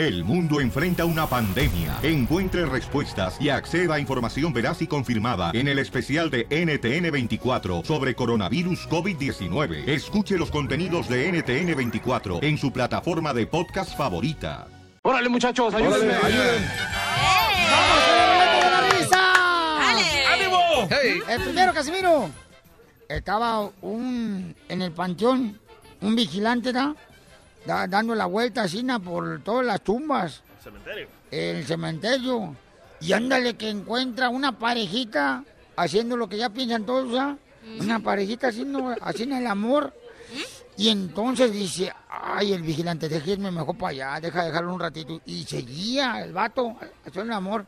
El mundo enfrenta una pandemia. Encuentre respuestas y acceda a información veraz y confirmada en el especial de NTN24 sobre coronavirus COVID-19. Escuche los contenidos de NTN24 en su plataforma de podcast favorita. Órale, muchachos, ayúdenme. ayúdenme. ¡Vamos reto de la risa! ¡Ánimo! El primero, Casimiro. Estaba un en el panteón, un vigilante, ¿no? Da- dando la vuelta así, ¿no? por todas las tumbas, Cementerio. el cementerio. Y ándale que encuentra una parejita haciendo lo que ya piensan todos, ¿ah? Una parejita haciendo, haciendo el amor. Y entonces dice, ay, el vigilante, déjeme mejor para allá, deja de dejarlo un ratito. Y seguía el vato haciendo el amor.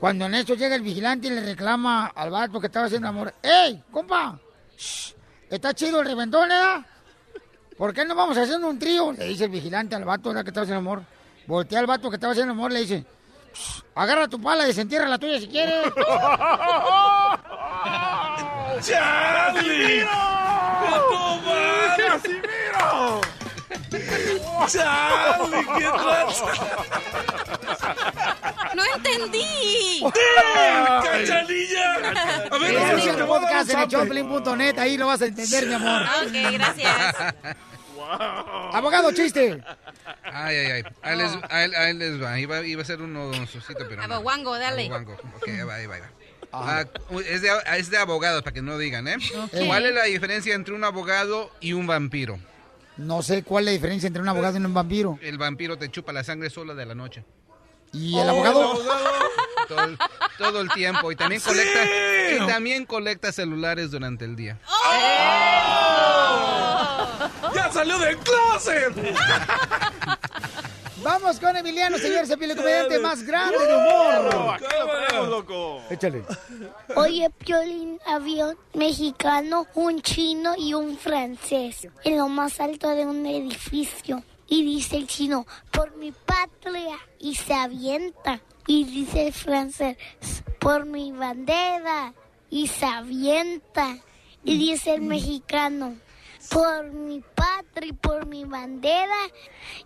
Cuando en eso llega el vigilante y le reclama al vato que estaba haciendo amor, ¡Ey, compa! Shh, ¿Está chido el reventón, eh? ¿Por qué no vamos haciendo un trío? Le dice el vigilante al vato ¿verdad? que estaba haciendo amor. Voltea al vato que estaba haciendo amor, le dice, "Shh, agarra tu pala y desentierra la tuya si quieres. ¡Charlie! ¡No ¡Casimiro! ¡Charlie, qué tranza! ¡No entendí! ¡Cachanilla! A ver, Casimiro, el podcast en choplin.net, ahí lo vas a entender, mi amor. Ok, gracias. Abogado, chiste. Ay, ay, ay. Ahí les, ahí, ahí les va. Iba, iba a ser uno suscito, pero. no. Aboguango, dale. Aboguango. Ok, ahí va, ahí va. ahí va. Ah, es, de, es de abogados, para que no digan, ¿eh? ¿Cuál es la diferencia entre un abogado y un vampiro? No sé cuál es la diferencia entre un abogado y un vampiro. El vampiro te chupa la sangre sola de la noche. ¿Y el abogado? Todo el, todo el tiempo. Y también colecta, y también colecta celulares durante el día. ¡Ya salió del closet! Vamos con Emiliano, señor, el comediante más grande de humor. Aquí lo tenemos, loco. Échale. Oye, Piolín, había un mexicano, un chino y un francés en lo más alto de un edificio. Y dice el chino, por mi patria, y se avienta. Y dice el francés, por mi bandera, y se avienta. Y dice el mexicano, por mi patria y por mi bandera,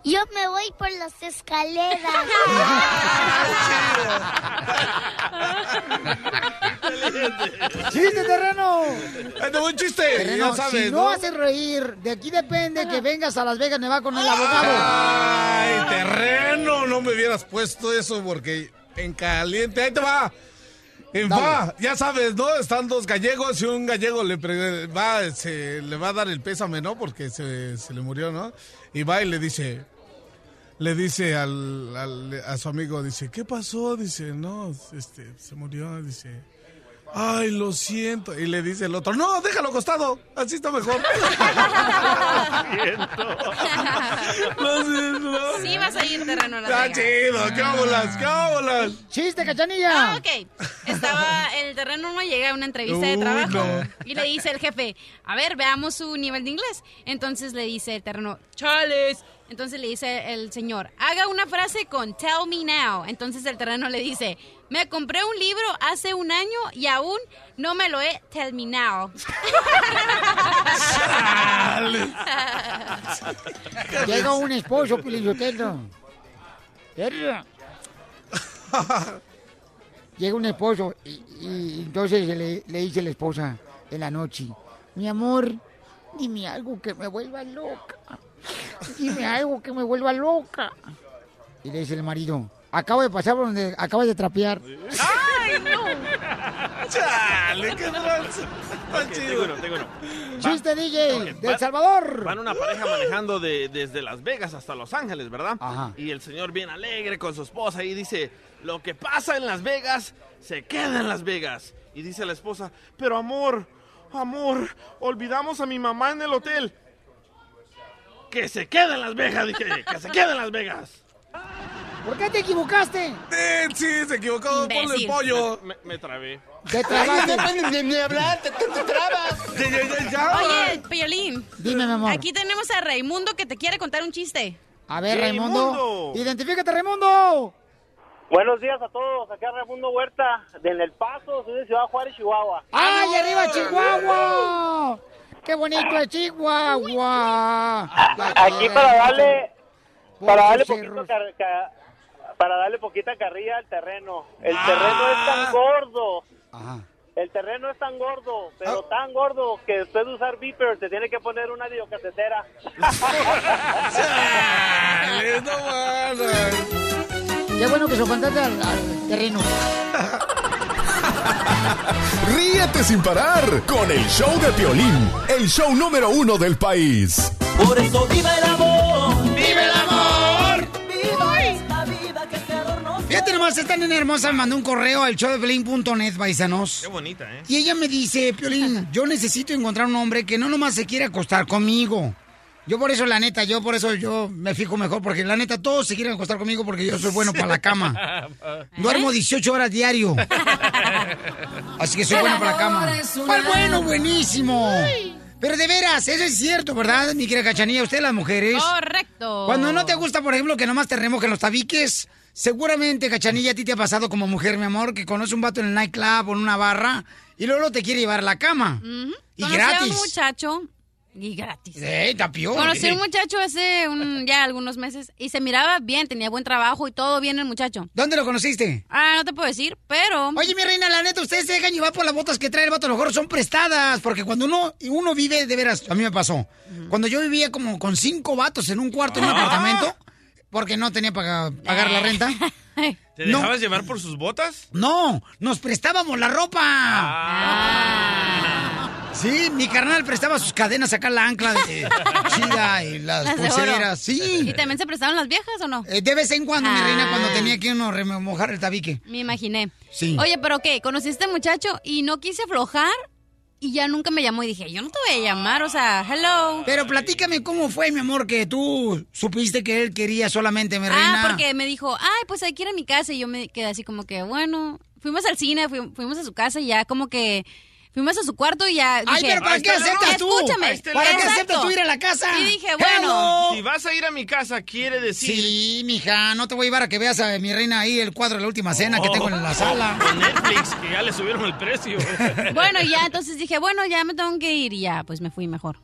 yo me voy por las escaleras. ¡Chiste, terreno! ¡Ahí te voy un chiste! Terreno, ya sabes, si no, haces reír, de aquí depende que vengas a Las Vegas, Nevada con el abogado. ¡Ay, terreno! No me hubieras puesto eso porque en caliente. ¡Ahí te va! En Dale. va, ya sabes, ¿no? Están dos gallegos y un gallego le, pre- va, se, le va a dar el pésame, ¿no? Porque se, se le murió, ¿no? Y va y le dice, le dice al, al- a su amigo, dice, ¿qué pasó? Dice, no, este, se murió, dice, ay, lo siento. Y le dice el otro, no, déjalo acostado, así está mejor. Lo siento. Sí vas a ir terreno a Las Está chido, qué bolas, qué bolas. ¡Chiste, cachanilla! Ah, ok. Estaba el terreno no llega a una entrevista de Uy, trabajo no. y le dice el jefe, a ver, veamos su nivel de inglés. Entonces le dice el terreno, Charles. Entonces le dice el señor, haga una frase con tell me now. Entonces el terreno le dice, me compré un libro hace un año y aún no me lo he tell me now. Llega un esposo, Pilizotelo. Llega un esposo y, y entonces le, le dice la esposa en la noche, mi amor, dime algo que me vuelva loca. Dime algo que me vuelva loca. Y le dice el marido, acabo de pasar por donde acabas de trapear. ¡Ay, no! Chale, qué tranza. Está Ok, tengo chido. uno, tengo uno. Chiste, DJ, Ok, de El va- Salvador. Van una pareja manejando de- desde Las Vegas hasta Los Ángeles, ¿verdad? Ajá. Y el señor bien alegre con su esposa y dice, lo que pasa en Las Vegas se queda en Las Vegas. Y dice la esposa, pero amor, amor, olvidamos a mi mamá en el hotel. Que se queda en Las Vegas, dije, que se queda en Las Vegas. ¿Por qué te equivocaste? Eh, sí, se equivocó. Ponle el pollo. Me, me trabé. Te trabaste. ni hablar, te, trabas. Ya, ya, ya, ya. Oye, Piolín, Dime, mi amor. aquí tenemos a Raimundo que te quiere contar un chiste. A ver, Raimundo. Raimundo. Identifícate, Raimundo. Buenos días a todos, acá Raimundo Huerta, de En El Paso, soy de Ciudad Juárez, Chihuahua. ¡Ay, arriba Chihuahua! ¡Qué bonito es Chihuahua! Aquí para darle Para darle, poquito para darle poquita carrilla al terreno. El Ah. terreno es tan gordo. Ajá. El terreno es tan gordo, Ah. pero tan gordo que después de usar beeper te tiene que poner una videocasetera. Qué bueno que se al, al terreno. Ríete sin parar con el show de Piolín, el show número uno del país. Por eso viva el amor. ¡Vive el amor! Viva esta vida que se adornó. Fíjate nomás, esta nena hermosa me mandó un correo al showdepiolín.net, paisanos. Qué bonita, ¿eh? Y ella me dice, Piolín, yo necesito encontrar un hombre que no nomás se quiera acostar conmigo. Yo por eso, la neta, yo por eso yo me fijo mejor, porque la neta todos se quieren acostar conmigo porque yo soy bueno para la cama. Duermo 18 horas diario. Así que soy bueno para la cama. ¿Cuál bueno? Buenísimo. Pero de veras, eso es cierto, ¿verdad, mi querida Cachanilla? Ustedes las mujeres. Correcto. Cuando no te gusta, por ejemplo, que nomás te remojen los tabiques, seguramente, Cachanilla, a ti te ha pasado como mujer, mi amor, que conoce un vato en el nightclub o en una barra y luego te quiere llevar a la cama. Y Conocí gratis. a un muchacho y gratis. ¡Eh, tapión! Conocí a un muchacho hace un- ya algunos meses y se miraba bien, tenía buen trabajo y todo bien el muchacho. ¿Dónde lo conociste? Ah, no te puedo decir, pero... Oye, mi reina, la neta, ustedes se dejan llevar por las botas que trae el vato, a lo mejor son prestadas, porque cuando uno, uno vive, de veras, a mí me pasó. Cuando yo vivía como con cinco vatos en un cuarto en un Ah. apartamento, porque no tenía para pagar la renta. ¿Te No. dejabas llevar por sus botas? No, nos prestábamos la ropa. Sí, mi carnal prestaba sus cadenas acá la ancla de chida y las, pulseras. Sí. ¿Y también se prestaron las viejas o no? Eh, de vez en cuando, mi Ah. reina, cuando tenía que uno remojar el tabique. Me imaginé. Sí. Oye, pero ¿qué? Conocí a este muchacho y no quise aflojar y ya nunca me llamó y dije, yo no te voy a llamar, o sea, hello. Pero platícame cómo fue, mi amor, que tú supiste que él quería solamente, mi reina. Ah, porque me dijo, ay, pues hay que ir a mi casa y yo me quedé así como que, bueno, fuimos al cine, fui- fuimos a su casa y ya como que fuimos a su cuarto y ya Ay, dije, pero ¿para qué aceptas tú? Escúchame. ¿Para qué aceptas tú ir a la casa? Y dije, bueno. Hello. Si vas a ir a mi casa, quiere decir... Sí, mija, no te voy a llevar a que veas a mi reina ahí el cuadro de la última cena que tengo en la sala. Con Netflix, que ya le subieron el precio. Bueno, ya entonces dije, bueno, ya me tengo que ir y ya, pues me fui mejor.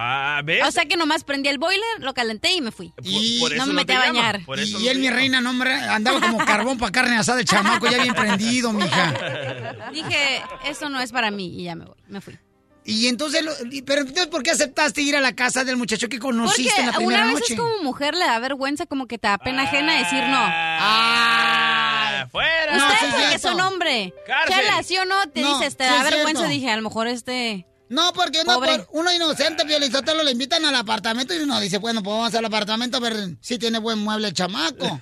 Ah, ¿ves? O sea que nomás prendí el boiler, lo calenté y me fui. Y por eso no me metí a bañar. por eso Y no él, mi reina, no, hombre, andaba como carbón para carne asada, el chamaco ya bien prendido, mija. Dije, eso no es para mí y ya me, voy, me fui. Y entonces, pero entonces, ¿por qué aceptaste ir a la casa del muchacho que conociste Porque en la primera una vez noche? es como mujer le da vergüenza, como que te da pena ajena decir no. ¡Ah! ¡Fuera! No, Ustedes sí es porque son hombre. Cárcel. Chela, ¿sí o no? Te No, dices, te sí da es vergüenza. cierto. Dije, a lo mejor este... No, porque uno, por- uno inocente, Piolizotelo, le invitan al apartamento y uno dice, bueno, pues vamos al apartamento a ver si tiene buen mueble el chamaco.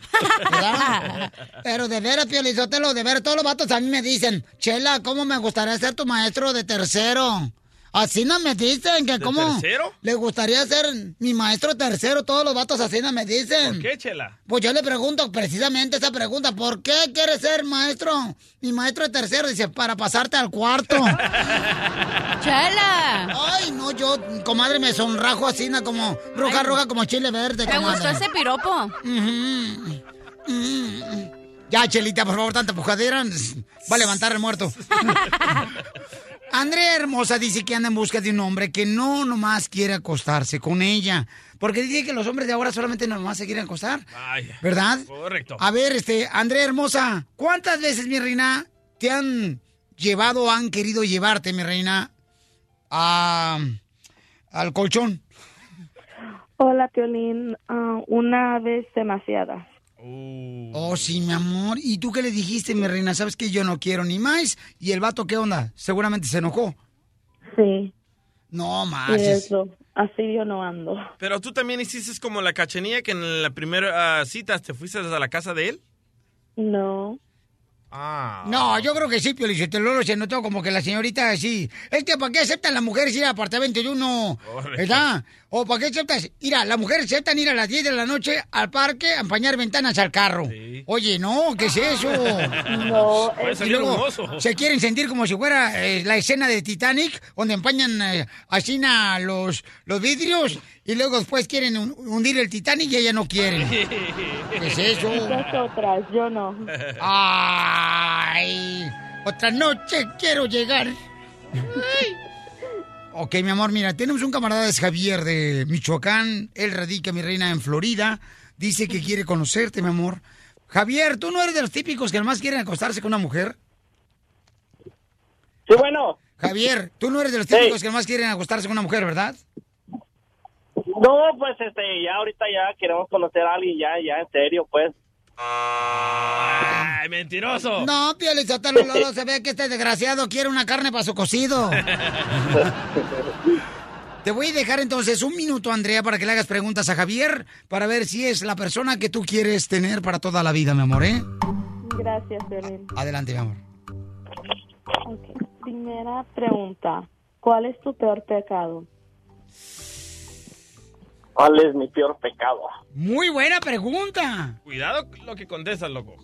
¿verdad? Pero de veras, Piolizotelo, de veras, todos los vatos a mí me dicen, Chela, ¿cómo me gustaría ser tu maestro de tercero? Así no me dicen, que ¿De cómo tercero? le gustaría ser mi maestro tercero, todos los vatos así no me dicen. ¿Por qué, Chela? Pues yo le pregunto precisamente esa pregunta, ¿por qué quieres ser maestro? Mi maestro tercero dice, para pasarte al cuarto. Chela. Ay, no, yo, comadre, me sonrajo así, ¿no? como roja, roja, como chile verde. ¿Te comadre. gustó ese piropo? Ya, Chelita, por favor, tanta pujadera. Va a levantar el muerto. Andrea Hermosa dice que anda en busca de un hombre que no nomás quiere acostarse con ella. Porque dice que los hombres de ahora solamente nomás se quieren acostar. Ay, ¿Verdad? Correcto. A ver, este, Andrea Hermosa, ¿cuántas veces, mi reina, te han llevado o han querido llevarte, mi reina, a, al colchón? Hola, Piolín. Ah, una vez demasiada. Oh, sí, mi amor. ¿Y tú qué le dijiste, mi reina? ¿Sabes que yo no quiero ni más? ¿Y el vato qué onda? Seguramente se enojó. Sí. No, más. eso. Así yo no ando. Pero tú también hiciste como la cachanilla que en la primera ah, cita te fuiste a la casa de él. No. Ah. No, yo creo que sí, Pio Lolo se notó como que la señorita sí. Es que ¿para qué aceptan las mujeres ir al apartamento de uno? ¿Verdad? ¿O para qué aceptas? Mira, las mujeres aceptan ir a las 10 de la noche al parque a empañar ventanas al carro. Oye, no, ¿qué es eso? No, es- Y salir un luego oso. se quieren sentir como si fuera eh, la escena de Titanic, donde empañan eh, así na, los, los vidrios y luego después quieren hun- hundir el Titanic y ella no quiere. ¿Qué es eso? Otras, yo no. ¡Ay! Otra noche quiero llegar. Ok, mi amor, mira, tenemos un camarada, es Javier de Michoacán. Él radica, mi reina, en Florida. dice que quiere conocerte, mi amor. Javier, ¿tú no eres de los típicos que nomás quieren acostarse con una mujer? Sí, bueno. Javier, tú no eres de los Sí. típicos que nomás quieren acostarse con una mujer, ¿verdad? No, pues este, ya ahorita ya queremos conocer a alguien, ya, ya, en serio, pues. ¡Ay, mentiroso! No, Pio Lizotelo, Lolo, se ve que este desgraciado quiere una carne para su cocido. Te voy a dejar entonces un minuto, Andrea, para que le hagas preguntas a Javier, para ver si es la persona que tú quieres tener para toda la vida, mi amor, ¿eh? Gracias, Violín. Adelante, mi amor. Ok. Primera pregunta. ¿Cuál es tu peor pecado? ¿Cuál es mi peor pecado? Muy buena pregunta. Cuidado lo que contestas, loco.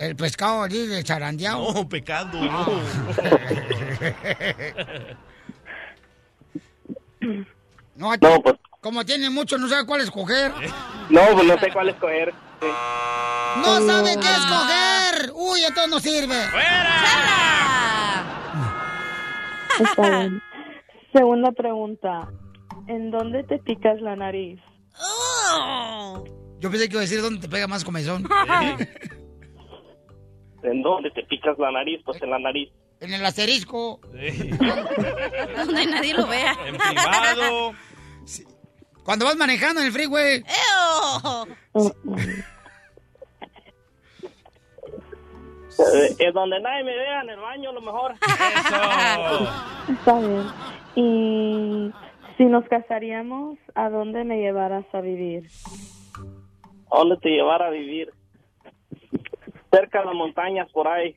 El pescado allí de charandeado. No, pecado, no. No, No, pues, como tiene mucho, no sabe cuál escoger. no, pues no sé cuál escoger. Sí. ¡No sabe qué escoger! ¡Uy, entonces no sirve! Está bien. Segunda pregunta. ¿En dónde te picas la nariz? Yo pensé que iba a decir dónde te pega más comezón. ¿En dónde te picas la nariz? Pues en la nariz. En el asterisco. Donde nadie lo vea. En privado. Cuando vas manejando en el freeway. Eh, es donde nadie me vea, en el baño, a lo mejor. Está bien. Y si nos casaríamos, ¿a dónde me llevarás a vivir? ¿A dónde te llevar a vivir? Cerca de las montañas, por ahí.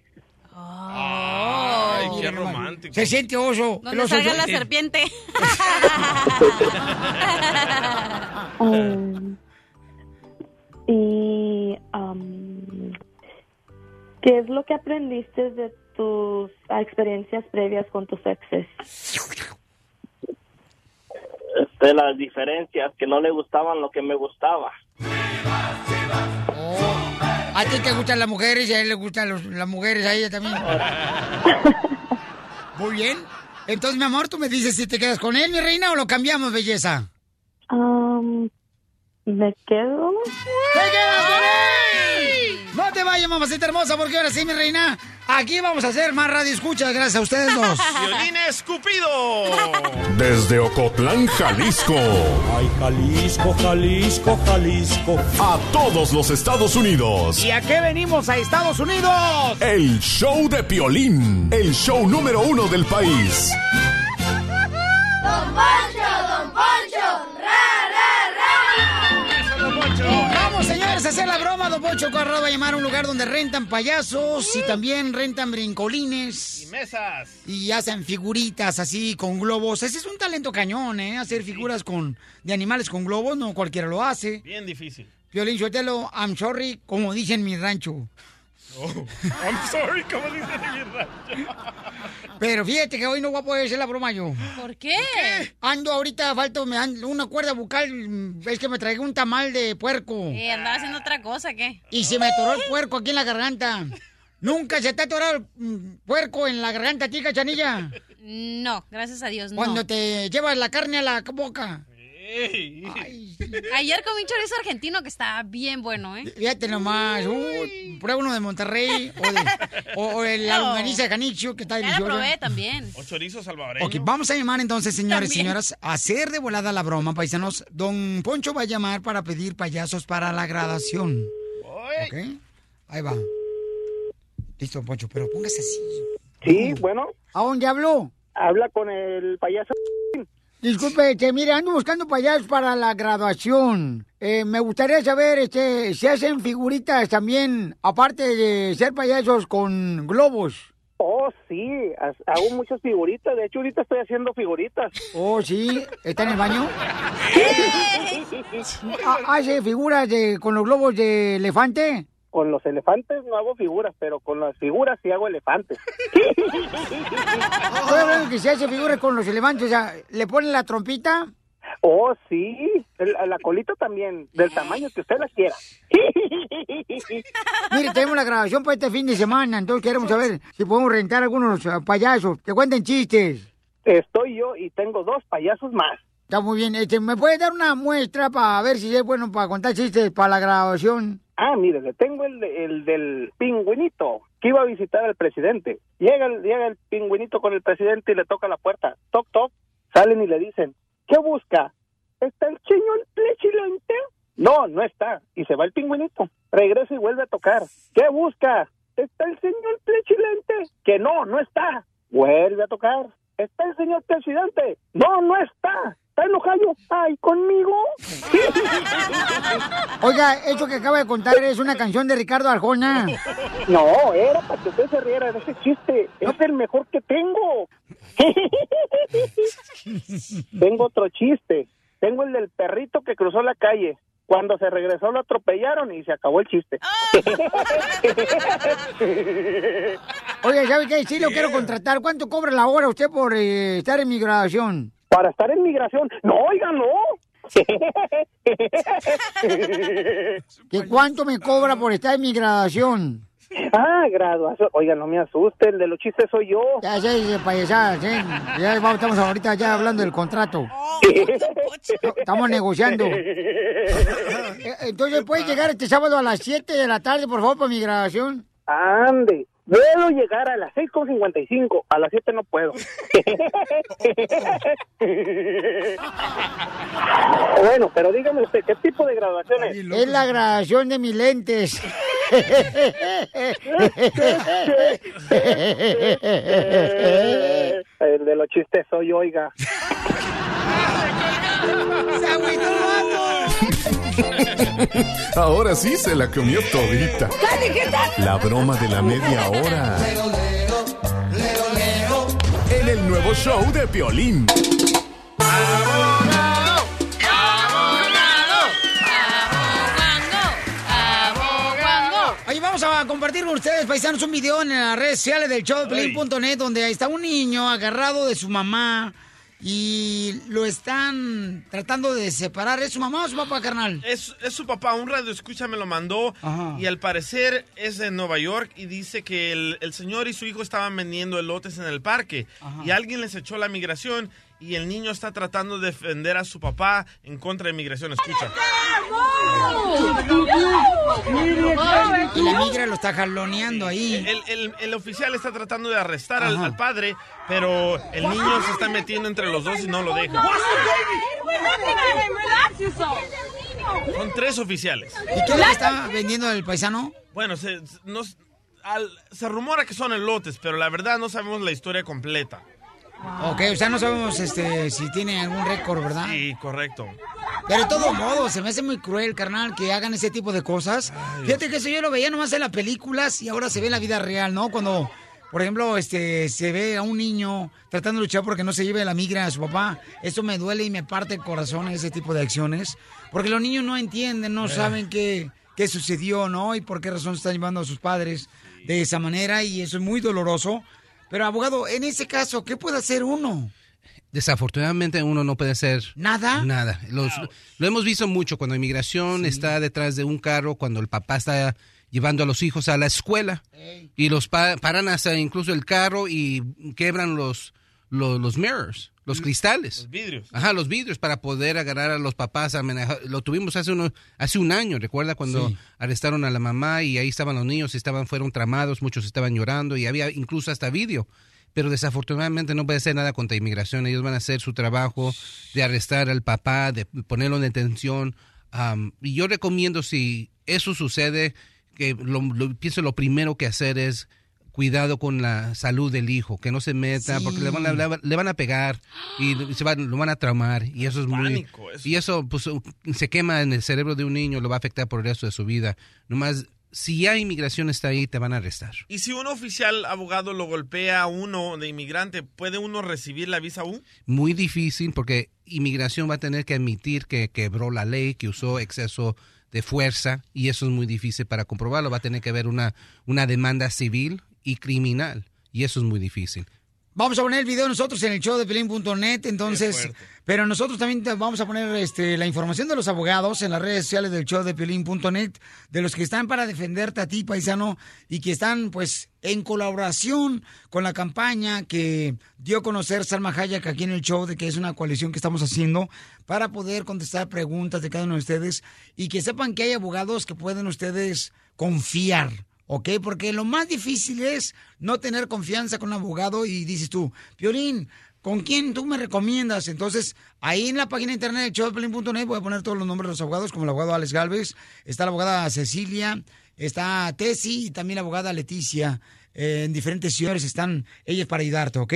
Ay, qué romántico. Se siente oso. Donde oso salga la serpiente. Um, y um, ¿qué es lo que aprendiste de tus experiencias previas con tus exes? Este, las diferencias, que no le gustaban lo que me gustaba. A ti te gustan las mujeres y a él le gustan los- las mujeres, a ella también. Muy bien. Entonces, mi amor, tú me dices si te quedas con él, mi reina, o lo cambiamos, belleza. Um, ¿Me quedo? ¡Te quedas con él! No te vayas, mamacita hermosa, porque ahora sí, mi reina, aquí vamos a hacer más radio escuchas gracias a ustedes dos. Violín escupido. Desde Ocotlán, Jalisco. Ay, Jalisco, Jalisco, Jalisco. A todos los Estados Unidos. ¿Y a qué venimos a Estados Unidos? El show de Piolín. El show número uno del país. Don Poncho, Don Poncho, Hacer la broma. Don Pocho Corrado va a llamar a un lugar donde rentan payasos y también rentan brincolines. Y mesas. Y hacen figuritas así con globos. Ese es un talento cañón, ¿eh? Hacer figuras con, de animales con globos, no cualquiera lo hace. Bien difícil. Violín Sotelo, I'm sorry, como dicen en mi rancho. Oh, I'm sorry, como dice mi rancho. Pero fíjate que hoy no voy a poder hacer la broma yo. ¿Por qué? Ando ahorita, falta me ando una cuerda bucal. Es que me traigo un tamal de puerco. Eh, ¿Andaba haciendo otra cosa qué? Y se me atoró el puerco aquí en la garganta. ¿Nunca se te ha atorado el mm, puerco en la garganta, tía Cachanilla? No, gracias a Dios, no. Cuando te llevas la carne a la boca. Ayer comí chorizo argentino que estaba bien bueno, ¿eh? Fíjate nomás, uy, prueba uno de Monterrey o, de, o, o el No. longaniza de canicho que está Ya la deliciosa. probé también. O chorizo salvadoreño. Ok, vamos a llamar entonces, señores y señoras, a hacer de volada la broma, paisanos. Don Poncho va a llamar para pedir payasos para la graduación. Ok, ahí va. Listo, don Poncho, pero póngase así. Sí, bueno. ¿A dónde habló? Habla con el payaso. Disculpe, este, mire, ando buscando payasos para la graduación. Eh, me gustaría saber, este, si hacen figuritas también, aparte de ser payasos con globos. Oh, sí, ha- hago muchas figuritas. De hecho, ahorita estoy haciendo figuritas. Oh, sí, ¿está en el baño? Ah, ¿Hace figuras de, con los globos de elefante? Con los elefantes no hago figuras, pero con las figuras sí hago elefantes. Hablando que se hace figuras con los elefantes, o sea, ¿le ponen la trompita? Oh, sí, el- la colita también, del tamaño que usted la quiera. Mire, tenemos la grabación para este fin de semana, entonces queremos saber si podemos rentar algunos ah, payasos que cuenten chistes. Estoy yo y tengo dos payasos más. Está muy bien. Este, ¿Me puede dar una muestra para ver si es bueno para contar chistes para la grabación? Ah, mire, le tengo el, el del pingüinito que iba a visitar al presidente. Llega el, llega el pingüinito con el presidente y le toca la puerta. Toc, toc. Salen y le dicen, ¿qué busca? ¿Está el señor presidente? No, no está. Y se va el pingüinito. Regresa y vuelve a tocar. ¿Qué busca? ¿Está el señor presidente? Que no, no está. Vuelve a tocar. ¿Está el señor presidente? No, no está. ¿Está enojado? Ay, conmigo. Oiga, eso que acaba de contar es una canción de Ricardo Arjona. No, era para que usted se riera de ese chiste. Es el mejor que tengo. tengo otro chiste. Tengo el del perrito que cruzó la calle. Cuando se regresó lo atropellaron y se acabó el chiste. Oiga, ¿sabe qué? Sí lo quiero contratar. ¿Cuánto cobra la hora usted por eh, estar en migración? Para estar en migración. No, oiga, no. ¿Que cuánto me cobra por estar en migración? Ah, graduación. Oiga, no me asuste, el de los chistes soy yo. Ya, ya, ya, payasadas, ¿eh? Ya estamos ahorita ya hablando del contrato. Estamos negociando. Eh, Entonces, ¿puede llegar este sábado a las 7 de la tarde, por favor, para mi grabación? Ande. Puedo llegar a las 6.55. A las 7 no puedo. bueno, pero dígame usted, ¿qué tipo de graduación es? Es la grabación de mis lentes. El de los chistes soy oiga. Ahora sí se la comió todita. La broma de la media hora. En el nuevo show de Piolín. Oye, vamos a compartir con ustedes, paisanos, un video en las redes sociales del show de Piolín.net donde está un niño agarrado de su mamá y lo están tratando de separar. ¿Es su mamá o su papá, carnal? Es, es su papá, un radio escucha me lo mandó y al parecer es de Nueva York y dice que el, el señor y su hijo estaban vendiendo elotes en el parque y alguien les echó la migración y el niño está tratando de defender a su papá en contra de migración. Escucha. Y la migra lo está jaloneando ahí. El, el- el oficial está tratando de arrestar al, al padre, pero el niño se está metiendo entre los dos y no lo deja. Son tres oficiales. ¿Y qué le está vendiendo el paisano? Bueno, se, nos- al- se rumora que son elotes, pero la verdad no sabemos la historia completa. Ok, o sea, no sabemos este, si tiene algún récord, ¿verdad? Sí, correcto. Pero de todo modo, se me hace muy cruel, carnal, que hagan ese tipo de cosas. Fíjate que eso yo lo veía nomás en las películas y ahora se ve en la vida real, ¿no? Cuando, por ejemplo, este, se ve a un niño tratando de luchar porque no se lleve la migra a su papá. Eso me duele y me parte el corazón ese tipo de acciones. Porque los niños no entienden, no saben qué, qué sucedió, ¿no? Y por qué razón están llevando a sus padres de esa manera y eso es muy doloroso. Pero, abogado, en ese caso, ¿qué puede hacer uno? Desafortunadamente uno no puede hacer ¿Nada? Nada. Los- lo hemos visto mucho cuando inmigración está detrás de un carro, cuando el papá está llevando a los hijos a la escuela y los pa- paran hasta incluso el carro y quebran los, los, los mirrors, los cristales. Los vidrios. Ajá, los vidrios para poder agarrar a los papás a manejar. Lo tuvimos hace uno, hace un año, recuerda cuando Sí. arrestaron a la mamá y ahí estaban los niños, estaban fueron tramados, muchos estaban llorando y había incluso hasta vídeo. Pero desafortunadamente no puede hacer nada contra inmigración. Ellos van a hacer su trabajo de arrestar al papá, de ponerlo en detención. Am, y yo recomiendo si eso sucede, que lo, lo- pienso lo primero que hacer es cuidado con la salud del hijo, que no se meta, Sí. porque le van a, le, van a pegar y se van- lo van a traumar y eso es muy eso. y eso pues se quema en el cerebro de un niño, lo va a afectar por el resto de su vida. Nomás si ya inmigración está ahí te van a arrestar. Y si un oficial abogado lo golpea a uno de inmigrante, ¿puede uno recibir la visa U? Muy difícil porque inmigración va a tener que admitir que quebró la ley, que usó exceso de fuerza y eso es muy difícil para comprobarlo. Va a tener que haber una, una demanda civil y criminal y eso es muy difícil. vamos a poner el video nosotros en el show de Pelín.net, entonces, pero nosotros también te vamos a poner este, la información de los abogados en las redes sociales del show de Pelín.net, de los que están para defenderte a ti, paisano, y que están, pues, en colaboración con la campaña que dio a conocer Salma Hayek aquí en el show, de que es una coalición que estamos haciendo para poder contestar preguntas de cada uno de ustedes y que sepan que hay abogados que pueden ustedes confiar. ¿Ok? Porque lo más difícil es no tener confianza con un abogado y dices tú, Piolín, ¿con quién tú me recomiendas? Entonces, ahí en la página internet de voy a poner todos los nombres de los abogados, como el abogado Alex Galvez, está la abogada Cecilia, está Tessy y también la abogada Leticia. eh, en diferentes ciudades están ellas para ayudarte, ¿ok?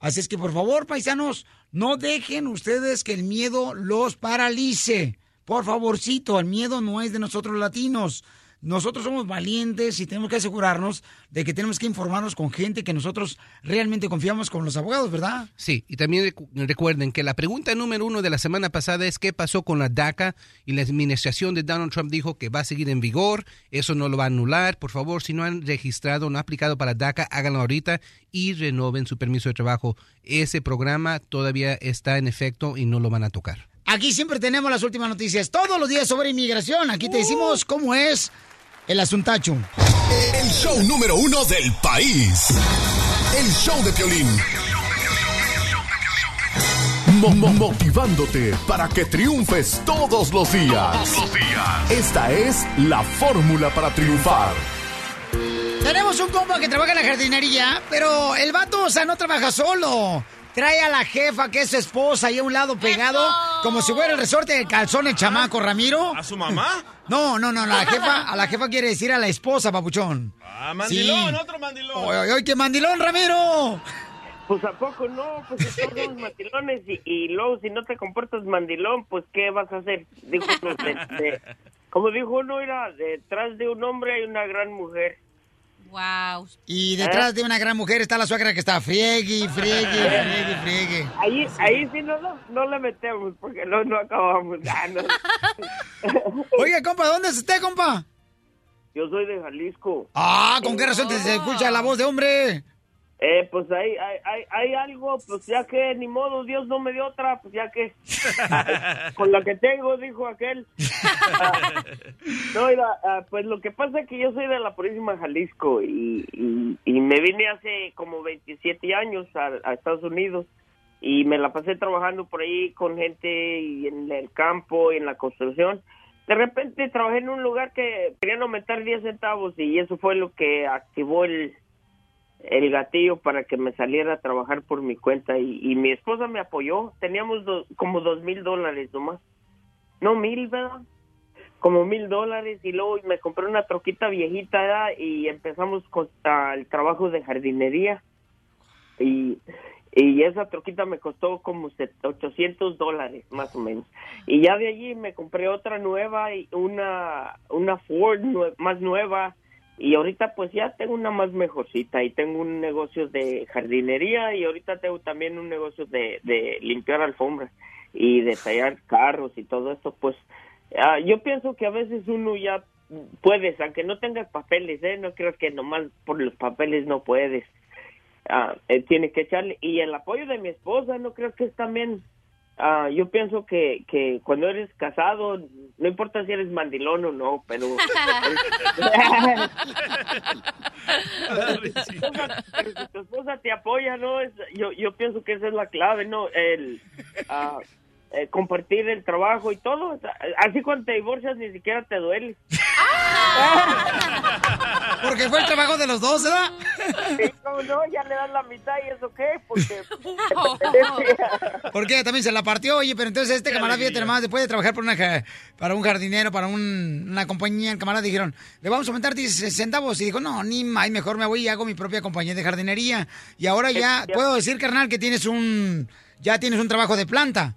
Así es que por favor, paisanos, no dejen ustedes que el miedo los paralice. Por favorcito, el miedo no es de nosotros latinos. Nosotros somos valientes y tenemos que asegurarnos de que tenemos que informarnos con gente que nosotros realmente confiamos con los abogados, ¿verdad? Sí, y también recu- recuerden que la pregunta número uno de la semana pasada es qué pasó con la DACA y la administración de Donald Trump dijo que va a seguir en vigor, eso no lo va a anular. Por favor, si no han registrado, no aplicado para DACA, háganlo ahorita y renoven su permiso de trabajo. Ese programa todavía está en efecto y no lo van a tocar. Aquí siempre tenemos las últimas noticias, todos los días sobre inmigración. Aquí te decimos cómo es el asuntacho. El show número uno del país. El show de Piolín. Mo- mo- motivándote para que triunfes todos los días. Esta es la fórmula para triunfar. Tenemos un compa que trabaja en la jardinería, pero el vato, o sea, no trabaja solo. Trae a la jefa, que es su esposa, ahí a un lado pegado, como si fuera el resorte de calzón el chamaco, Ramiro. ¿A su mamá? No, no, no, la jefa, a la jefa quiere decir a la esposa, papuchón. Ah, mandilón, Sí. otro mandilón. ¡Oye, oye, oye, qué mandilón, Ramiro! Pues a poco no, pues todos somos mandilones y, y luego si no te comportas mandilón, pues ¿qué vas a hacer? Dijo de- de- como dijo uno, era detrás de un hombre hay una gran mujer. Wow. Y detrás de una gran mujer está la suegra que está friegue, friegue, friegue, friegue. Ahí, ahí sí no, no, no le metemos porque no, no acabamos. Ah, no. Oiga, compa, ¿dónde es usted, compa? Yo soy de Jalisco. Ah, ¿con qué razón te se escucha la voz de hombre? Eh, pues hay, hay, algo, pues ya que ni modo, Dios no me dio otra, pues ya que con la que tengo, dijo aquel. No, mira, ah, pues lo que pasa es que yo soy de la Purísima Jalisco y, y, y me vine hace como 27 años a, a Estados Unidos y me la pasé trabajando por ahí con gente y en el campo y en la construcción. De repente trabajé en un lugar que querían aumentar 10 centavos y eso fue lo que activó el, el gatillo para que me saliera a trabajar por mi cuenta y, mi esposa me apoyó. Teníamos do- como dos mil dólares nomás. No mil, ¿verdad? Como mil dólares y luego me compré una troquita viejita y empezamos con el trabajo de jardinería y, esa troquita me costó como set- 800 dólares más o menos. Y ya de allí me compré otra nueva y una, una Ford más nueva y ahorita pues ya tengo una más mejorcita y tengo un negocio de jardinería y ahorita tengo también un negocio de, de limpiar alfombras y de tallar carros y todo eso pues ah, yo pienso que a veces uno ya puedes, aunque no tengas papeles, ¿eh? no creo que nomás por los papeles no puedes. Ah, eh, tiene que echarle y el apoyo de mi esposa no creo que es también ah, yo pienso que, que cuando eres casado no importa si eres mandilón o no pero pero si tu esposa te apoya no es, yo yo pienso que esa es la clave no el ah, eh, compartir el trabajo y todo así cuando te divorcias ni siquiera te duele Porque fue el trabajo de los dos, ¿verdad? Sí, cómo no, ya le dan la mitad y eso qué, porque Porque también se la partió, oye, pero entonces este camarada, fíjate nomás, después de trabajar por una, para un jardinero, para un- una compañía, el camarada dijeron, le vamos a aumentar 10 centavos. Y dijo, no, ni más, mejor me voy y hago mi propia compañía de jardinería. Y ahora ya, puedo decir, carnal, que tienes un, ya tienes un trabajo de planta.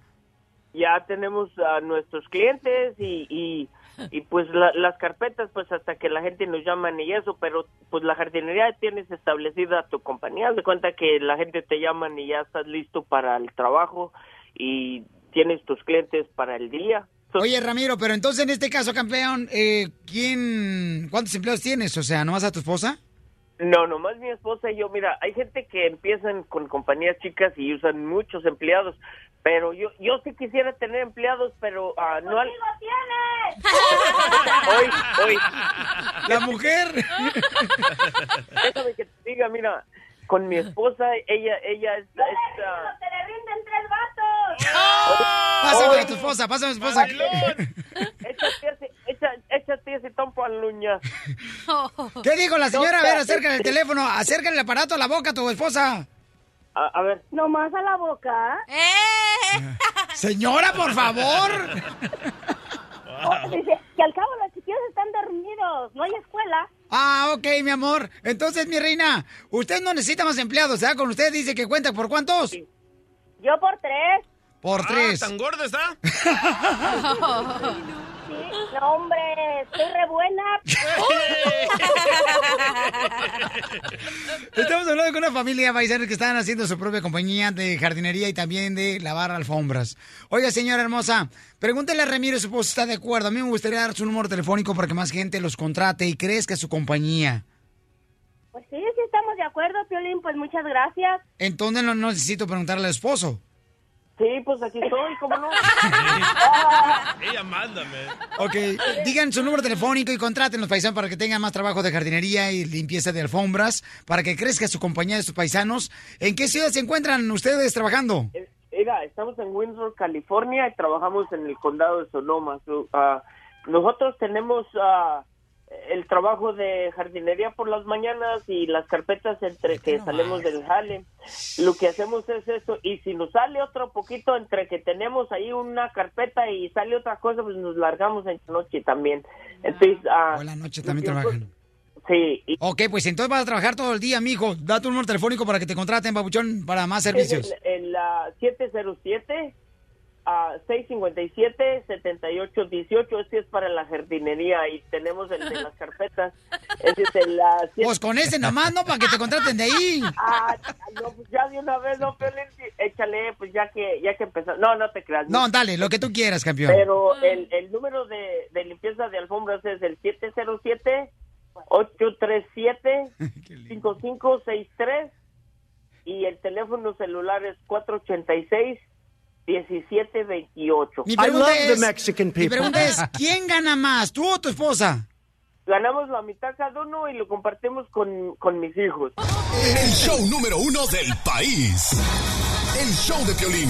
Ya tenemos a nuestros clientes y, y, y pues la- las carpetas pues hasta que la gente nos llaman y eso, pero pues la jardinería tienes establecida tu compañía, Haz de cuenta que la gente te llaman y ya estás listo para el trabajo y tienes tus clientes para el día. Oye, Ramiro, pero entonces en este caso, campeón, eh, ¿quién, cuántos empleados tienes? O sea, ¿nomás a tu esposa? No, nomás mi esposa y yo. Mira, hay gente que empiezan con compañías chicas y usan muchos empleados, pero yo yo sí quisiera tener empleados, pero ah, no al... hoy, hoy. La mujer. Déjame que te diga, mira, con mi esposa, ella ella es... es, ah, ¡Se le rinden tres vatos! Pásame a tu esposa, pásame a tu esposa. échate ese, echa- échate ese tompo a luña. ¿Qué dijo la señora? A ver, acércale el teléfono, acércale el aparato a la boca a tu esposa. A, a ver. ¿Nomás a la boca? Señora, por favor. Oh, dice que al cabo los chiquillos están dormidos, no hay escuela. Ah, ok, mi amor. Entonces, mi reina, usted no necesita más empleados, ¿verdad? Con usted dice que cuenta por cuántos. Yo por tres. Por tres. ¿Tan gorda está? Sí, no, hombre, estoy re buena. Estamos hablando con una familia paisanos que están haciendo su propia compañía de jardinería y también de lavar alfombras. Oiga, señora hermosa, pregúntele a Ramiro su esposo si está de acuerdo. A mí me gustaría dar su número telefónico para que más gente los contrate y crezca su compañía. Pues sí, sí estamos de acuerdo, Piolín, pues muchas gracias. Entonces no necesito preguntarle al esposo. Sí, pues aquí estoy, ¿cómo no? Ella mándame. Ok, digan su número telefónico y contraten los paisanos para que tengan más trabajo de jardinería y limpieza de alfombras, para que crezca su compañía de sus paisanos. ¿En qué ciudad se encuentran ustedes trabajando? Mira, estamos en Windsor, California y trabajamos en el condado de Sonoma. So, ah, nosotros tenemos ah, el trabajo de jardinería por las mañanas y las carpetas entre que salimos del jale. Lo que hacemos es eso y si nos sale otro poquito entre que tenemos ahí una carpeta y sale otra cosa, pues nos largamos en la noche también. Entonces, ah, O en la noche también trabajan. Sí. Ok, pues entonces vas a trabajar todo el día, mijo. Da tu número telefónico para que te contraten, babuchón, para más servicios. En, en la 707 a 657-7818. Este es para la jardinería y tenemos el de las carpetas. Ese es el, siete- Pues con ese nomás, ¿no? Para que te contraten de ahí. Ah, no, pues ya de una vez, no, Piolín, échale, pues ya que, ya que empezó. No, no te creas. No, dale, lo que tú quieras, campeón. Pero el, el número de, de limpieza de alfombras es el 707-837-5563 y el teléfono celular es 486-1728. Mi pregunta, es, mi pregunta es, ¿quién gana más, tú o tu esposa? Ganamos la mitad cada uno y lo compartimos con, con mis hijos. El show número uno del país. El show de Piolín.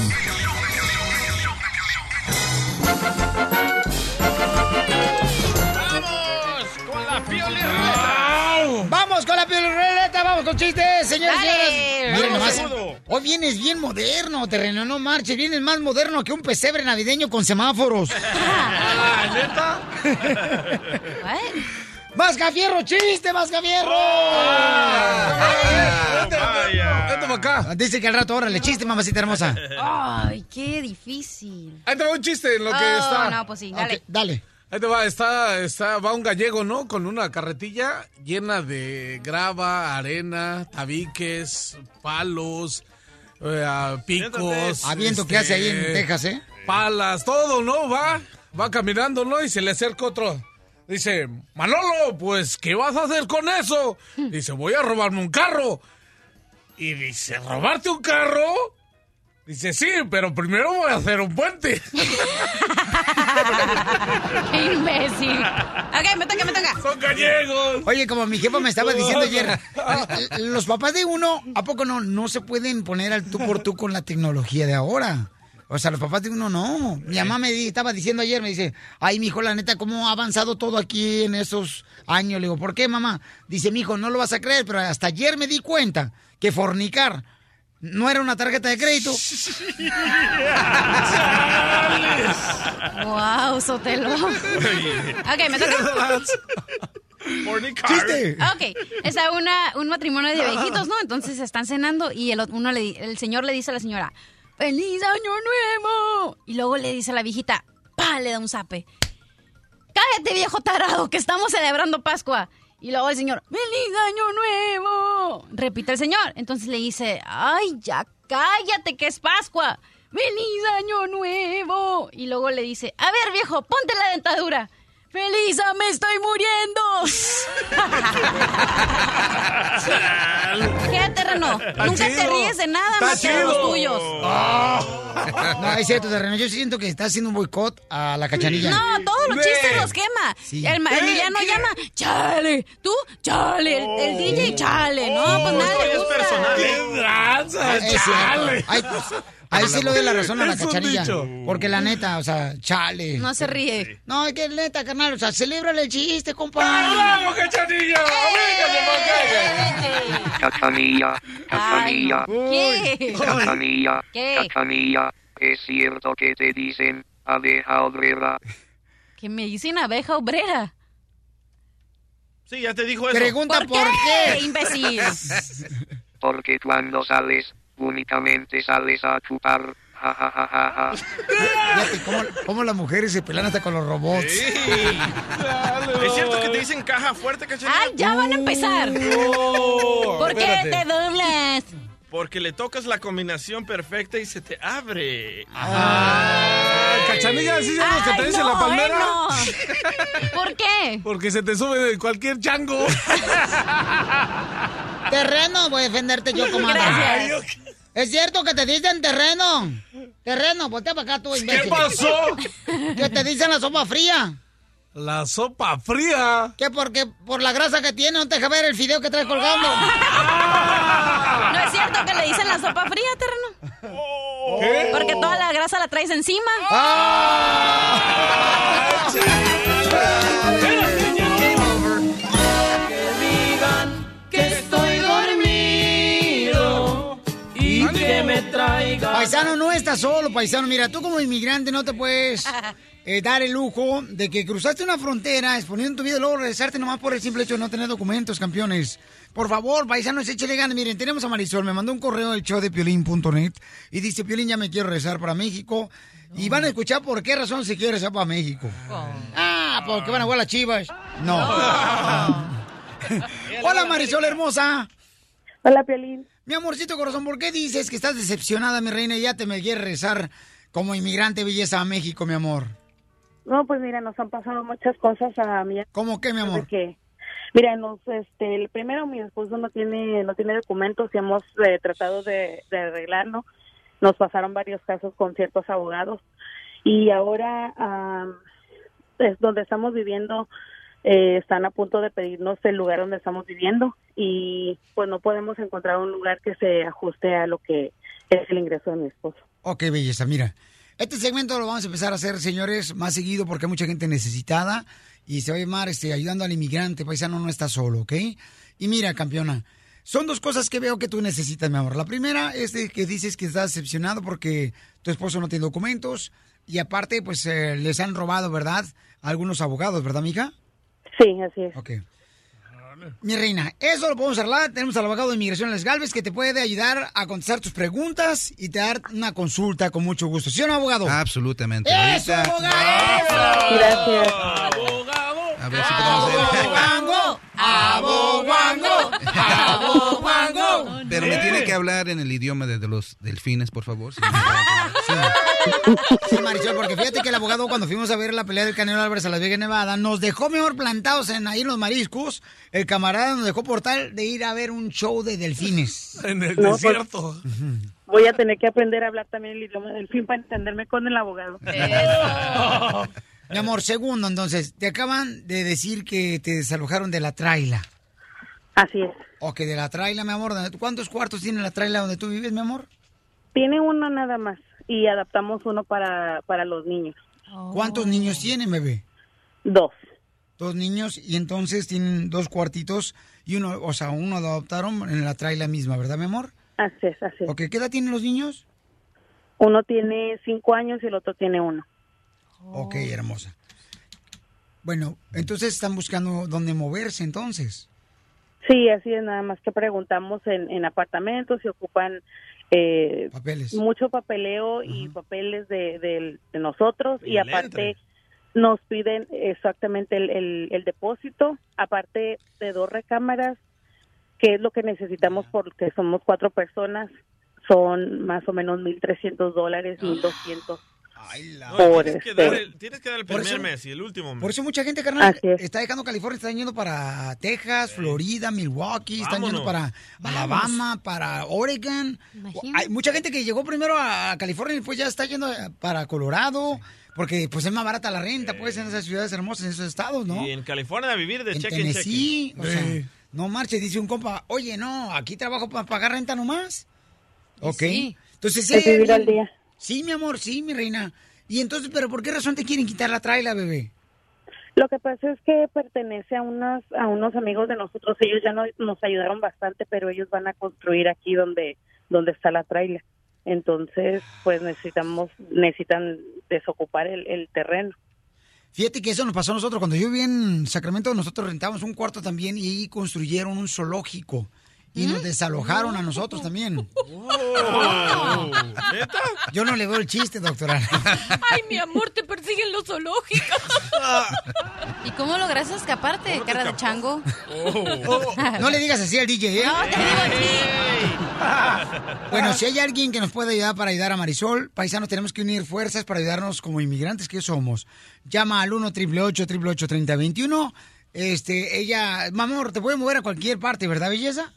¡Con la Vamos con la pioleta, vamos con chistes, señores y nomás, segundo. hoy vienes bien moderno, terreno, no marches, vienes más moderno que un pesebre navideño con semáforos. ¿Neta? ¡Mascafierro, chiste, Mascafierro! Vente para acá. Dice que al rato, órale, chiste, mamacita hermosa. Ay, qué difícil. Va un chiste en lo que Oh, está. no, pues sí, dale. Ok, dale. Ahí te va, está, está, va un gallego, ¿no? Con una carretilla llena de grava, arena, tabiques, palos, eh, picos. Aviento que hace ahí en este, Texas, ¿eh? Palas, todo, ¿no? Va, va caminando, ¿no? Y se le acerca otro. Dice, Manolo, pues, ¿qué vas a hacer con eso? Dice, voy a robarme un carro. Y dice, ¿robarte un carro? Dice, sí, pero primero voy a hacer un puente. ¡Qué imbécil! Ok, me toca, me toca. Son gallegos. Oye, como mi jefa me estaba diciendo ayer, los papás de uno, ¿a poco no, no se pueden poner al tú por tú con la tecnología de ahora? O sea, los papás de uno no. Mi mamá me di- estaba diciendo ayer, me dice, ay, mijo, la neta, cómo ha avanzado todo aquí en esos años. Le digo, ¿por qué, mamá? Dice, mijo, no lo vas a creer, pero hasta ayer me di cuenta que fornicar no era una tarjeta de crédito. Wow, Sotelo. Ok, me toca. ¡Chiste! Ok, está una, un matrimonio de viejitos, ¿no? Entonces están cenando y el, uno le, el señor le dice a la señora, ¡Feliz año nuevo! Y luego le dice a la viejita, ¡pa! Le da un zape. ¡Cállate, viejo tarado, que estamos celebrando Pascua! Y luego el señor, ¡Feliz año nuevo! Repite el señor. Entonces le dice, ¡ay, ya cállate, que es Pascua! ¡Feliz año nuevo! Y luego le dice, a ver, viejo, ponte la dentadura. ¡Felisa, me estoy muriendo! ¿Qué, terreno? Está Nunca te chido. ríes de nada más que de los tuyos. No, es cierto, terreno. Yo siento que está haciendo un boicot a la cachanilla. No, todos los chistes los quema. Sí. El ¿Qué? Emiliano ¿Qué? llama, chale. Tú, chale. El, el DJ, chale. No, pues nada le es gusta. personal, ¿eh? tranza, Es chale. Ay, pues, ahí sí le doy la razón a la dicho. Porque la neta, o sea, chale. No se ríe. No, es que neta, carnal, o sea, celébrale el chiste, compa. ¡Bravo, cachanilla! Cachanilla, cachanilla, ¿Qué? cachanilla, ¿Qué? cachanilla. Es cierto que te dicen abeja obrera. Que me dicen abeja obrera. Sí, ya te dijo eso. Pregunta ¿Por qué, imbécil? Porque cuando sales, únicamente sales a chupar. Ja, ja, ja, ja, ja. Fíjate cómo, cómo las mujeres se pelean hasta con los robots. ¿Es cierto que te dicen caja fuerte, cachanilla? ¡Ay, ya van a empezar! ¿Por qué espérate. te doblas? Porque le tocas la combinación perfecta y se te abre. Cachanilla, ¿sí sabes lo que Ay, te dice no, la palmera? eh, no. ¿Por qué? Porque se te sube de cualquier chango. Terreno, voy a defenderte yo, comadre. Gracias. Es cierto que te dicen terreno. Terreno, voltea para acá tú, imbécil. pasó? Que te dicen la sopa fría. La sopa fría. Que porque por la grasa que tiene no te deja ver el fideo que traes colgando. ¿No es cierto que le dicen la sopa fría, terreno? ¿Qué? Porque toda la grasa la traes encima. que me traiga. Paisano, no estás solo, paisano. Mira, tú como inmigrante no te puedes eh, dar el lujo de que cruzaste una frontera exponiendo tu vida y luego regresarte nomás por el simple hecho de no tener documentos, campeones. Por favor, paisanos, échale ganas. Miren, tenemos a Marisol, me mandó un correo del show de piolín.net y dice, Piolín, ya me quiero regresar para México. Y van a escuchar por qué razón se quiere regresar para México. Ah, porque van a jugar las chivas. No. Hola, Marisol hermosa. Hola, Piolín. Mi amorcito corazón, ¿por qué dices que estás decepcionada, mi reina, y ya te me quieres regresar como inmigrante belleza a México, mi amor? No, pues mira, nos han pasado muchas cosas a mí. ¿Cómo qué, mi amor? Que, mira, nos, este, el primero mi esposo no tiene, no tiene documentos y hemos eh, tratado de, de arreglarlo. Nos pasaron varios casos con ciertos abogados y ahora es donde estamos viviendo. Eh, están a punto de pedirnos el lugar donde estamos viviendo y pues no podemos encontrar un lugar que se ajuste a lo que es el ingreso de mi esposo. Ok, belleza, mira. Este segmento lo vamos a empezar a hacer, señores, más seguido porque hay mucha gente necesitada y se va a llamar este, ayudando al inmigrante. Paisano no está solo, ¿ok? Y mira, campeona, son dos cosas que veo que tú necesitas, mi amor. La primera es de que dices que estás decepcionado porque tu esposo no tiene documentos y aparte, pues eh, les han robado, ¿verdad? Algunos abogados, ¿verdad, mija? Sí, así es. Ok. Mi reina, eso lo podemos arreglar. Tenemos al abogado de inmigración, Les Galvez, que te puede ayudar a contestar tus preguntas y te dar una consulta con mucho gusto. ¿Sí o no, abogado? Absolutamente. ¡Eso, abogado! Gracias. A ver si podemos hacer- ¡Aboguango! Hablar en el idioma de, de los delfines, por favor. si me Sí, Marisol, porque fíjate que el abogado cuando fuimos a ver la pelea del Canelo Álvarez a Las Vegas, Nevada, nos dejó mejor plantados en ahí en los mariscos. El camarada nos dejó por tal de ir a ver un show de delfines. En el No, pues- desierto. Voy a tener que aprender a hablar también el idioma del fin para entenderme con el abogado. Mi amor, segundo, entonces, te acaban de decir que te desalojaron de la traila. Así es. Ok, de la traila, mi amor. ¿Cuántos cuartos tiene la traila donde tú vives, mi amor? Tiene uno nada más y adaptamos uno para, para los niños. ¿Cuántos niños tienen, bebé? Dos. Dos niños y entonces tienen dos cuartitos y uno, o sea, uno lo adoptaron en la traila misma, ¿verdad, mi amor? Así es, así es. Ok, ¿qué edad tienen los niños? Uno tiene cinco años y el otro tiene uno. Ok, hermosa. Bueno, entonces están buscando dónde moverse entonces. Sí, así es, nada más que preguntamos en, en apartamentos si ocupan eh, Papeles. mucho papeleo y papeles de, de nosotros. Y, aparte nos piden exactamente el, el- el depósito, aparte de dos recámaras, que es lo que necesitamos porque somos cuatro personas, son más o menos 1.300 dólares, 1.200 No, Por tienes, que dar el, tienes que dar el primer eso- mes y el último mes. Por eso mucha gente, carnal, es. está dejando California, están yendo para Texas, Florida, Milwaukee, están yendo Vámonos. para Alabama, para Oregon. Imagínate. Hay mucha gente que llegó primero a California y después ya está yendo para Colorado, porque pues es más barata la renta, pues, en esas ciudades hermosas, en esos estados, ¿no? Y en California a vivir de en cheque en cheque. Tennessee, o Sí. no marche, dice un compa, oye, no, aquí trabajo para pagar renta nomás. Ok. Sí. Entonces, Es sí, vivir al día. Sí, mi amor, sí, mi reina. Y entonces, ¿pero por qué razón te quieren quitar la traila, bebé? Lo que pasa es que pertenece a unas a unos amigos de nosotros. Ellos ya no- nos ayudaron bastante, pero ellos van a construir aquí donde donde está la traila. Entonces, pues necesitamos necesitan desocupar el, el terreno. Fíjate que eso nos pasó a nosotros. Cuando yo viví en Sacramento, nosotros rentamos un cuarto también y ahí construyeron un zoológico. Y nos desalojaron a nosotros también. Oh, ¿Neta? Yo no le veo el chiste, doctora. Ay, mi amor, te persiguen los zoológicos. ¿Y cómo lograste escaparte, cara de chango? Oh, no le digas así al DJ, ¿eh? No, te digo a Bueno, si hay alguien que nos puede ayudar para ayudar a Marisol, paisanos, tenemos que unir fuerzas para ayudarnos como inmigrantes que somos. Llama al 1 888 3021 Este, ella, mamor, te puede mover a cualquier parte, ¿verdad, belleza?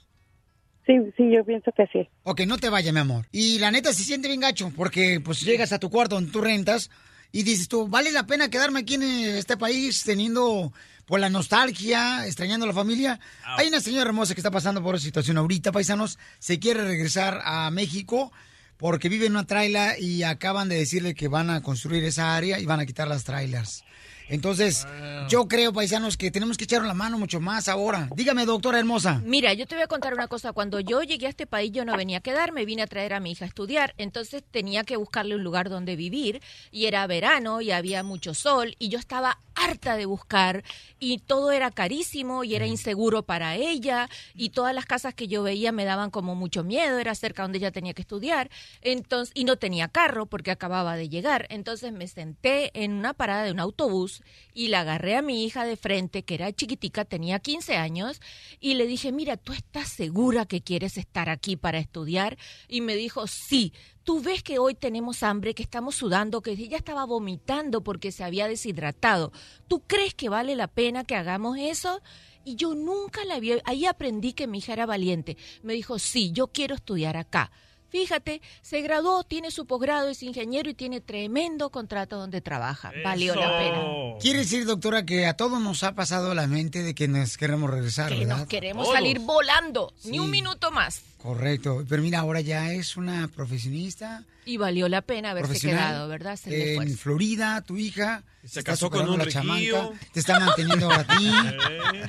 Sí, sí, yo pienso que sí. Ok, no te vayas, mi amor. Y la neta se siente bien gacho, porque pues llegas a tu cuarto donde tú rentas y dices tú, ¿vale la pena quedarme aquí en este país teniendo por la nostalgia, extrañando a la familia? Hay una señora hermosa que está pasando por esa situación ahorita, paisanos, se quiere regresar a México porque vive en una traila y acaban de decirle que van a construir esa área y van a quitar las trailers. Entonces, yo creo, paisanos, que tenemos que echar la mano mucho más ahora. Dígame, doctora hermosa. Mira, yo te voy a contar una cosa. Cuando yo llegué a este país, yo no venía a quedarme, vine a traer a mi hija a estudiar. Entonces tenía que buscarle un lugar donde vivir. Y era verano y había mucho sol. Y yo estaba harta de buscar. Y todo era carísimo y era inseguro para ella. Y todas las casas que yo veía me daban como mucho miedo. Era cerca donde ella tenía que estudiar. Entonces, y no tenía carro porque acababa de llegar. Entonces me senté en una parada de un autobús y la agarré a mi hija de frente, que era chiquitica, tenía 15 años, y le dije, mira, ¿tú estás segura que quieres estar aquí para estudiar? Y me dijo, sí. Tú ves que hoy tenemos hambre, que estamos sudando, que ella estaba vomitando porque se había deshidratado. ¿Tú crees que vale la pena que hagamos eso? Y yo nunca la vi. Ahí aprendí que mi hija era valiente. Me dijo, sí, yo quiero estudiar acá. Fíjate, se graduó, tiene su posgrado, es ingeniero y tiene tremendo contrato donde trabaja. Valió la pena. Quiere decir, doctora, que a todos nos ha pasado la mente de que nos queremos regresar, Que ¿verdad? nos queremos salir volando, ni un minuto más. Correcto. Pero mira, ahora ya es una profesionista Y valió la pena haberse quedado, ¿verdad? Hacer el en. Florida, tu hija. Se casó con un chamaca, Te está manteniendo a ti.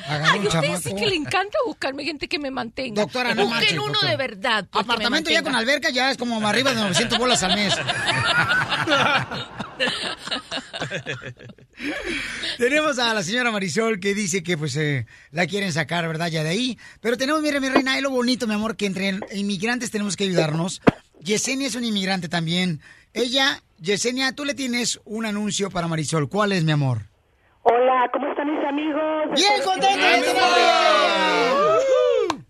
Ay, un usted sí que le encanta buscarme gente que me mantenga. Doctora, no Busquen marche, uno doctora. de verdad. pues, Apartamento ya con alberca ya es como arriba de 900 bolas al mes. tenemos a la señora Marisol que dice que pues eh, la quieren sacar, ¿verdad? Ya de ahí. Pero tenemos, mira, mi reina, es lo bonito, mi amor, que entre inmigrantes tenemos que ayudarnos. Yesenia es una inmigrante también. Ella, Yesenia, tú le tienes un anuncio para Marisol. ¿Cuál es, mi amor? Hola, ¿cómo están mis amigos? ¡Bien tenerte!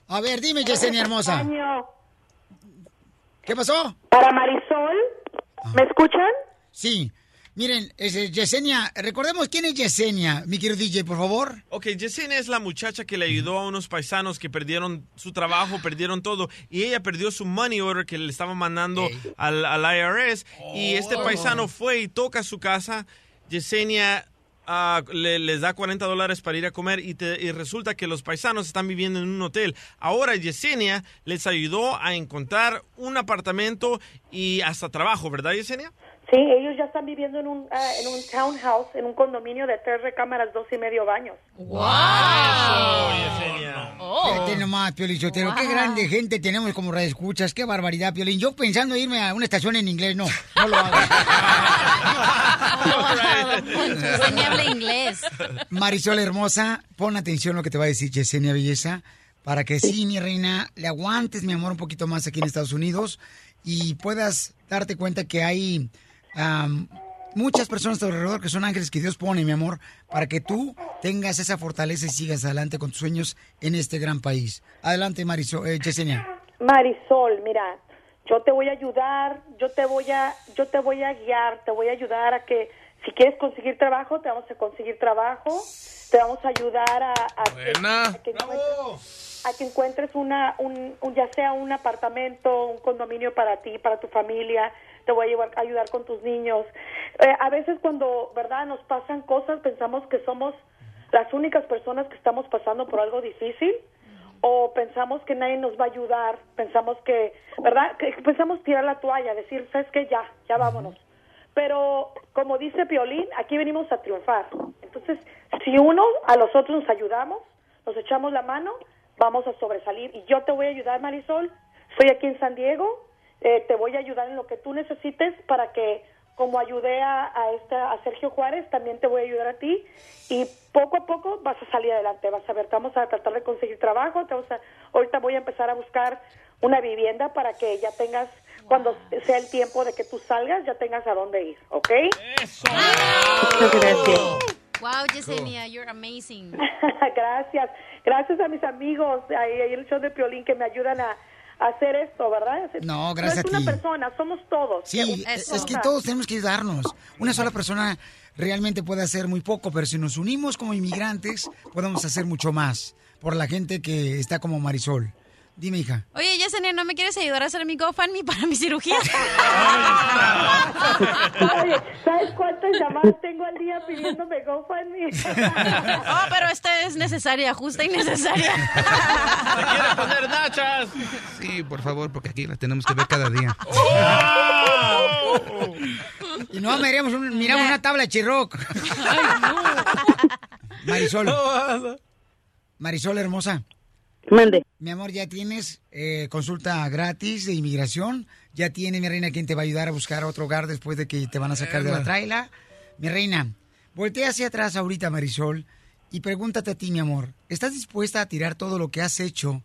A ver, dime, Yesenia hermosa. Año. ¿Qué pasó? Para Marisol, ¿me escuchan? Sí. Miren, es, Yesenia, recordemos quién es Yesenia, mi querido DJ, por favor. Ok, Yesenia es la muchacha que le ayudó a unos paisanos que perdieron su trabajo, perdieron todo, y ella perdió su money order que le estaba mandando al, al IRS, y este Oh. paisano fue y toca su casa, Yesenia ah, le- les da 40 dólares para ir a comer, y, te- y resulta que los paisanos están viviendo en un hotel. Ahora Yesenia les ayudó a encontrar un apartamento y hasta trabajo, ¿verdad Yesenia? Sí, ellos ya están viviendo en un, ah, en un townhouse, en un condominio de tres recámaras, dos y medio baños. Fíjate nomás, Piolín qué grande gente tenemos como escuchas, qué barbaridad, Piolín. Yo pensando irme a una estación en inglés, no, no lo hago. Yesenia habla inglés. Marisol hermosa, pon atención a lo que te va a decir Yesenia Belleza, para que sí, mi reina, le aguantes, mi amor, un poquito más aquí en Estados Unidos y puedas darte cuenta que hay am, muchas personas a tu alrededor que son ángeles que Dios pone, mi amor, para que tú tengas esa fortaleza y sigas adelante con tus sueños en este gran país. Adelante, Marisol, eh, Yesenia. Marisol, mira, yo te voy a ayudar, yo te voy a, yo te voy a guiar, te voy a ayudar a que si quieres conseguir trabajo, te vamos a conseguir trabajo, te vamos a ayudar a, a que- Buena. a que encuentres, a que encuentres una, un, un- ya sea un apartamento, un condominio para ti, para tu familia, te voy a llevar, ayudar con tus niños. Eh, a veces cuando, ¿verdad?, nos pasan cosas, pensamos que somos las únicas personas que estamos pasando por algo difícil o pensamos que nadie nos va a ayudar, pensamos que, ¿verdad?, que pensamos tirar la toalla, decir, ¿sabes qué? Ya, ya vámonos. Pero como dice Piolín, aquí venimos a triunfar. Entonces, si uno a los otros nos ayudamos, nos echamos la mano, vamos a sobresalir. Y yo te voy a ayudar, Marisol. Estoy aquí en San Diego. eh, te voy a ayudar en lo que tú necesites para que, como ayudé a, a, esta, a Sergio Juárez, también te voy a ayudar a ti. Y poco a poco vas a salir adelante. Vas a ver, te vamos a tratar de conseguir trabajo. Te vamos a, ahorita voy a empezar a buscar una vivienda para que ya tengas, cuando sea el tiempo de que tú salgas, ya tengas a dónde ir, ¿ok? Muchas gracias. Wow, Yesenia, you're amazing. gracias. Gracias a mis amigos ahí, el show de Piolín que me ayudan a, hacer esto, ¿verdad? No, gracias no es a una persona, somos todos. Sí, es que todos tenemos que ayudarnos. Una sola persona realmente puede hacer muy poco, pero si nos unimos como inmigrantes, podemos hacer mucho más por la gente que está como Marisol. Dime, hija. Oye, Yesenia, ¿no me quieres ayudar a hacer mi GoFundMe para mi cirugía? Oye, ¿sabes cuántas llamadas tengo al día pidiéndome GoFundMe? oh, pero esta es necesaria, justa y necesaria. quiere poner nachas? Sí, por favor, porque aquí las tenemos que ver cada día. Y no miramos, un- miramos una tabla de chirroc. Marisol. Marisol, hermosa. Mande. Mi amor, ya tienes eh, consulta gratis de inmigración. Ya tiene, mi reina, quien te va a ayudar a buscar otro hogar después de que te van a sacar de la traila. Mi reina, voltea hacia atrás ahorita, Marisol, y pregúntate a ti, mi amor. ¿Estás dispuesta a tirar todo lo que has hecho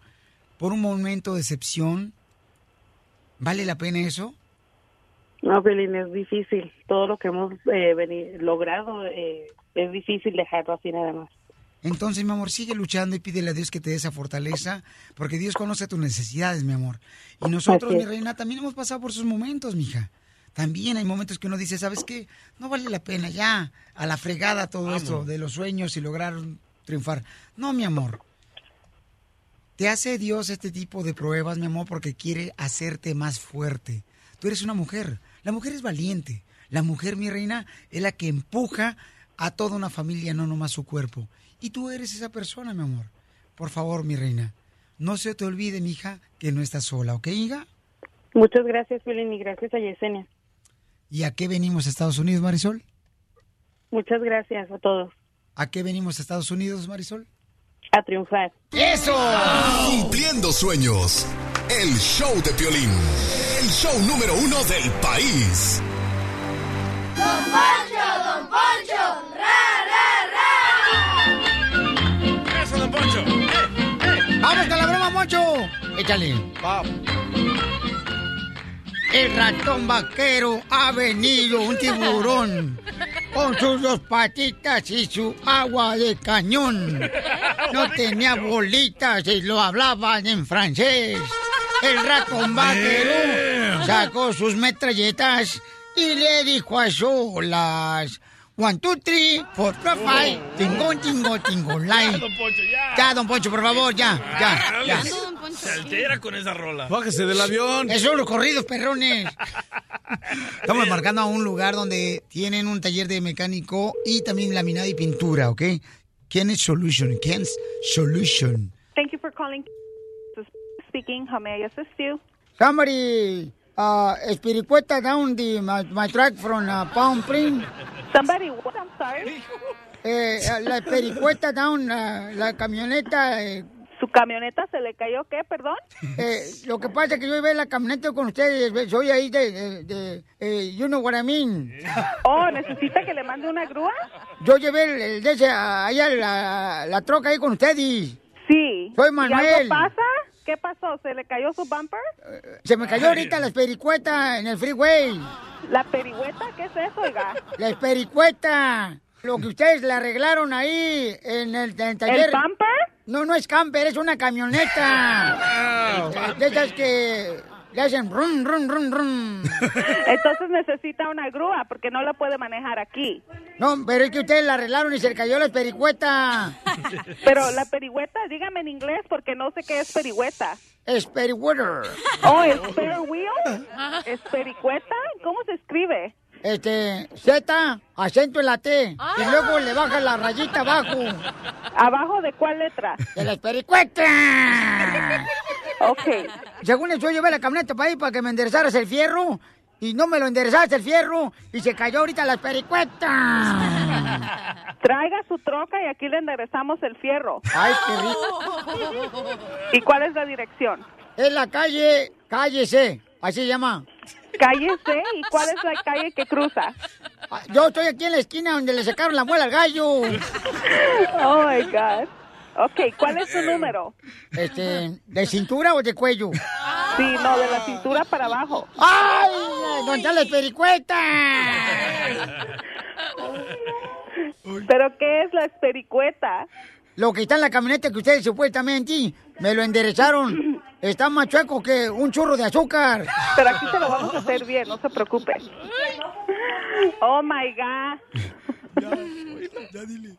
por un momento de excepción? ¿Vale la pena eso? No, Pelín, es difícil. Todo lo que hemos eh, logrado eh, es difícil dejarlo así nada más. Entonces, mi amor, sigue luchando y pídele a Dios que te dé esa fortaleza, porque Dios conoce tus necesidades, mi amor. Y nosotros, mi reina, también hemos pasado por sus momentos, mija. También hay momentos que uno dice, ¿sabes qué? No vale la pena ya, a la fregada todo esto de los sueños y lograr triunfar. No, mi amor. Te hace Dios este tipo de pruebas, mi amor, porque quiere hacerte más fuerte. Tú eres una mujer. La mujer es valiente. La mujer, mi reina, es la que empuja a toda una familia, no nomás su cuerpo. Y tú eres esa persona, mi amor. Por favor, mi reina, no se te olvide, mi hija, que no estás sola, ¿ok, hija? Muchas gracias, Pelín, y gracias a Yesenia. ¿Y a qué venimos a Estados Unidos, Marisol? Muchas gracias a todos. ¿A qué venimos a Estados Unidos, Marisol? A triunfar. ¡Eso! Cumpliendo sueños. El show de Piolín. El show número uno del país. Échale. El ratón vaquero ha venido, un tiburón, con sus dos patitas y su agua de cañón. No tenía bolitas y lo hablaban en francés. El ratón vaquero sacó sus metralletas y le dijo a solas. One, two, three, four, five, five. Tingón, Poncho, ya. Ya, don Poncho, por favor, ya, ya, ya. Se altera con esa rola. Bájese del avión. Son los corridos, perrones. Estamos marcando a un lugar donde tienen un taller de mecánico y también laminado y pintura, ¿ok? Ken's Solution, Ken's Solution. Thank you for calling. This is Speaking, how may I assist you? Somebody, uh, Espiricueta down the, my, my truck from uh, Palm Springs. Somebody, what? I'm sorry. Eh, la Espiricueta down, uh, la camioneta. eh, ¿Su camioneta se le cayó qué, perdón? eh, lo que pasa es que yo iba en la camioneta con ustedes, soy ahí de, de, de, eh, you know what I mean. Oh, ¿necesita que le mande una grúa? Yo llevé el, el de ese, allá la, la troca ahí con ustedes. Sí. Soy ¿Y Manuel. algo pasa? ¿Qué pasó? ¿Se le cayó su bumper? Se me cayó ahorita la espericueta en el freeway. ¿La perigüeta? ¿Qué es eso, oiga? La espericueta. Lo que ustedes le arreglaron ahí en el, en el taller. ¿El bumper? No, no es camper, es una camioneta. de esas que le hacen rum, rum, rum, rum. Entonces necesita una grúa porque no la puede manejar aquí. No, pero es que ustedes la arreglaron y se le cayó la espericueta. Pero la perigüeta, dígame en inglés porque no sé qué es perigüeta. Espericueta. Oh, ¿es wheel? ¿Es pericueta? ¿Cómo se escribe? Este, Z, acento en la T. Y luego le baja la rayita abajo. ¿Abajo de cuál letra? De la espericueta. Ok. Según eso, yo llevé la camioneta para ir para que me enderezaras el fierro. Y no me lo enderezaste el fierro. Y se cayó ahorita la espericueta. Traiga su troca y aquí le enderezamos el fierro. Ay, qué rico. ¿Y cuál es la dirección? Es la calle, calle C. Así se llama. Calle C. ¿Y cuál es la calle que cruza? Ah, Yo estoy aquí en la esquina donde le sacaron la muela al gallo. Oh, my God. Ok, ¿cuál es su número? Este, ¿de cintura o de cuello? Sí, no, de la cintura para abajo. ¡Ay! ¿Dónde está la espericueta? ¿Pero qué es la espericueta? Lo que está en la camioneta que ustedes supuestamente me lo enderezaron. Está más chueco que un churro de azúcar. Pero aquí se lo vamos a hacer bien, no se preocupe. Oh my God.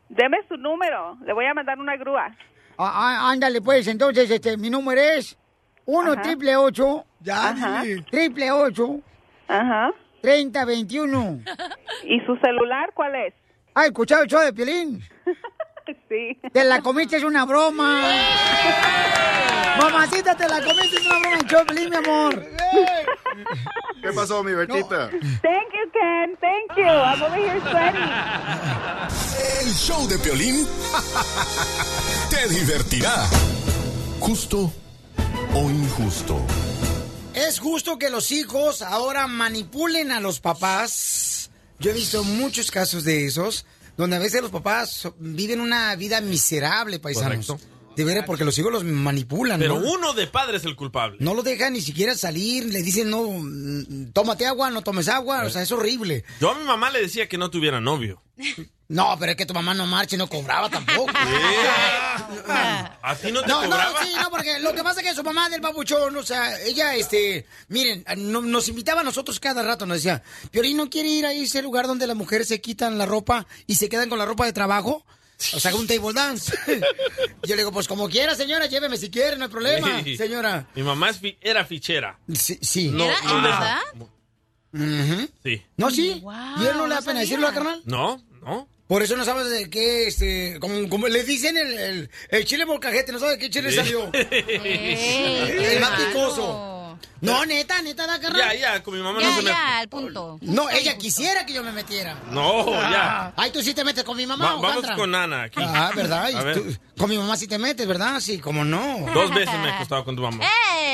Deme su número, le voy a mandar una grúa. Ah, ah, ándale, pues, entonces, este, mi número es 1 Ajá. triple 8 Ya, Ajá. dile. triple 8 Ajá. 30 21. ¿Y su celular cuál es? ¿Has escuchado el show de Piolín? Sí. Te la comiste, es una broma. Mamacita, te la comiste, es una broma Piolín, mi amor. ¿Qué pasó, mi Bertita? Thank you, Ken. Thank you. I'm over here sweating. El show de Piolín te divertirá. Justo o injusto. ¿Es justo que los hijos ahora manipulen a los papás? Yo he visto muchos casos de esos, donde a veces los papás viven una vida miserable, paisanos. Correcto. De veras, porque los hijos los manipulan, Pero ¿no? uno de padre es el culpable. No lo dejan ni siquiera salir, le dicen, no, tómate agua, no tomes agua, o sea, es horrible. Yo a mi mamá le decía que no tuviera novio. No, pero es que tu mamá no marcha y no cobraba tampoco. ¿A ti no te No, no, cobraba? sí, no, porque lo que pasa es que su mamá del babuchón, o sea, ella, este, miren, no- nos invitaba a nosotros cada rato, nos decía, Piolín no quiere ir a ese lugar donde las mujeres se quitan la ropa y se quedan con la ropa de trabajo. O sea, un table dance. Yo le digo, pues como quiera, señora, lléveme si quiere, no hay problema, Sí. señora. Mi mamá es fi- era fichera. Sí. sí. No, ¿Era? no ¿En deja- verdad? Sí. No, sí. ¿Y él no le da no pena decirlo, carnal? No, no. Por eso no sabes de qué, este, como, como le dicen el, el, el chile molcajete, no sabes de qué chile Sí. salió. el más picoso. No, neta, neta, da carnal. Ya, ya, con mi mamá no Ya, se me... ya, al punto. No, ella quisiera que yo me metiera. No, ya. Ay, tú sí te metes con mi mamá, Va- vamos Alejandra? con Ana aquí. Ah, ¿verdad? Y A ver. tú- con mi mamá sí te metes, ¿verdad? Sí, como no. Dos veces me he acostado con tu mamá.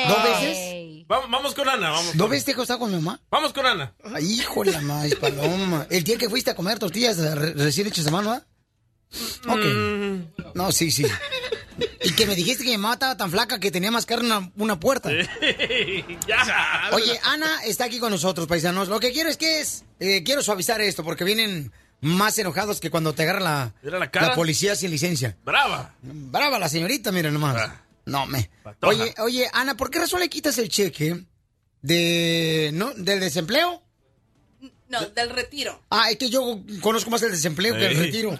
¿Dos veces? Vamos, vamos con Ana, vamos. ¿Dos veces te he acostado con mi mamá? Vamos con Ana. Ay, híjole, más paloma. El día que fuiste a comer tortillas re- recién hechas a mano, ¿ah? Ok. Mm. No, sí, sí. Y que me dijiste que mi mamá estaba tan flaca que tenía más carne una, una puerta. ya. Oye, Ana está aquí con nosotros, paisanos. Lo que quiero es que es... eh, quiero suavizar esto porque vienen más enojados que cuando te agarra la, la cara. policía sin licencia. Brava. Brava la señorita, mira nomás. Ah. No, me... Patoja. Oye, oye, Ana, ¿por qué razón le quitas el cheque de... ¿no? del desempleo? No, del retiro. Ah, es que yo conozco más el desempleo que el retiro.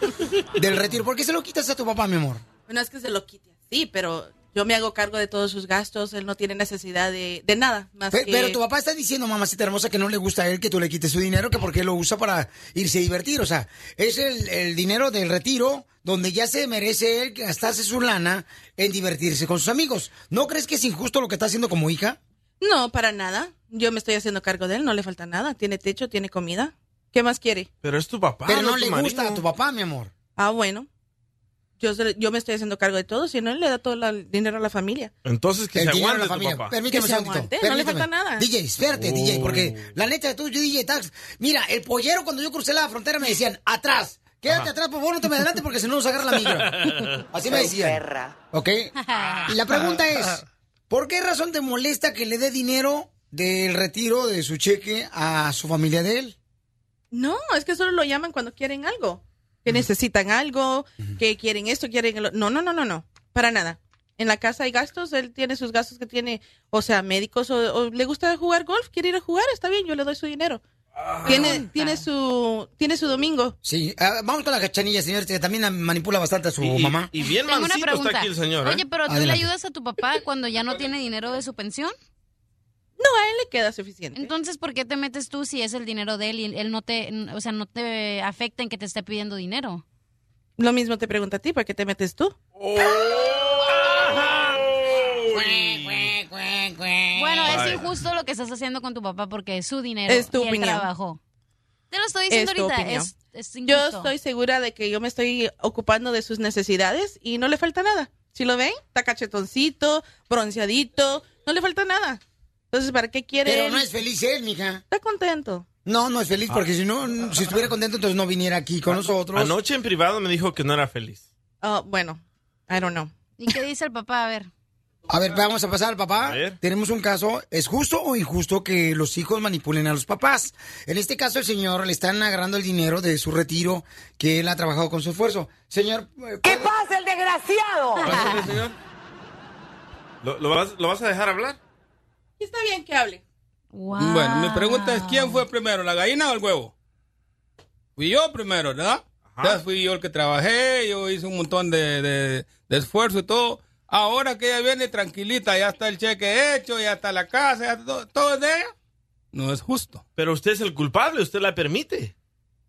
Del retiro. ¿Por qué se lo quitas a tu papá, mi amor? No es que se lo quite así, pero yo me hago cargo de todos sus gastos. Él no tiene necesidad de, de nada más Pe- que... Pero tu papá está diciendo, mamacita hermosa, que no le gusta a él que tú le quites su dinero, que porque lo usa para irse a divertir. O sea, es el, el dinero del retiro donde ya se merece él gastarse su lana en divertirse con sus amigos. ¿No crees que es injusto lo que está haciendo como hija? No, para nada. Yo me estoy haciendo cargo de él, no le falta nada. Tiene techo, tiene comida. ¿Qué más quiere? Pero es tu papá. Pero no tu le gusta a tu papá, mi amor. Ah, bueno. Yo, se- yo me estoy haciendo cargo de todo, si no, él le da todo la- el dinero a la familia. Entonces que el se de aguante la tu familia. papá. Permíteme Que se un segundito, aguante, no le falta nada. DJ, espérate, Oh. DJ, porque la neta, tú, yo DJ, tax. Mira, el pollero cuando yo crucé la frontera me decían, atrás. Quédate Ajá. atrás, por favor, no te me adelante porque si no nos agarra la migra. Así me decían. ¿Ok? Y la pregunta es, ¿por qué razón te molesta que le dé dinero del retiro de su cheque a su familia de él? No, es que solo lo llaman cuando quieren algo. Que necesitan algo, que quieren esto, quieren lo... No, no, no, no, no. Para nada. En la casa hay gastos, él tiene sus gastos que tiene, o sea, médicos, o, o le gusta jugar golf, quiere ir a jugar, está bien, yo le doy su dinero. Tiene, tiene su tiene su domingo. Sí, ah, vamos con la cachanilla, señor, que también manipula bastante a su mamá. Y bien Tengo una mansito pregunta. está aquí el señor. ¿eh? Oye, pero ¿tú le ayudas a tu papá cuando ya no tiene dinero de su pensión? No, a él le queda suficiente. Entonces, ¿por qué te metes tú si es el dinero de él y él no te, o sea, no te afecta en que te esté pidiendo dinero? Lo mismo te pregunta a ti, ¿para qué te metes tú? Bueno, es injusto lo que estás haciendo con tu papá porque es su dinero Es tu y él opinión. trabajó. Te lo estoy diciendo Es ahorita, es, es Yo estoy segura de que yo me estoy ocupando de sus necesidades y no le falta nada. Si lo ven, está cachetoncito, bronceadito, no le falta nada. Entonces, ¿para qué quiere Pero él? no es feliz él, mija. Está contento. No, no es feliz Ah. porque si no, si estuviera contento, entonces no viniera aquí con nosotros. Anoche en privado me dijo que no era feliz. Oh, bueno, I don't know. ¿Y qué dice el papá? A ver. A ver, vamos a pasar al papá. A ver. Tenemos un caso. ¿Es justo o injusto que los hijos manipulen a los papás? En este caso, el señor le están agarrando el dinero de su retiro que él ha trabajado con su esfuerzo. Señor. ¿Qué pasa, el desgraciado? Pásale, señor. ¿Lo, lo vas, ¿Lo vas a dejar hablar? Está bien que hable. Bueno, mi pregunta es, ¿quién fue primero, la gallina o el huevo? Fui yo primero, ¿verdad? Entonces fui yo el que trabajé, yo hice un montón de, de- de esfuerzo y todo. Ahora que ella viene tranquilita, ya está el cheque hecho, ya está la casa, ya está todo, todo es de ella. No es justo. Pero usted es el culpable, usted la permite.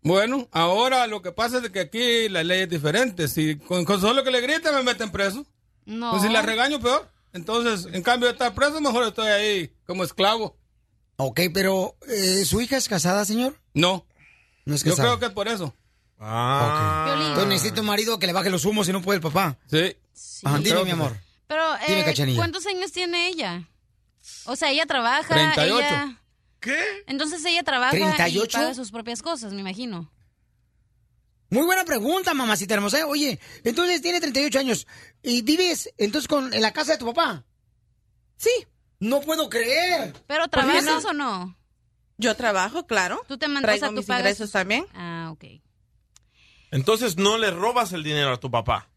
Bueno, ahora lo que pasa es que aquí la ley es diferente. Si con, con solo que le grite me meten preso. No. Pues si la regaño, peor. Entonces, en cambio de estar preso, mejor estoy ahí como esclavo. Ok, pero eh, ¿su hija es casada, señor? No. No es Yo casada. creo que es por eso. Ah. Entonces necesita un marido que le baje los humos si no puede el papá. Sí. Ajá, dime, Creo mi amor. Pero, Dime, eh, Cachanilla. ¿cuántos años tiene ella? O sea, ella trabaja. 38. Ella... ¿Qué? Entonces ella trabaja y 38. paga sus propias cosas, me imagino. Muy buena pregunta, mamacita hermosa. Oye, entonces tiene 38 años. ¿Y vives entonces con, en la casa de tu papá? Sí. No puedo creer. ¿Pero ¿Por qué trabajas no? o no? Yo trabajo, claro. ¿Tú te mandas Traigo a tu mis pagas ingresos también. Ah, ok. Entonces no le robas el dinero a tu papá.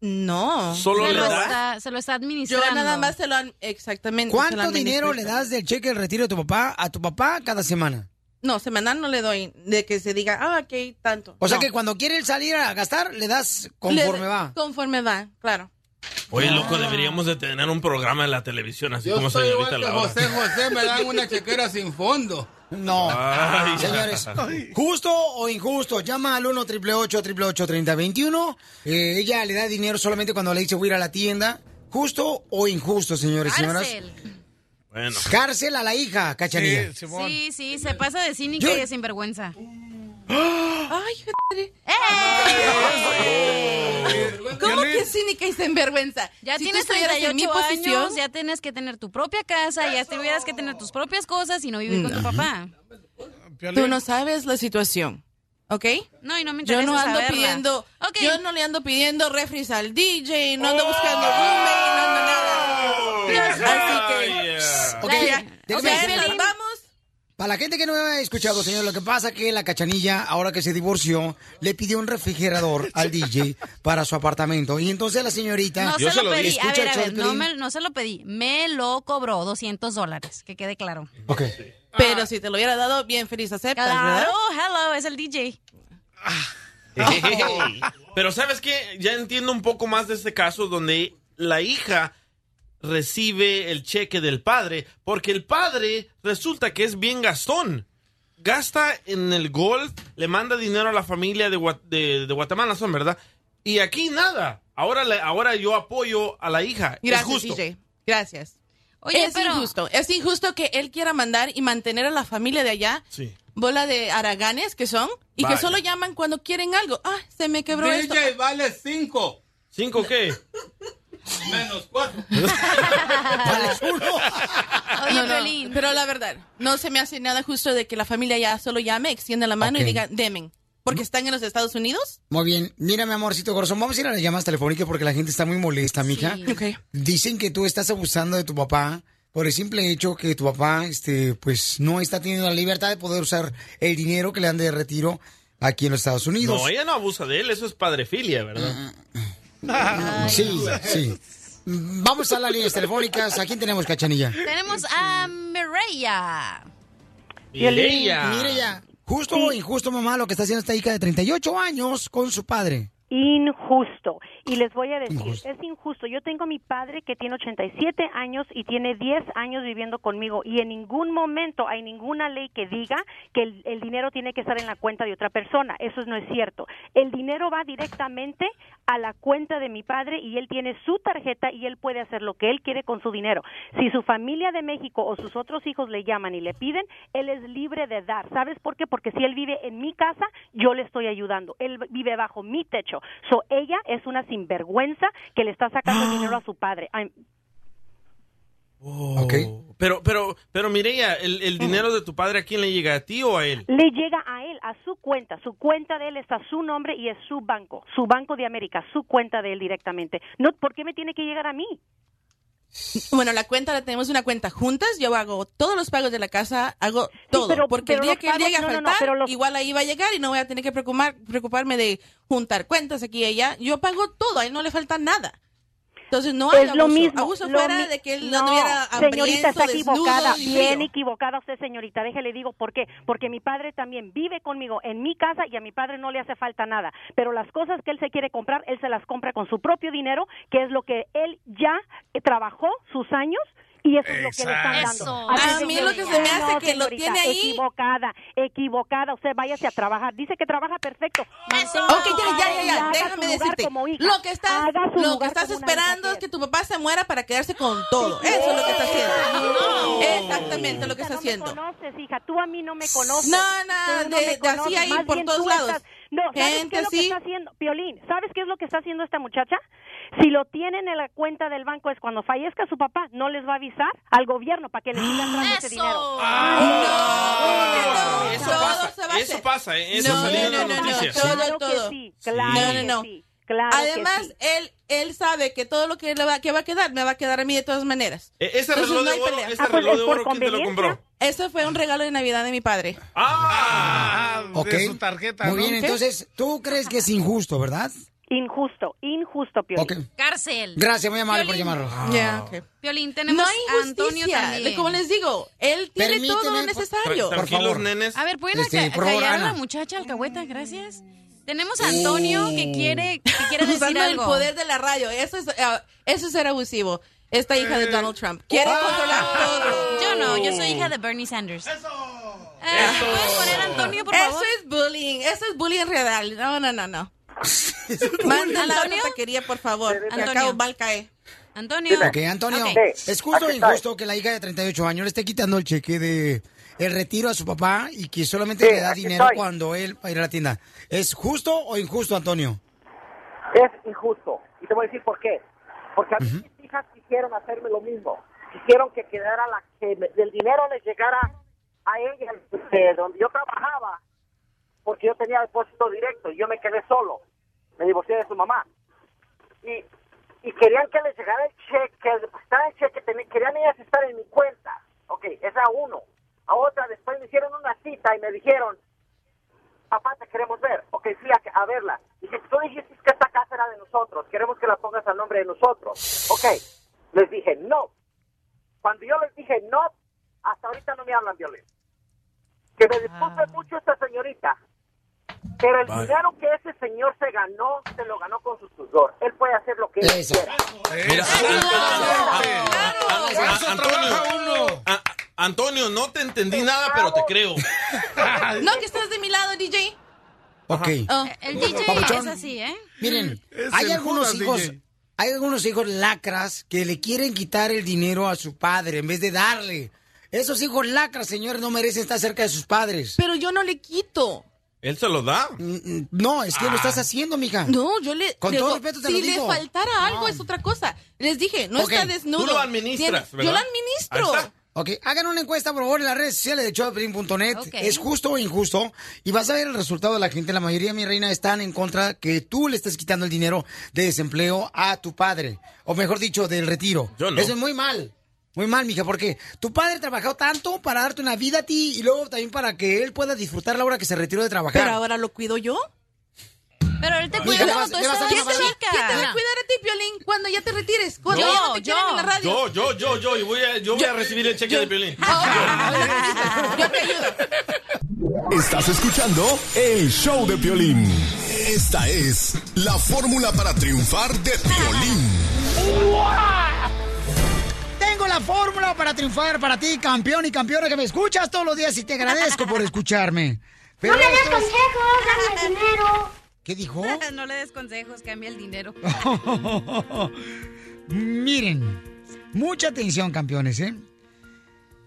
No. Solo se, le lo das. está, se lo está administrando. Yo nada más se lo han... Exactamente. se lo ¿Cuánto dinero le das del cheque del retiro de tu papá a tu papá cada semana? No, semanal no le doy de que se diga, ah, ok, tanto. O sea que cuando quiere salir a gastar, le das conforme Le- va. Conforme va, claro. Oye, loco, deberíamos de tener un programa en la televisión, así Yo como soy señorita igual que Laura. José José, me dan una chequera sin fondo. No. Ay, Señores, justo o injusto, llama al 1 888 3021 eh, Ella le da dinero solamente cuando le dice voy a ir a la tienda. Justo o injusto, señores y señoras. Cárcel. Bueno. Cárcel a la hija, cachanilla. Sí, sí, se pasa de cínica Yo- y de sinvergüenza. Ay, joder. ¿Cómo que cínica y sinvergüenza? Ya Si tienes estuvieras en mi 38 posición- años, ya tienes que tener tu propia casa, ya tuvieras que tener tus propias cosas y no vivir con tu papá. Tú no sabes la situación, ¿ok? No, y no me Yo interesa no ando saberla. pidiendo, Ok. yo no le ando pidiendo refris al DJ, no ando buscando roommate, no ando nada. Así Ok, ya, déjame o sea, decirle- nos vamos. Para la gente que no me ha escuchado, señor, lo que pasa que la cachanilla, ahora que se divorció, le pidió un refrigerador al DJ para su apartamento. Y entonces la señorita... No se lo pedí. A ver, a ver, no, me, no se lo pedí. Me lo cobró 200 dólares, que quede claro. Ok. Pero si te lo hubiera dado, bien feliz ¿verdad? Claro, hello, es el DJ. Pero ¿sabes qué? Ya entiendo un poco más de este caso donde la hija recibe el cheque del padre porque el padre resulta que es bien gastón. Gasta en el golf, le manda dinero a la familia de, de- de Guatemala, son, ¿verdad? Y aquí nada. Ahora, le- ahora yo apoyo a la hija. Gracias, es justo. DJ. Gracias. Oye, es pero- injusto. Es injusto que él quiera mandar y mantener a la familia de allá, Sí. bola de haraganes que son, y Vaya. que solo llaman cuando quieren algo. Ah, se me quebró DJ esto. vale cinco. ¿Cinco qué? Menos cuatro. Oye, no, no, pero la verdad, no se me hace nada justo de que la familia ya solo llame, extienda la mano y diga, demen. Porque están en los Estados Unidos. Muy bien. Mira, mi amorcito corazón, vamos a ir a las llamadas telefónicas porque la gente está muy molesta, mija. Ok. Dicen que tú estás abusando de tu papá por el simple hecho que tu papá, este, pues, no está teniendo la libertad de poder usar el dinero que le dan de retiro aquí en los Estados Unidos. No, ella no abusa de él, eso es padrefilia, ¿verdad? Sí, sí. Vamos a las líneas telefónicas. ¿A quién tenemos, Cachanilla? Tenemos a Mireya. Mireya. Mireya. Justo o injusto, mamá, lo que está haciendo esta hija de 38 años con su padre. Injusto. Y les voy a decir, es injusto. Yo tengo a mi padre que tiene 87 años y tiene 10 años viviendo conmigo y en ningún momento hay ninguna ley que diga que el, el dinero tiene que estar en la cuenta de otra persona. Eso no es cierto. El dinero va directamente a la cuenta de mi padre y él tiene su tarjeta y él puede hacer lo que él quiere con su dinero. Si su familia de México o sus otros hijos le llaman y le piden, él es libre de dar. ¿Sabes por qué? Porque si él vive en mi casa, yo le estoy ayudando. Él vive bajo mi techo. So, ella es una sinvergüenza que le está sacando dinero a su padre. I'm- Pero, pero, pero Mireya, ¿el, el dinero de tu padre a quién le llega? ¿A ti o a él? le llega a él, a su cuenta. Su cuenta de él está a su nombre y es su banco, su Banco de América, su cuenta de él directamente. No, ¿Por qué me tiene que llegar a mí? Bueno, la cuenta la tenemos una cuenta juntas. Yo hago todos los pagos de la casa, hago todo. pero- porque el día que pagos- llegue a no, no, no, faltar, pero los- igual ahí va a llegar y no voy a tener que preocupar, preocuparme de juntar cuentas aquí y allá. Yo pago todo, a él no le falta nada. Entonces no hay es lo abuso. mismo. Abuso lo fuera mi- de que él no, señorita, está equivocada, bien equivocada usted, señorita. Déjele digo por qué. Porque mi padre también vive conmigo en mi casa y a mi padre no le hace falta nada. Pero las cosas que él se quiere comprar, él se las compra con su propio dinero, que es lo que él ya trabajó sus años. Y eso es lo que le están dando. A de mí lo que se me hace que lo tiene ahí- Equivocada, equivocada. Usted váyase a trabajar. Dice que trabaja perfecto. Mantenga Ok, ya, ya, ya, Déjame decirte. Lo que estás, lo que estás esperando es que tu papá se muera para quedarse con todo. Eso es lo que está haciendo. No. Exactamente lo que está no haciendo. Me conoces, hija. Tú a mí no me conoces. No, no, no de- me de así ahí Más por todos lados. estás- No, ¿sabes Gente qué es lo que así. está haciendo? Piolín, ¿sabes qué es lo que está haciendo esta muchacha? Si lo tienen en la cuenta del banco es cuando fallezca su papá, no les va a avisar al gobierno para que les sigan dando ese dinero. Eso pasa, eso pasa, ¿eh? eso No, salió en no, las no, no, todo, Claro que todo. sí, claro no, no, que no. sí, claro que Además, sí. él, él sabe que todo lo que le va, que va a quedar, me va a quedar a mí de todas maneras. E- ese Entonces, reloj no de hay oro, pelea. ese Ah, pues, reloj de es por oro, ¿quién te lo compró? Ese fue un regalo de Navidad de mi padre. Ah, Ok. su tarjeta, Muy ¿no? bien, entonces, tú crees que es injusto, ¿verdad? Injusto, injusto, Piolín. Ok. Cárcel. Gracias, muy amable por llamarlo. Ya, ok. Violín, tenemos No a Antonio también. Como les digo, él tiene todo lo necesario. por- por favor. nenes. A ver, ¿pueden Este, aca- por favor, callar a la muchacha alcahueta? Gracias. Tenemos a Antonio Uh. que quiere, que quiere decir Usando el poder de la radio. Eso es, ah, eso es ser abusivo. Esta hija de Donald Trump. Quiere controlar todo. Yo no, yo soy hija de Bernie Sanders. Ah, ¿Puedes poner a Antonio, por Eso favor? es bullying. Eso es bullying real. No, no, no, no. Mándala a otra taquería, por favor. Antonio. acabo mal cae. Antonio. Ok, Antonio. ¿es justo o injusto que la hija de 38 años le esté quitando el cheque de el retiro a su papá y que solamente Sí, le da dinero estoy. cuando él va a ir a la tienda? ¿Es justo o injusto, Antonio? Es injusto. Y te voy a decir por qué. Porque a mí mis hijas quisieron hacerme lo mismo. Quisieron que quedara la que me- el dinero les llegara a ella de donde yo trabajaba, porque yo tenía depósito directo y yo me quedé solo. Me divorcié de su mamá. Y, y querían que les llegara el cheque, que el cheque, teni- querían ellas estar en mi cuenta. Ok, esa uno. A otra, después me hicieron una cita y me dijeron, papá, te queremos ver. Ok, fui a, a verla. Dije, tú dijiste que esta casa era de nosotros, queremos que la pongas al nombre de nosotros. Ok, les dije no. Cuando yo les dije no, hasta ahorita no me hablan violencia. Que me disculpe mucho esta señorita, pero el Vale. dinero que ese señor se ganó, se lo ganó con su sudor. Él puede hacer lo que él Eso. quiera. Mira, Antonio, Antonio, no te entendí nada, pero te creo. No, que estás de mi lado, DJ. Ok. Oh. El DJ Papuchón. es así, ¿eh? Miren, Es hay algunos Judas, hijos, DJ. hay algunos hijos lacras que le quieren quitar el dinero a su padre en vez de darle. Esos hijos lacras, señores, no merecen estar cerca de sus padres. Pero yo no le quito. Él se lo da. No, es que lo Ah. estás haciendo, mija. No, yo le. Con le- todo respeto te si lo digo. le faltara algo No. es otra cosa. Les dije, no está desnudo. tú lo administras, Tiene- Yo ¿verdad? lo administro. Ok, hagan una encuesta, por favor, en las redes sociales de. Ok. ¿Es justo o injusto? Y vas a ver el resultado de la gente. La mayoría, mi reina, están en contra que tú le estés quitando el dinero de desempleo a tu padre. O mejor dicho, del retiro. Yo no. Eso es muy mal. Muy mal, mija, porque tu padre trabajó tanto para darte una vida a ti y luego también para que él pueda disfrutar la hora que se retiró de trabajar. Pero ahora lo cuido yo. Pero él te cuida vas- tú estás ¿Quién te, va, quién te va a cuidar a ti, Piolín, cuando ya te retires? Cuando Yo. ya no te quieran en la radio. Yo, yo, yo, yo, y voy a, yo voy a recibir el cheque de Piolín. Yo te ayudo. Estás escuchando el show de Piolín. Esta es la fórmula para triunfar de Piolín. Tengo la fórmula para triunfar para ti, campeón y campeona que me escuchas todos los días y te agradezco por escucharme. Pero no le des consejos, dame dinero. ¿Qué dijo? no le des consejos, cambia el dinero. Miren, mucha atención, campeones, ¿eh?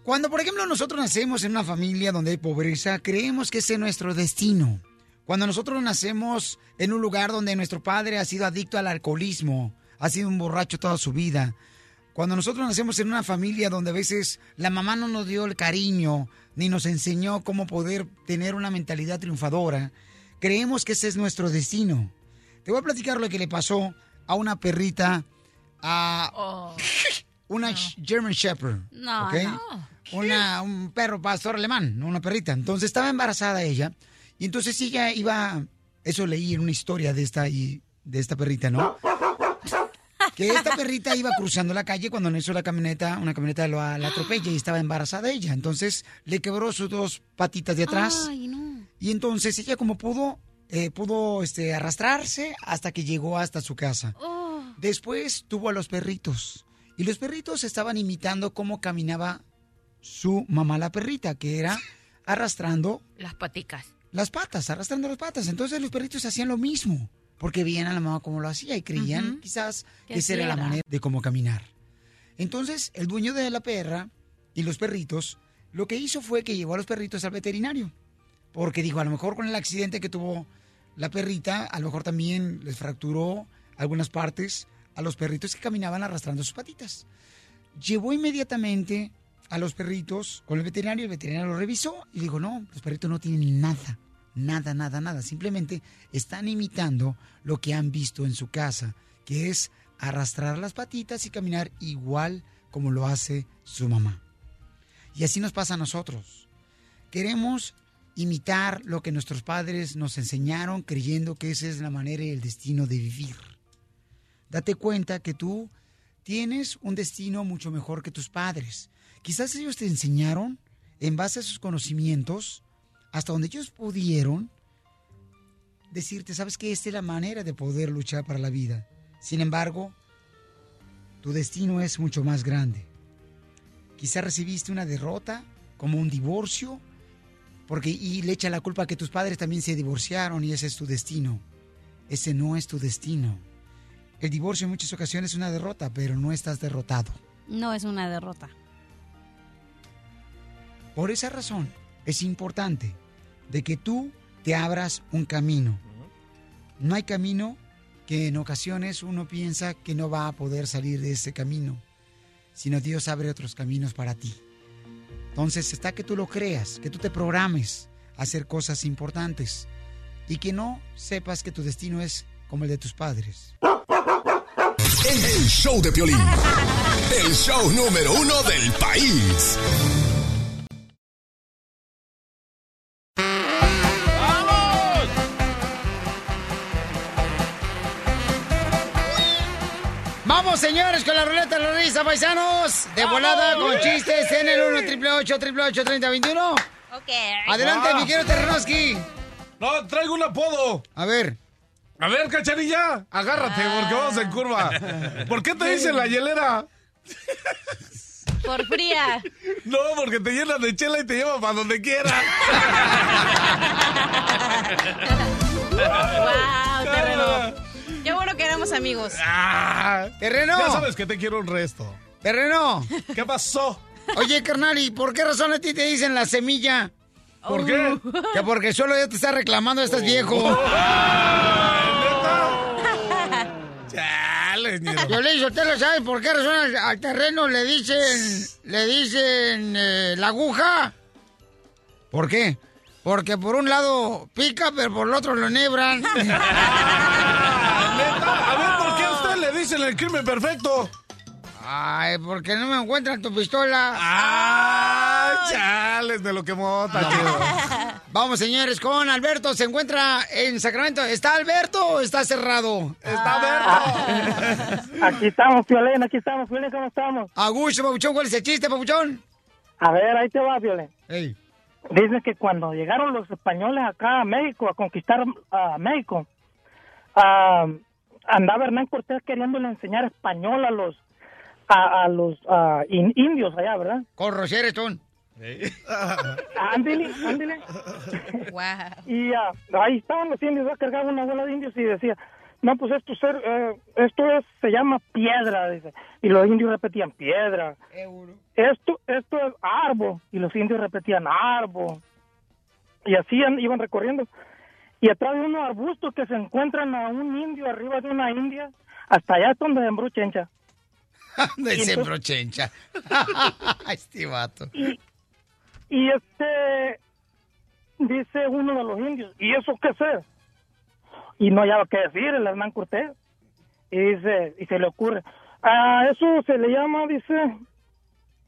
Cuando, por ejemplo, nosotros nacemos en una familia donde hay pobreza, creemos que ese es nuestro destino. Cuando nosotros nacemos en un lugar donde nuestro padre ha sido adicto al alcoholismo, ha sido un borracho toda su vida. Cuando nosotros nacemos en una familia donde a veces la mamá no nos dio el cariño, ni nos enseñó cómo poder tener una mentalidad triunfadora, creemos que ese es nuestro destino. Te voy a platicar lo que le pasó a una perrita, a una sh- German Shepherd. No, no. Una, un perro pastor alemán, no una perrita. Entonces estaba embarazada ella. Y entonces ella iba, eso leí en una historia de esta, y, de esta perrita, ¿no? Que esta perrita iba cruzando la calle cuando en eso la camioneta, una camioneta lo, la atropella y estaba embarazada ella. Entonces le quebró sus dos patitas de atrás. Ay, no. Y entonces ella como pudo, eh, pudo este, arrastrarse hasta que llegó hasta su casa. Oh. Después tuvo a los perritos. Y los perritos estaban imitando cómo caminaba su mamá la perrita, que era arrastrando Las paticas. las patas, arrastrando las patas. Entonces los perritos hacían lo mismo, porque veían a la mamá como lo hacía y creían quizás Que esa era la era. manera de cómo caminar. Entonces el dueño de la perra y los perritos lo que hizo fue que llevó a los perritos al veterinario, porque dijo, a lo mejor con el accidente que tuvo la perrita, a lo mejor también les fracturó algunas partes a los perritos que caminaban arrastrando sus patitas. Llevó inmediatamente a los perritos con el veterinario, el veterinario lo revisó y dijo, no, los perritos no tienen nada, nada, nada, nada. Simplemente están imitando lo que han visto en su casa, que es arrastrar las patitas y caminar igual como lo hace su mamá. Y así nos pasa a nosotros. Queremos imitar lo que nuestros padres nos enseñaron creyendo que esa es la manera y el destino de vivir. Date cuenta que tú tienes un destino mucho mejor que tus padres. Quizás ellos te enseñaron en base a sus conocimientos, hasta donde ellos pudieron decirte, sabes que esta es la manera de poder luchar para la vida. Sin embargo, tu destino es mucho más grande. Quizás recibiste una derrota, como un divorcio, porque y le echa la culpa a que tus padres también se divorciaron y ese es tu destino. Ese no es tu destino. El divorcio en muchas ocasiones es una derrota, pero no estás derrotado. No es una derrota. Por esa razón es importante de que tú te abras un camino. No hay camino que en ocasiones uno piensa que no va a poder salir de ese camino, sino Dios abre otros caminos para ti. Entonces está que tú lo creas, que tú te programes a hacer cosas importantes y que no sepas que tu destino es como el de tus padres. El show de Piolín. El show número uno del país. Señores, con la ruleta de la risa, paisanos. De volada con chistes en el 1 888 888 3021 Ok. Adelante, Ah. mi querido Terrenoski. No, traigo un apodo. A ver. A ver, cacharilla, agárrate, porque vamos en curva. ¿Por qué te dicen la hielera? Por fría. No, porque te llenan de chela y te llevan para donde quieras. wow, terreno. Qué bueno que éramos amigos. Ah, Terreno. Ya sabes que te quiero un resto. Terreno. ¿Qué pasó? Oye, carnal, ¿y por qué razón a ti te dicen la semilla? ¿Por qué? Que porque solo ya te está reclamando, estás viejo. Chale, ñero. Yo le ¿usted lo sabe por qué razón al, al terreno le dicen, le dicen eh, la aguja? ¿Por qué? Porque por un lado pica, pero por el otro lo nebran. Neta, a ver, ¿por qué a usted le dicen el crimen perfecto? Ay, porque no me encuentran tu pistola. ¡Ah! Chales, de lo que mota, chido. Vamos, señores, con Alberto. Se encuentra en Sacramento. ¿Está Alberto o está cerrado? Está Alberto. Aquí estamos, Piolín, aquí estamos, Piolín, ¿cómo estamos? Augusto, Papuchón, ¿cuál es el chiste, Papuchón? A ver, ahí te va, Piolín. Ey. Dice que cuando llegaron los españoles acá a México, a conquistar a México, ah, andaba Hernán Cortés queriéndole enseñar español a los a, a los ah, in- indios allá, ¿verdad? Con Roger Stone. Ándele, ándele. Y ah, ahí estaban los indios, ¿verdad? cargaba una bola de indios y decía, no, pues esto, ser, eh, esto es, se llama piedra, dice. Y los indios repetían, piedra. Esto, esto es árbol. Y los indios repetían, árbol. Y así an- iban recorriendo. Y atrás de unos arbustos que se encuentran a un indio arriba de una india, hasta allá es donde sembró chencha. Sembro Chencha. este vato. Y este dice uno de los indios, ¿y eso qué es? Y no hallaba qué decir el Hernán Cortés. Y dice, y se le ocurre, a eso se le llama, dice,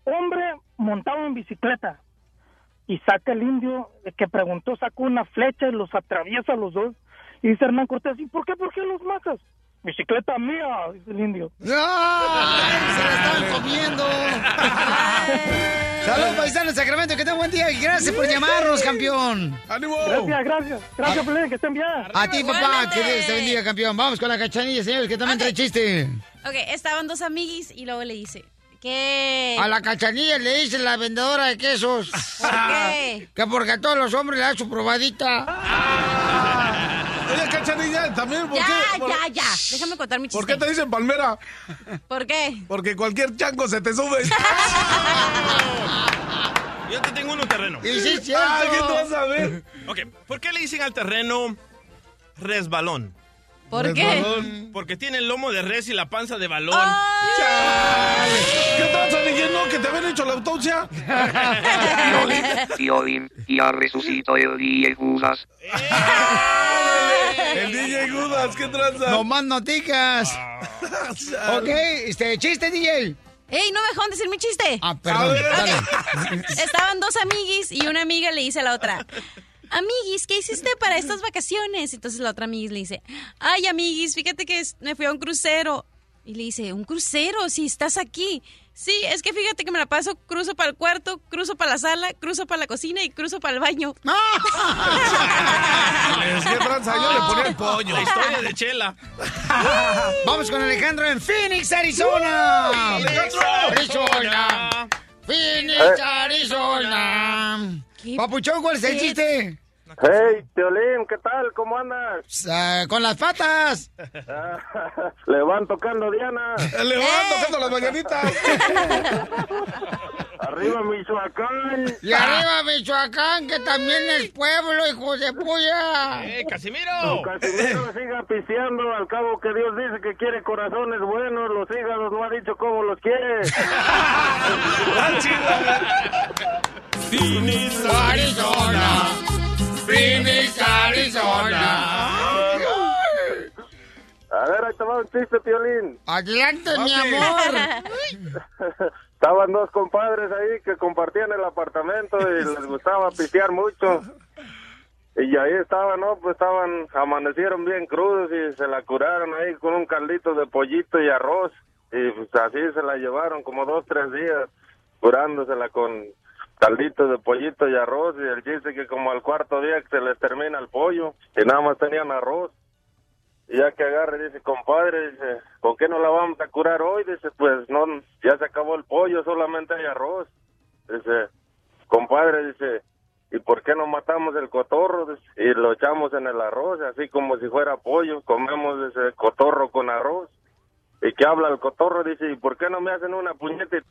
hombre montado en bicicleta. Y saca el indio el que preguntó, saca una flecha y los atraviesa a los dos. Y dice Hernán Cortés, ¿y por qué? ¿Por qué los matas? Bicicleta mía, dice el indio. ¡Se la estaban comiendo! Saludos, paisanos de Sacramento, que tengan buen día y gracias por llamarnos, campeón. ¡Ánimo! Gracias, gracias. Gracias, Pelín, que estén bien. A ti, papá, que Dios te bendiga, campeón. Vamos con la cachanilla, señores, que también trae chiste. Ok, estaban dos amiguis y luego le dice que... A la cachanilla le dice la vendedora de quesos. ¿Por qué? Que porque a todos los hombres le da su probadita. Oye, cachanilla, también, ¿por Ya, qué? por- ya, ya. Déjame contar mi chiste. ¿Por qué te dicen palmera? ¿Por qué? Porque cualquier chango se te sube. Yo te tengo uno terreno. Y sí. Ah, ¿qué tú vas a ver? Ok, ¿por qué le dicen al terreno resbalón? ¿Por Resbalón. Porque tiene el lomo de res y la panza de balón. ¿Qué tranza? No, que te habían hecho la autopsia. Piolín, ya resucitó el DJ Judas. El DJ Gudas, ¿qué tranza? No más noticas. ok, este, chiste, DJ. ¡Ey, no me dejaron decir mi chiste! Ah, perdón. Estaban dos amiguis y una amiga le dice a la otra, amiguis, ¿qué hiciste para estas vacaciones? Entonces la otra amiguis le dice, ay, amiguis, fíjate que es- me fui a un crucero. Y le dice, ¿un crucero? Si estás aquí. Sí, es que fíjate que me la paso, cruzo para el cuarto, cruzo para la sala, cruzo para la cocina y cruzo para el baño. Es que tranza, yo le ponía el pollo. La historia de Chela. Vamos con Alejandro en Phoenix, Arizona. Phoenix, Arizona. Phoenix, Arizona. Papuchón, ¿cuál es el. Hey, Teolín, ¿qué tal? ¿Cómo andas? Ah, con las patas. Le van tocando Diana. Le van tocando las mañanitas. Arriba Michoacán. Y arriba Michoacán, que también es pueblo, hijo de puya. ¡Eh, Casimiro! Casimiro siga pisteando, al cabo que Dios dice que quiere corazones buenos, los hígados no ha dicho cómo los quiere. Phoenix, Arizona. Phoenix, Arizona. A ver, ahí te va un chiste, Piolín. Adelante, mi amor. Estaban dos compadres ahí que compartían el apartamento y les gustaba pistear mucho. Y ahí estaban, ¿no? Pues estaban, amanecieron bien crudos y se la curaron ahí con un caldito de pollito y arroz. Y pues así se la llevaron como dos, tres días, curándosela con caldito de pollito y arroz. Y el chiste que como al cuarto día que se les termina el pollo y nada más tenían arroz. Y ya que agarre, dice, compadre, dice, ¿con qué no la vamos a curar hoy? Dice, pues no, ya se acabó el pollo, solamente hay arroz. Dice, compadre, dice, ¿y por qué no matamos el cotorro? Dice, y lo echamos en el arroz, así como si fuera pollo, comemos ese cotorro con arroz. ¿Y qué habla el cotorro? Dice, ¿y por qué no me hacen una puñete?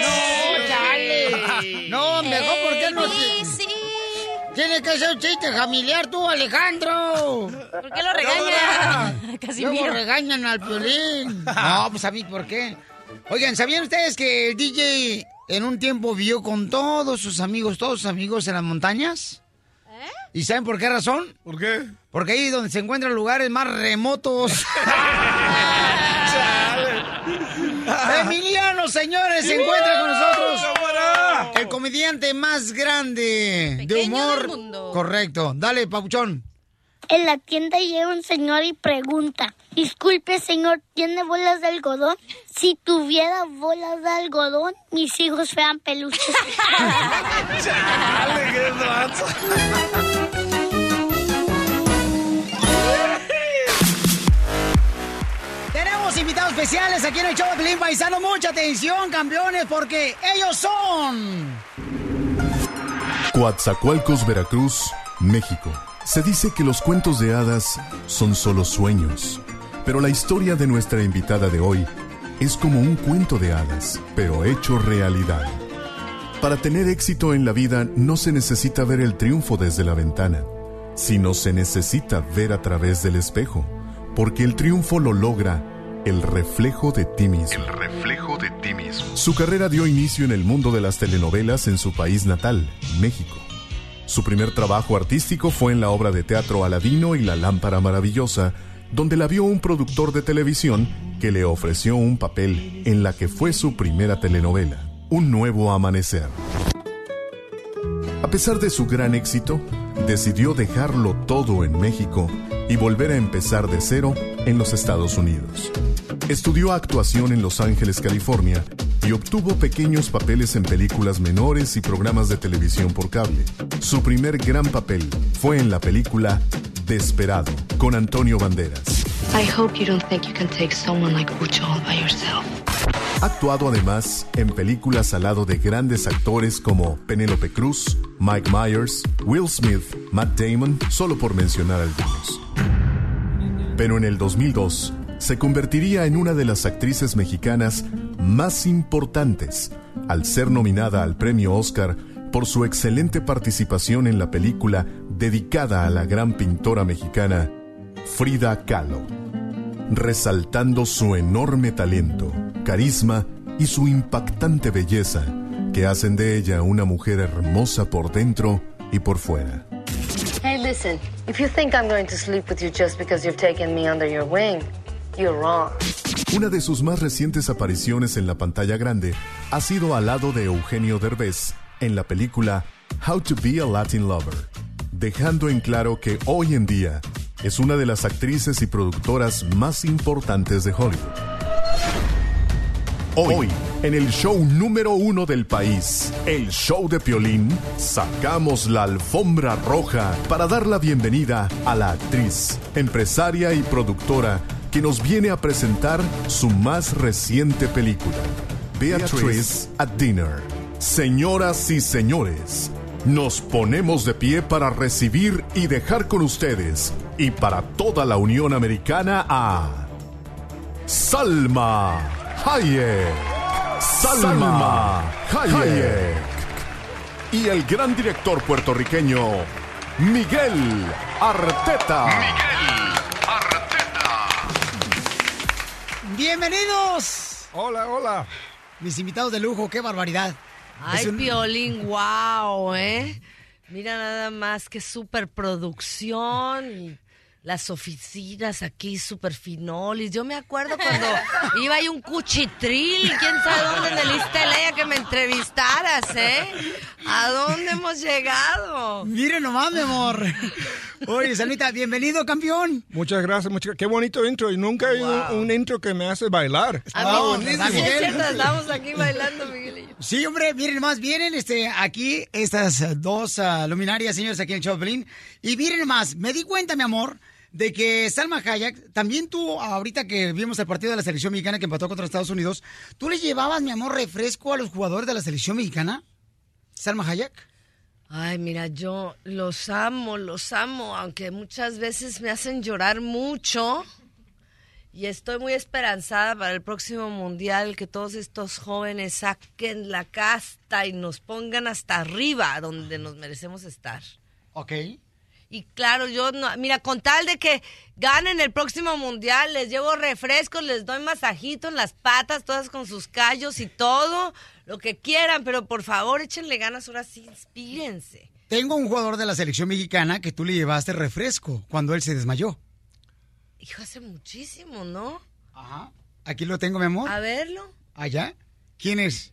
No, chale. No, mejor porque no te... Tiene que ser un chiste familiar tú, Alejandro. ¿Por qué lo regaña? Luego Casimiro. regañan al piolín. No, pues a mí, ¿por qué? Oigan, ¿sabían ustedes que el DJ en un tiempo vivió con todos sus amigos, todos sus amigos en las montañas? ¿Y saben por qué razón? ¿Por qué? Porque ahí es donde se encuentran lugares más remotos. Emiliano, señores, se encuentra con nosotros. El comediante más grande de humor. del mundo. Correcto. Dale, Papuchón. En la tienda llega un señor y pregunta, disculpe señor, ¿tiene bolas de algodón? Si tuviera bolas de algodón, mis hijos fueran peluches. Chale, invitados especiales aquí en el show de Pelín Paisano. Mucha atención, campeones, porque ellos son... Coatzacoalcos, Veracruz, México. Se dice que los cuentos de hadas son solo sueños, pero la historia de nuestra invitada de hoy es como un cuento de hadas, pero hecho realidad. Para tener éxito en la vida no se necesita ver el triunfo desde la ventana, sino se necesita ver a través del espejo, porque el triunfo lo logra el reflejo de ti mismo. El reflejo de ti mismo. Su carrera dio inicio en el mundo de las telenovelas en su país natal, México. Su primer trabajo artístico fue en la obra de teatro Aladino y la lámpara maravillosa, donde la vio un productor de televisión que le ofreció un papel en la que fue su primera telenovela, Un nuevo amanecer. A pesar de su gran éxito, decidió dejarlo todo en México y volver a empezar de cero en los Estados Unidos. Estudió actuación en Los Ángeles, California, y obtuvo pequeños papeles en películas menores y programas de televisión por cable. Su primer gran papel fue en la película Desperado, con Antonio Banderas. I hope you don't think you can take someone like Ucho all by yourself. Ha actuado además en películas al lado de grandes actores como Penélope Cruz, Mike Myers, Will Smith, Matt Damon, solo por mencionar algunos. Pero en el 2002 se convertiría en una de las actrices mexicanas más importantes al ser nominada al premio Oscar por su excelente participación en la película dedicada a la gran pintora mexicana Frida Kahlo, resaltando su enorme talento, carisma y su impactante belleza que hacen de ella una mujer hermosa por dentro y por fuera. Listen, if you think I'm going to sleep with you just because you've taken me under your wing, you're wrong. Una de sus más recientes apariciones en la pantalla grande ha sido al lado de Eugenio Derbez en la película How to Be a Latin Lover, dejando en claro que hoy en día es una de las actrices y productoras más importantes de Hollywood. Hoy, en el show número uno del país, el show de Piolín, sacamos la alfombra roja para dar la bienvenida a la actriz, empresaria y productora que nos viene a presentar su más reciente película, Beatrice at Dinner. Señoras y señores, nos ponemos de pie para recibir y dejar con ustedes y para toda la Unión Americana a Salma Hayek. Salma, Hayek. Y el gran director puertorriqueño Miguel Arteta. ¡Bienvenidos! Hola, hola. Mis invitados de lujo, qué barbaridad. Ay, un- Piolín, wow, ¿eh? Mira nada más que superproducción y las oficinas aquí super finolis. Yo me acuerdo cuando iba ahí un cuchitril, quién sabe dónde en el Istelea que me entrevistaras, ¿eh? ¿A dónde hemos llegado? Miren nomás, mi amor. Oye, Salmita, bienvenido, campeón. Muchas gracias, muchas Qué bonito intro. Y nunca hay un, un intro que me hace bailar. Ah, Sí, ¿verdad, es cierto, estamos aquí bailando, Miguel y yo. Sí, hombre, miren más, vienen este, aquí estas dos ah, luminarias, señores, aquí en el Choplin. Y miren más, me di cuenta, mi amor, de que Salma Hayek, también tú, ahorita que vimos el partido de la selección mexicana que empató contra Estados Unidos, ¿tú le llevabas, mi amor, refresco a los jugadores de la selección mexicana? Salma Hayek. Ay, mira, yo los amo, los amo, aunque muchas veces me hacen llorar mucho. Y estoy muy esperanzada para el próximo mundial que todos estos jóvenes saquen la casta y nos pongan hasta arriba donde nos merecemos estar. Ok. Y claro, yo no, mira, con tal de que ganen el próximo mundial, les llevo refrescos, les doy masajito en las patas, todas con sus callos y todo, lo que quieran, pero por favor échenle ganas, ahora sí, inspírense. Tengo un jugador de la selección mexicana que tú le llevaste refresco cuando él se desmayó. Hijo, hace muchísimo, ¿no? Aquí lo tengo, mi amor. A verlo. ¿Allá? ¿Quién es?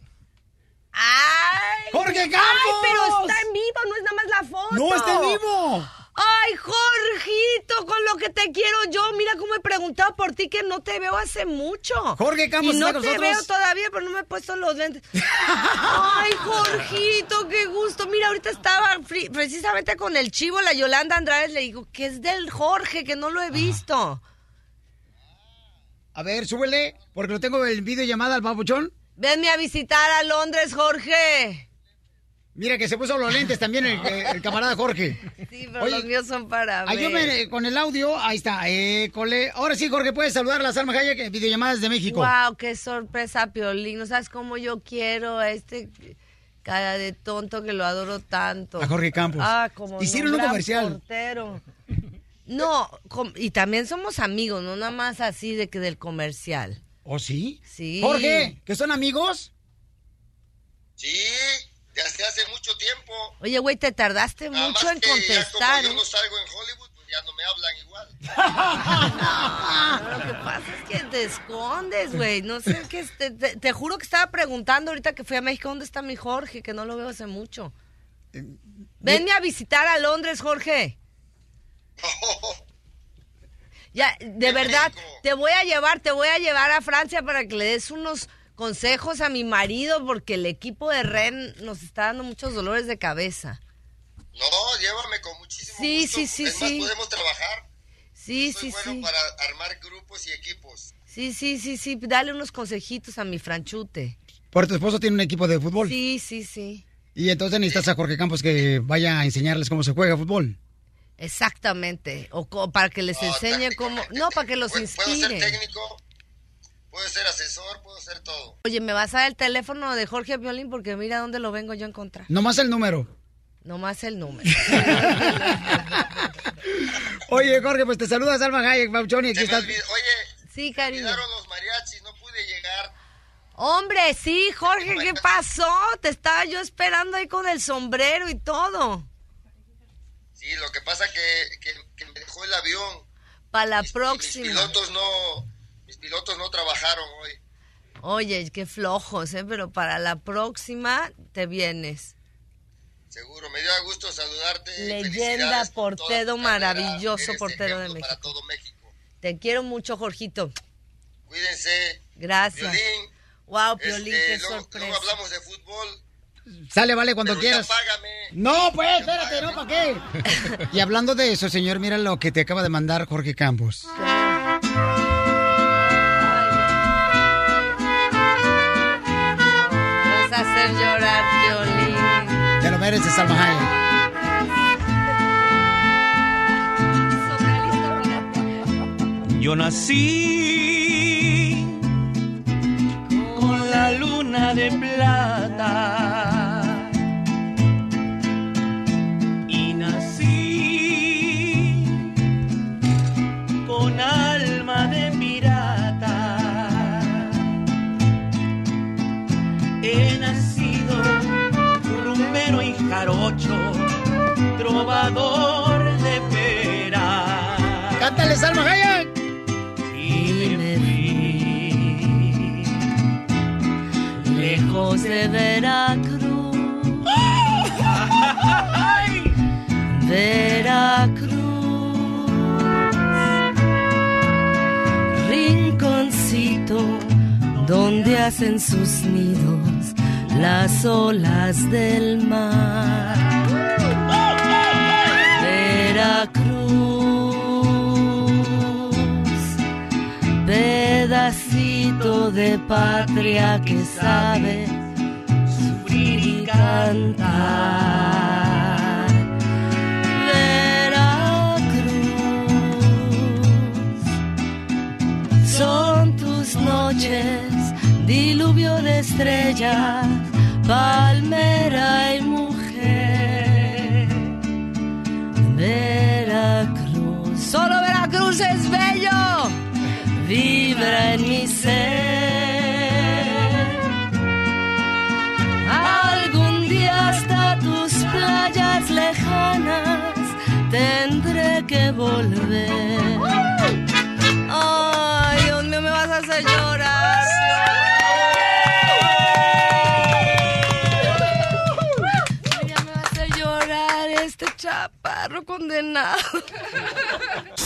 ¡Ay! ¡Jorge Ay, Campos! pero está en vivo, no es nada más la foto. ¡No está en vivo! Ay, Jorgito, con lo que te quiero yo. Mira cómo he preguntado por ti que no te veo hace mucho. Jorge Campos y no está te nosotros. veo todavía, pero no me he puesto los lentes. Ay, Jorgito, qué gusto. Mira, ahorita estaba precisamente con el chivo, la Yolanda Andrade, le digo que es del Jorge, que no lo he visto. A ver, súbele, porque lo tengo en videollamada al papuchón. Venme a visitar a Londres, Jorge. Mira que se puso los lentes también el, el camarada Jorge. Sí, pero Oye, los míos son para. Ayúdame con el audio. Ahí está. Eh, cole. Ahora sí, Jorge, puedes saludar a las almas Hayek en videollamadas de México. Wow, qué sorpresa, Piolín. No sabes cómo yo quiero a este cara de tonto que lo adoro tanto. A Jorge Campos. Ah, como Hicieron un gran comercial. portero. No, com- y también somos amigos, no nada más así de que del comercial. ¿Oh, sí? Sí. Jorge, ¿que son amigos? Sí, desde hace mucho tiempo. Oye, güey, te tardaste Nada mucho más en que ya contestar. como yo ¿eh? no salgo en Hollywood, pues ya no me hablan igual. No, lo que pasa es que te escondes, güey. No sé qué. es- Te, te- te juro que estaba preguntando ahorita que fui a México, ¿dónde está mi Jorge? Que no lo veo hace mucho. Venme a visitar a Londres, Jorge. Ya, de verdad, te voy a llevar, te voy a llevar a Francia para que le des unos consejos a mi marido porque el equipo de Ren nos está dando muchos dolores de cabeza. No, llévame con muchísimo Sí, gusto. sí, sí, es más, sí. podemos trabajar. Sí, Soy sí, bueno sí. para armar grupos y equipos. Sí, sí, sí, sí. Dale unos consejitos a mi franchute. Porque tu esposo tiene un equipo de fútbol. Sí, sí, sí. Y entonces necesitas a Jorge Campos que vaya a enseñarles cómo se juega fútbol. Exactamente. O para que les enseñe cómo. No, para que los Puedo ser inspire. técnico, puedo ser asesor, puedo ser todo. Oye, ¿me vas a dar el teléfono de Jorge Violín? Porque mira dónde lo vengo yo a encontrar. Nomás el número. Nomás el número. Oye, Jorge, pues te saludas, Alma Hayek, Pauchón, y aquí estás. Sí, cariño. los mariachis, no pude llegar. Hombre, sí, Jorge, ¿qué pasó? Te estaba yo esperando ahí con el sombrero y todo. Sí, lo que pasa que, que, que me dejó el avión. Para la Mis próxima. pilotos no, pilotos no trabajaron hoy. Oye, qué flojos, ¿eh? Pero para la próxima te vienes. Seguro, me dio gusto saludarte. Leyenda, portero maravilloso, portero de México. Para todo México. Te quiero mucho, Jorgito. Cuídense. Gracias. Violín, Wow, Piolín, este, qué luego, sorpresa. luego hablamos de fútbol. Sale, vale, cuando Pero quieras. No, pues, espérate, ¿no? ¿Para qué? y hablando de eso, señor, mira lo que te acaba de mandar Jorge Campos. Llorar, Piolín. Te lo mereces, Alma Hayek. Yo nací con la luna de plata de pera. ¡Cántale, Salma Hayek! Y me fui lejos de Veracruz. Veracruz, rinconcito donde hacen sus nidos las olas del mar. Veracruz, pedacito de patria que sabe sufrir y cantar. Veracruz, son tus noches, diluvio de estrellas, palmera y mujer. Veracruz. Solo Veracruz es bello. Vibra en mi ser. Algún día hasta tus playas lejanas tendré que volver. Ay, Dios mío, me vas a hacer llorar. Ya me vas a hacer llorar este chap condenado.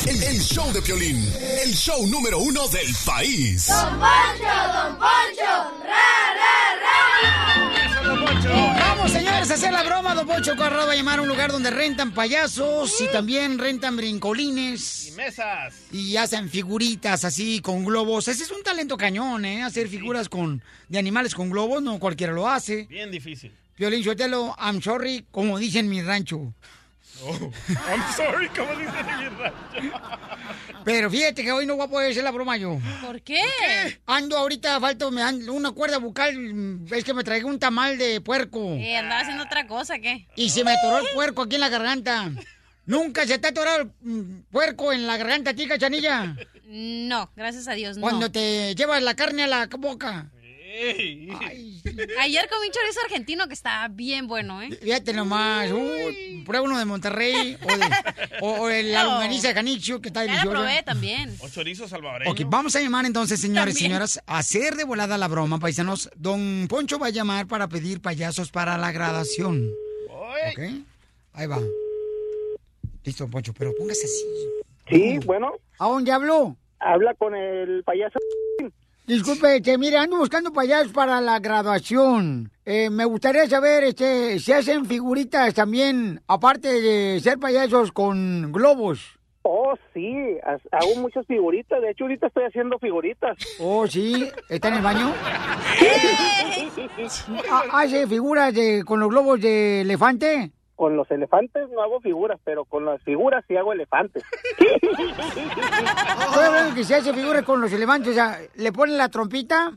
El, el show de Piolín, el show número uno del país. Don Poncho, Don Poncho, ra, Vamos, señores, a hacer la broma. Don Poncho Corrado va a llamar a un lugar donde rentan payasos y también rentan brincolines. Y mesas. Y hacen figuritas así con globos. Ese es un talento cañón, ¿eh? Hacer figuras con, de animales con globos, no cualquiera lo hace. Bien difícil. Violín Sotelo, I'm sorry, como dicen en mi rancho. Oh, I'm sorry, mi rancho. Pero fíjate que hoy no voy a poder hacer la broma yo. ¿Por qué? Ando ahorita, falta me ando una cuerda bucal. Es que me traigo un tamal de puerco. Eh, andaba haciendo otra cosa, ¿qué? Y se me atoró el puerco aquí en la garganta. ¿Nunca se te ha atorado el mm, puerco en la garganta a ti, cachanilla? No, gracias a Dios, no. Cuando te llevas la carne a la boca. Ayer comí un chorizo argentino que está bien bueno, ¿eh? Fíjate nomás, uy, prueba uno de Monterrey o, de, o, o el No. de canicho que está Ya la deliciosa. probé también. O chorizo salvadoreño. Ok, vamos a llamar entonces, señores y señoras, a hacer de volada la broma, paisanos. Don Poncho va a llamar para pedir payasos para la graduación. Ok, ahí va. Listo, Poncho, pero póngase así. Sí, bueno. ¿A dónde habló? Habla con el payaso. Disculpe, este, mire, ando buscando payasos para la graduación. Eh, me gustaría saber, este, si hacen figuritas también, aparte de ser payasos con globos. Oh, sí, ha- hago muchas figuritas. De hecho, ahorita estoy haciendo figuritas. Oh, sí, ¿está en el baño? ¿Hace figuras de, con los globos de elefante? Con los elefantes no hago figuras, pero con las figuras sí hago elefantes. Que se hace figuras con los elefantes, o sea, ¿le ponen la trompita?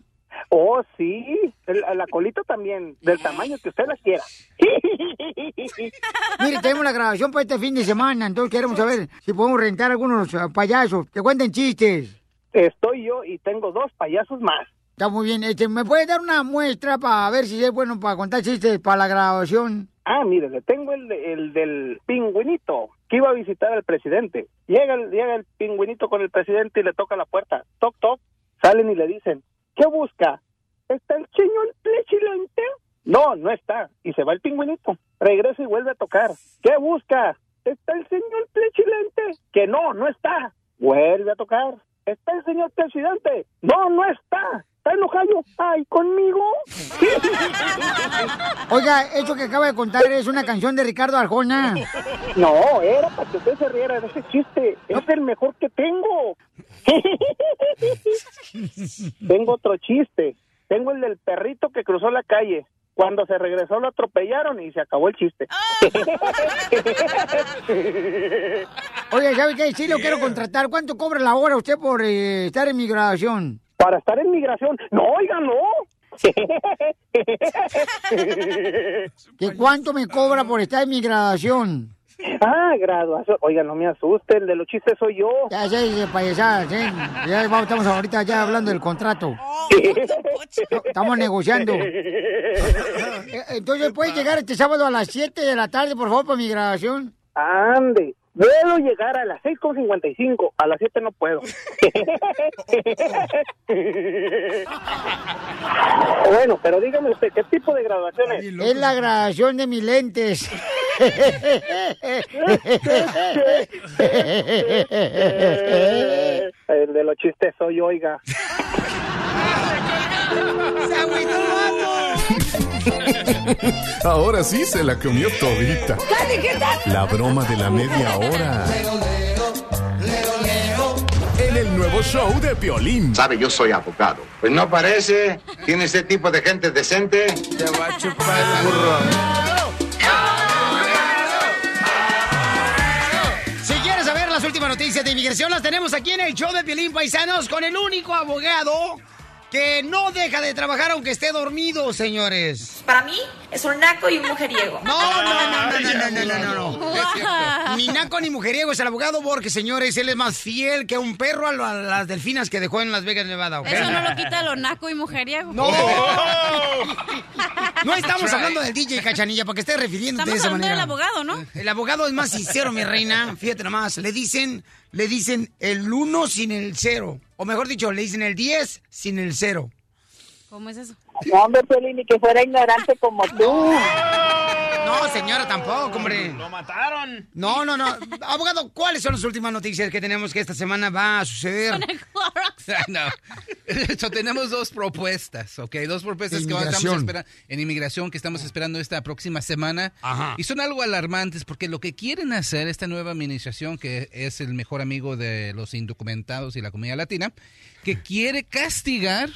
Oh, sí, el- la colita también, del tamaño que usted la quiera. Mire, tenemos la grabación para este fin de semana, entonces queremos saber si podemos rentar algunos ah, payasos que cuenten chistes. Estoy yo y tengo dos payasos más. Está muy bien. Este, ¿Me puede dar una muestra para ver si es bueno para contar chistes para la grabación? Ah, mire, le tengo el, el del pingüinito que iba a visitar al presidente. Llega el, llega el pingüinito con el presidente y le toca la puerta. Toc, toc. Salen y le dicen, ¿qué busca? ¿Está el señor presidente? No, no está. Y se va el pingüinito. Regresa y vuelve a tocar. ¿Qué busca? ¿Está el señor presidente? Que no, no está. Vuelve a tocar. ¿Está el señor presidente? No, no está. ¿Está enojado? Ay, conmigo. Oiga, eso que acaba de contar es una canción de Ricardo Arjona. No, era para que usted se riera de ese chiste. Es el mejor que tengo. tengo otro chiste. Tengo el del perrito que cruzó la calle. Cuando se regresó lo atropellaron y se acabó el chiste. Oiga, ¿sabe qué? Sí lo quiero contratar. ¿Cuánto cobra la hora usted por eh, estar en mi grabación? Para estar en migración. No, oiga, no. ¿Que cuánto me cobra por estar en mi graduación? Ah, graduación. Oiga, no me asuste, el de los chistes soy yo. Ya, ya, ya, payasadas, ¿eh? Ya estamos ahorita ya hablando del contrato. Estamos negociando. Eh, Entonces, ¿puede llegar este sábado a las 7 de la tarde, por favor, para mi grabación? Ande. Puedo llegar a las 6.55. A las 7 no puedo. bueno, pero dígame usted, ¿qué tipo de graduación es? Es la grabación de mis lentes. El de los chistes soy oiga. Ahora sí se la comió todita. La broma de la media hora. En el nuevo show de Piolín. Sabe, yo soy abogado. Pues no parece. ¿Tiene ese tipo de gente decente? Te va a chupar el burro. Si quieres saber las últimas noticias de inmigración, las tenemos aquí en el show de Piolín Paisanos con el único abogado que no deja de trabajar aunque esté dormido, señores. Para mí es un naco y un mujeriego. No, no, no, no, no, no, no, no, no. Ni naco ni mujeriego es el abogado Borges, señores. Él es más fiel que un perro a, las delfinas que dejó en Las Vegas, Nevada. ¿ok? Eso no lo quita lo naco y mujeriego. No. No estamos hablando del DJ Cachanilla para que estés refiriéndote de Estamos esa hablando manera. del abogado, ¿no? El abogado es más sincero, mi reina. Fíjate nomás. Le dicen, le dicen el uno sin el cero. O mejor dicho, le dicen el 10 sin el cero. ¿Cómo es eso? No, hombre, Piolín, ni que fuera ignorante como tú. No, señora, tampoco, hombre. Lo mataron. No, no, no. Abogado, ¿cuáles son las últimas noticias que tenemos que esta semana va a suceder? no. So, tenemos dos propuestas, ¿ok? Dos propuestas que estamos esperando en inmigración que estamos esperando esta próxima semana. Ajá. Y son algo alarmantes porque lo que quieren hacer esta nueva administración, que es el mejor amigo de los indocumentados y la comunidad latina, que quiere castigar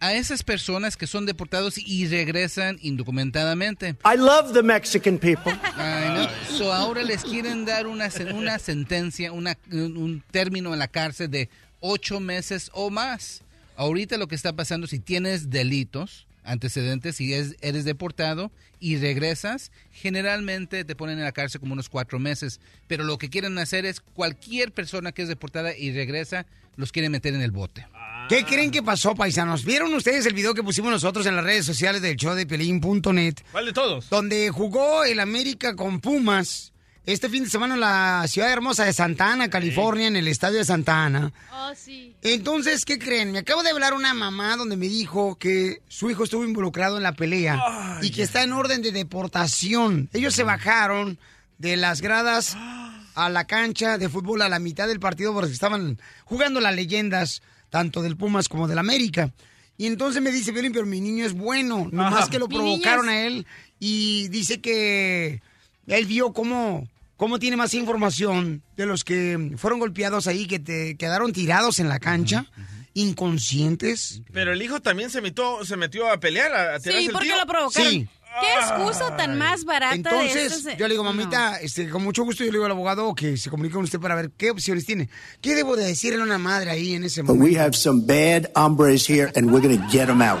a esas personas que son deportados y regresan indocumentadamente. I love the Mexican people. Ay, no. So, ahora les quieren dar una, una sentencia, una- un, un término en la cárcel de ocho meses o más. Ahorita lo que está pasando, si tienes delitos, antecedentes, si es- eres deportado y regresas, generalmente te ponen en la cárcel como unos cuatro meses. Pero lo que quieren hacer es cualquier persona que es deportada y regresa, los quieren meter en el bote. ¿Qué creen que pasó, paisanos? ¿Vieron ustedes el video que pusimos nosotros en las redes sociales del show de Pelín.net? ¿Cuál de todos? Donde jugó el América con Pumas este fin de semana en la ciudad hermosa de Santa Ana, California, en el estadio de Santa Ana. Oh, sí. Entonces, ¿qué creen? Me acabo de hablar una mamá donde me dijo que su hijo estuvo involucrado en la pelea y que está en orden de deportación. Ellos se bajaron de las gradas a la cancha de fútbol a la mitad del partido porque estaban jugando las leyendas tanto del Pumas como del América. Y entonces me dice, Violín, pero mi niño es bueno, nomás Ajá. que lo provocaron a él y dice que él vio cómo, cómo tiene más información de los que fueron golpeados ahí, que te quedaron tirados en la cancha, inconscientes. Pero el hijo también se metió, se metió a pelear, a, a tirarse Sí, el porque tío. lo provocaron. Sí. ¿Qué excusa tan más barata de Entonces, estos? yo le digo, mamita, este, con mucho gusto yo le digo al abogado que se comunique con usted para ver qué opciones tiene. ¿Qué debo de decirle a una madre ahí en ese momento? we have some bad hombres here, and we're going to get them out.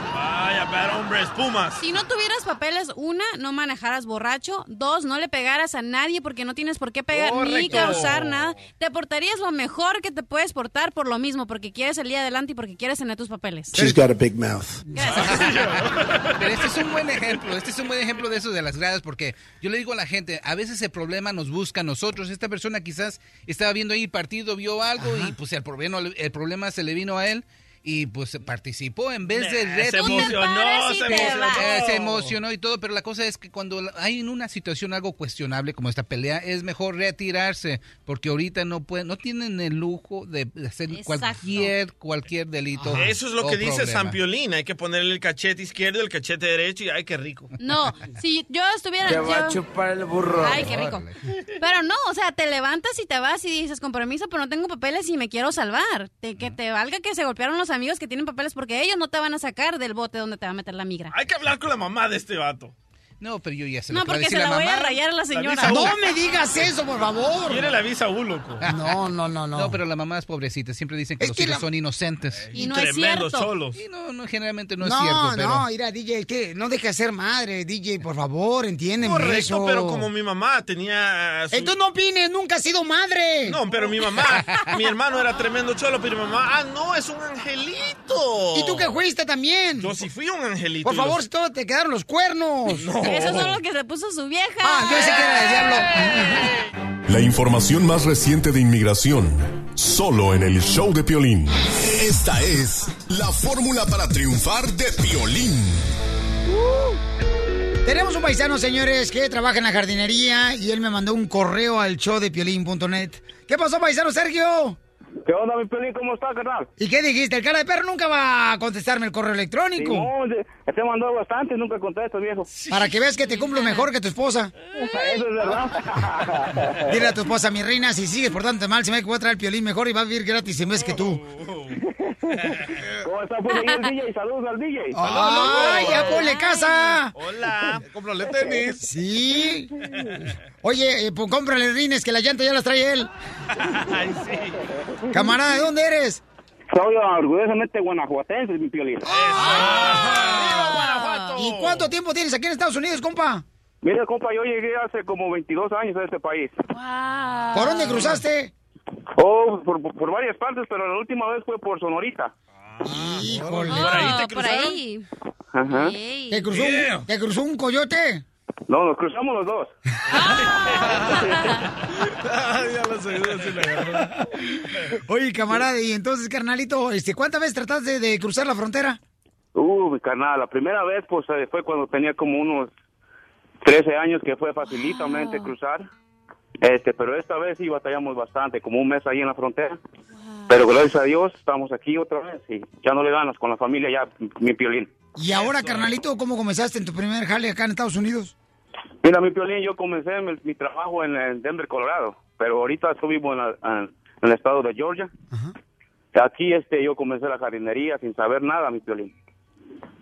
Vaya, bad hombres, Pumas. Si no tuvieras papeles, una, no manejaras borracho. Dos, no le pegaras a nadie porque no tienes por qué pegar ni causar nada. Te portarías lo mejor que te puedes portar por lo mismo, porque quieres salir adelante y porque quieres tener tus papeles. She's got a big mouth. Pero este es un buen ejemplo, este es un buen ejemplo de eso de las gradas, porque yo le digo a la gente, a veces el problema nos busca a nosotros. Esta persona quizás estaba viendo ahí el partido, vio algo y pues el problema, el problema se le vino a él. Y pues participó en vez de reto- se emocionó, se emocionó. Eh, se emocionó y todo, pero la cosa es que cuando hay en una situación algo cuestionable como esta pelea, es mejor retirarse, porque ahorita no pueden, no tienen el lujo de hacer Exacto. cualquier, cualquier delito. Eso es lo que dice problema. San Piolín. Hay que ponerle el cachete izquierdo y el cachete derecho y ay, qué rico. No, si yo estuviera... Te va a yo- chupar el burro. Ay, qué rico. Pero no, o sea, te levantas y te vas y dices, con permiso, pero no tengo papeles y me quiero salvar. Te- que te valga que se golpearon los amigos que tienen papeles porque ellos no te van a sacar del bote donde te va a meter la migra. Hay que hablar con la mamá de este vato. No, pero yo ya sé No, lo a porque se la voy a mamá. rayar a la señora. No me digas eso, por favor. Quiere la visa U, loco. No, no, no, no. No, pero la mamá es pobrecita. Siempre dicen que Es los que hijos la- son inocentes. Y no es Tremendo cierto. cholos. Y no, no, generalmente no, No, es cierto, pero... no, mira, DJ, que no deje de ser madre, DJ, por favor, entiéndeme Correcto, eso. pero como mi mamá tenía... su- Entonces no opines, nunca has sido madre. No, pero mi mamá, mi hermano era tremendo cholo, pero mi mamá, ah, no, es un angelito. ¿Y tú que fuiste también? Yo sí fui un angelito. Por favor, los- si todo te quedaron los cuernos. No. Eso es lo que se puso su vieja. Ah, yo pensé que era el diablo. La información más reciente de inmigración, solo en el show de Piolín. Esta es la fórmula para triunfar de Piolín. Tenemos un paisano, señores, que trabaja en la jardinería y él me mandó un correo al show de piolín.net. ¿Qué pasó, paisano Sergio? ¿Qué onda, mi pelín? ¿Cómo está, carnal? ¿Y qué dijiste? El cara de perro nunca va a contestarme el correo electrónico. No, te mandó bastante, nunca contestas, viejo. Para que veas que te cumplo mejor que tu esposa. Eso es verdad. Dile a tu esposa, mi reina, si sigues portándote mal, se me voy a traer el piolín mejor y va a vivir gratis en vez que tú. ¿Cómo está pues ahí el DJ? Saludos al DJ. ¡Ay, ya ponle casa! Hola, cómprale tenis. Sí. Oye, eh, pues cómprale rines que la llanta ya las trae él. Ay, sí. Camarada, ¿de dónde eres? Soy orgullosamente guanajuatense, mi piolín. ¿Y cuánto tiempo tienes aquí en Estados Unidos, compa? Mira, compa, yo llegué hace como 22 años a este país. ¿Por dónde cruzaste? Oh, por, por- por varias partes, pero la última vez fue por Sonorita. Híjole. Oh, ¿Por ahí te por cruzaron? ahí. Ajá. ¿Te cruzó, un, Yeah. ¿Te cruzó un coyote? No, nos cruzamos los dos. Ah, ya lo seguro sí le agarró. Oye, camarada, y entonces, carnalito, este, ¿cuántas veces trataste de cruzar la frontera? Uh, carnal, la primera vez pues eh, fue cuando tenía como unos 13 años que fue facilitamente cruzar. Este, pero esta vez sí batallamos bastante, como un mes ahí en la frontera. Pero gracias a Dios estamos aquí otra vez y ya no le ganas con la familia ya, mi piolín. Y ahora, carnalito, ¿cómo comenzaste en tu primer jale acá en Estados Unidos? Mira, mi piolín, yo comencé mi, mi trabajo en, en Denver, Colorado, pero ahorita estoy vivo en, la- en- en el estado de Georgia. Aquí este, yo comencé la jardinería sin saber nada, mi piolín.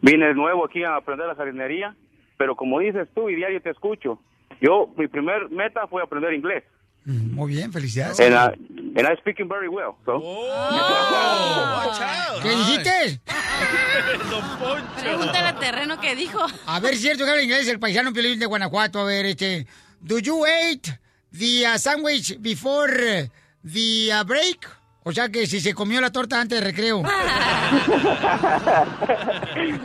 Vine de nuevo aquí a aprender la jardinería, pero como dices tú y diario te escucho, yo, mi primer meta fue aprender inglés. Muy bien, felicidades. And I, and I speaking very well. So. ¿Qué dijiste? Pregúntale al terreno que dijo. A ver, cierto que habla inglés el paisano Piolín de Guanajuato. A ver, este. Do you eat the uh, sandwich before uh, the uh, break? O sea que si se comió la torta antes de recreo.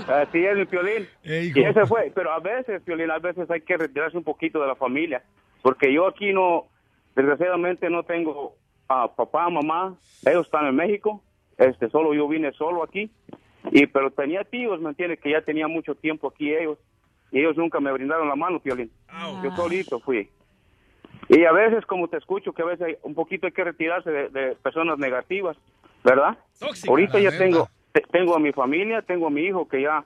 Así es, mi Piolín. y ese fue. Pero a veces, Piolín, a veces hay que retirarse un poquito de la familia. Porque yo aquí no, desgraciadamente no tengo a papá, mamá. Ellos están en México. Este, solo yo vine solo aquí. Y pero tenía tíos, ¿me entiendes? Que ya tenía mucho tiempo aquí ellos. Y ellos nunca me brindaron la mano, Piolín. Yo solito fui. Y a veces, como te escucho, que a veces hay- un poquito hay que retirarse de, de personas negativas, ¿verdad? Ahorita ya tengo, te- tengo a mi familia, tengo a mi hijo que ya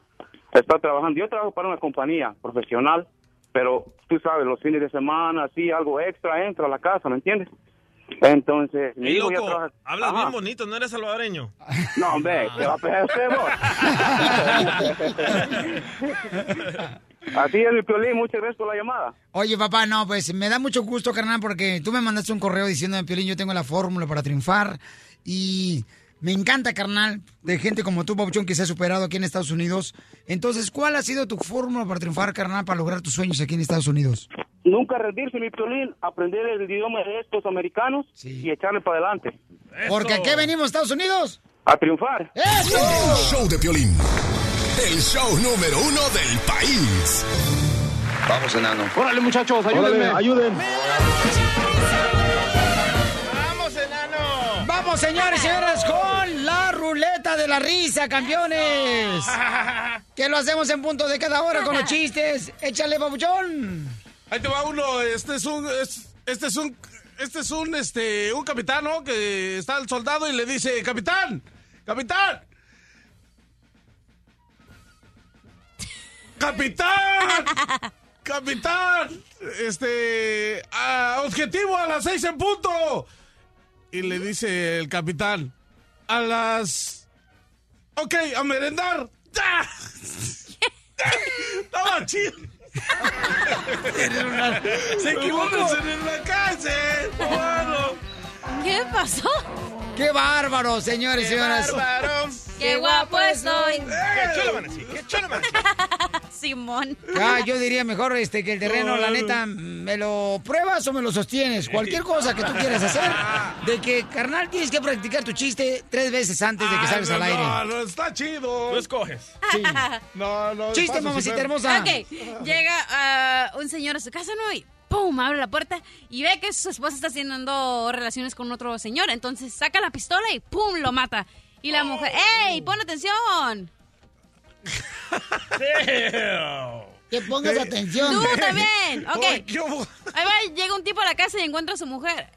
está trabajando. Yo trabajo para una compañía profesional, pero tú sabes, los fines de semana, así, algo extra entra a la casa, ¿me entiendes? Entonces, mi Ey, hijo ya loco, trabaja. hablas Ajá. bien bonito, no eres salvadoreño. No, hombre, ¿qué va a pegar usted, vos? Así es, mi Piolín, muchas gracias por la llamada. Oye, papá, no, pues me da mucho gusto, carnal, porque tú me mandaste un correo diciendo, Piolín, yo tengo la fórmula para triunfar. Y me encanta, carnal, de gente como tú, Pabuchón, que se ha superado aquí en Estados Unidos. Entonces, ¿cuál ha sido tu fórmula para triunfar, carnal, para lograr tus sueños aquí en Estados Unidos? Nunca rendirse, mi Piolín, aprender el idioma de estos americanos y echarle para adelante. Porque aquí venimos, Estados Unidos. A triunfar. El show de Piolín. El show número uno del país. Vamos, enano. Órale, muchachos, ayúdenme. ayuden. ¡Vamos, enano! Vamos, señores y señoras, con la ruleta de la risa, campeones. Que lo hacemos en punto de cada hora con los chistes. Échale, Pabuchón. Ahí te va uno, este es un, es- este es un, este es un, este, un capitán, ¿no? Que está el soldado y le dice, capitán, capitán, capitán, capitán, este, objetivo a las seis en punto. Y le dice el capitán, a las, ok, a merendar. ¡Ya! Estaba chido. Se equivocó en la cárcel. Bueno. ¿Qué pasó? ¡Qué bárbaro, señores y señoras! ¡Qué guapo estoy! ¡Qué chulo amanecí! ¡Qué chulo amanecí! Simón. Ah, yo diría mejor este que el terreno, la neta, ¿me lo pruebas o me lo sostienes? Cualquier cosa que tú quieras hacer, de que, carnal, tienes que practicar tu chiste tres veces antes de que Ay, salgas no, al aire. No, no, está chido. Tú escoges. Sí. No, no. Chiste, paso, mamacita sí, hermosa. Ok, llega ah, un señor a su casa, ¿no? ¡Pum! abre la puerta y ve que su esposa está teniendo relaciones con otro señor. Entonces saca la pistola y ¡pum! lo mata. Y la mujer, ¡ey! ¡Pon atención! Que pongas atención. ¡Tú también! Ok. Ahí va, llega un tipo a la casa y encuentra a su mujer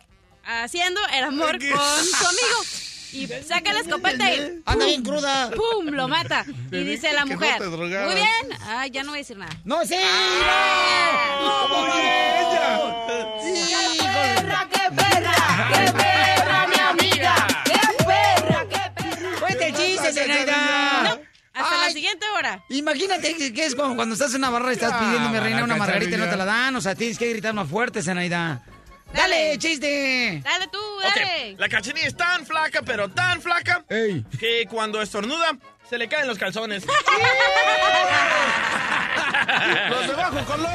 haciendo el amor con su amigo. Y saca la escopeta y Anda ¡pum! bien cruda. ¡Pum! Lo mata. Y dice la no mujer. Muy bien. Ay, ya no voy a decir nada. ¡No, sí! Ah. ¡No! Oye, ella. ¡Sí! ¡Qué perra! ¡Qué perra, mi amiga! ¡Qué perra! ¡Qué perra! ¡Cuente el chiste, Zenaida! No, hasta la siguiente hora. Imagínate que, que es como cuando estás en una barra y estás pidiendo, mi Ah, reina, una margarita y no te la dan. O sea, tienes que gritar más fuerte, Zenaida. ¡Dale, Dale. chiste! Dale tú, dale. la cachanilla es tan flaca, pero tan flaca, ¡Ey! que cuando estornuda, se le caen los calzones. Los de bajo color.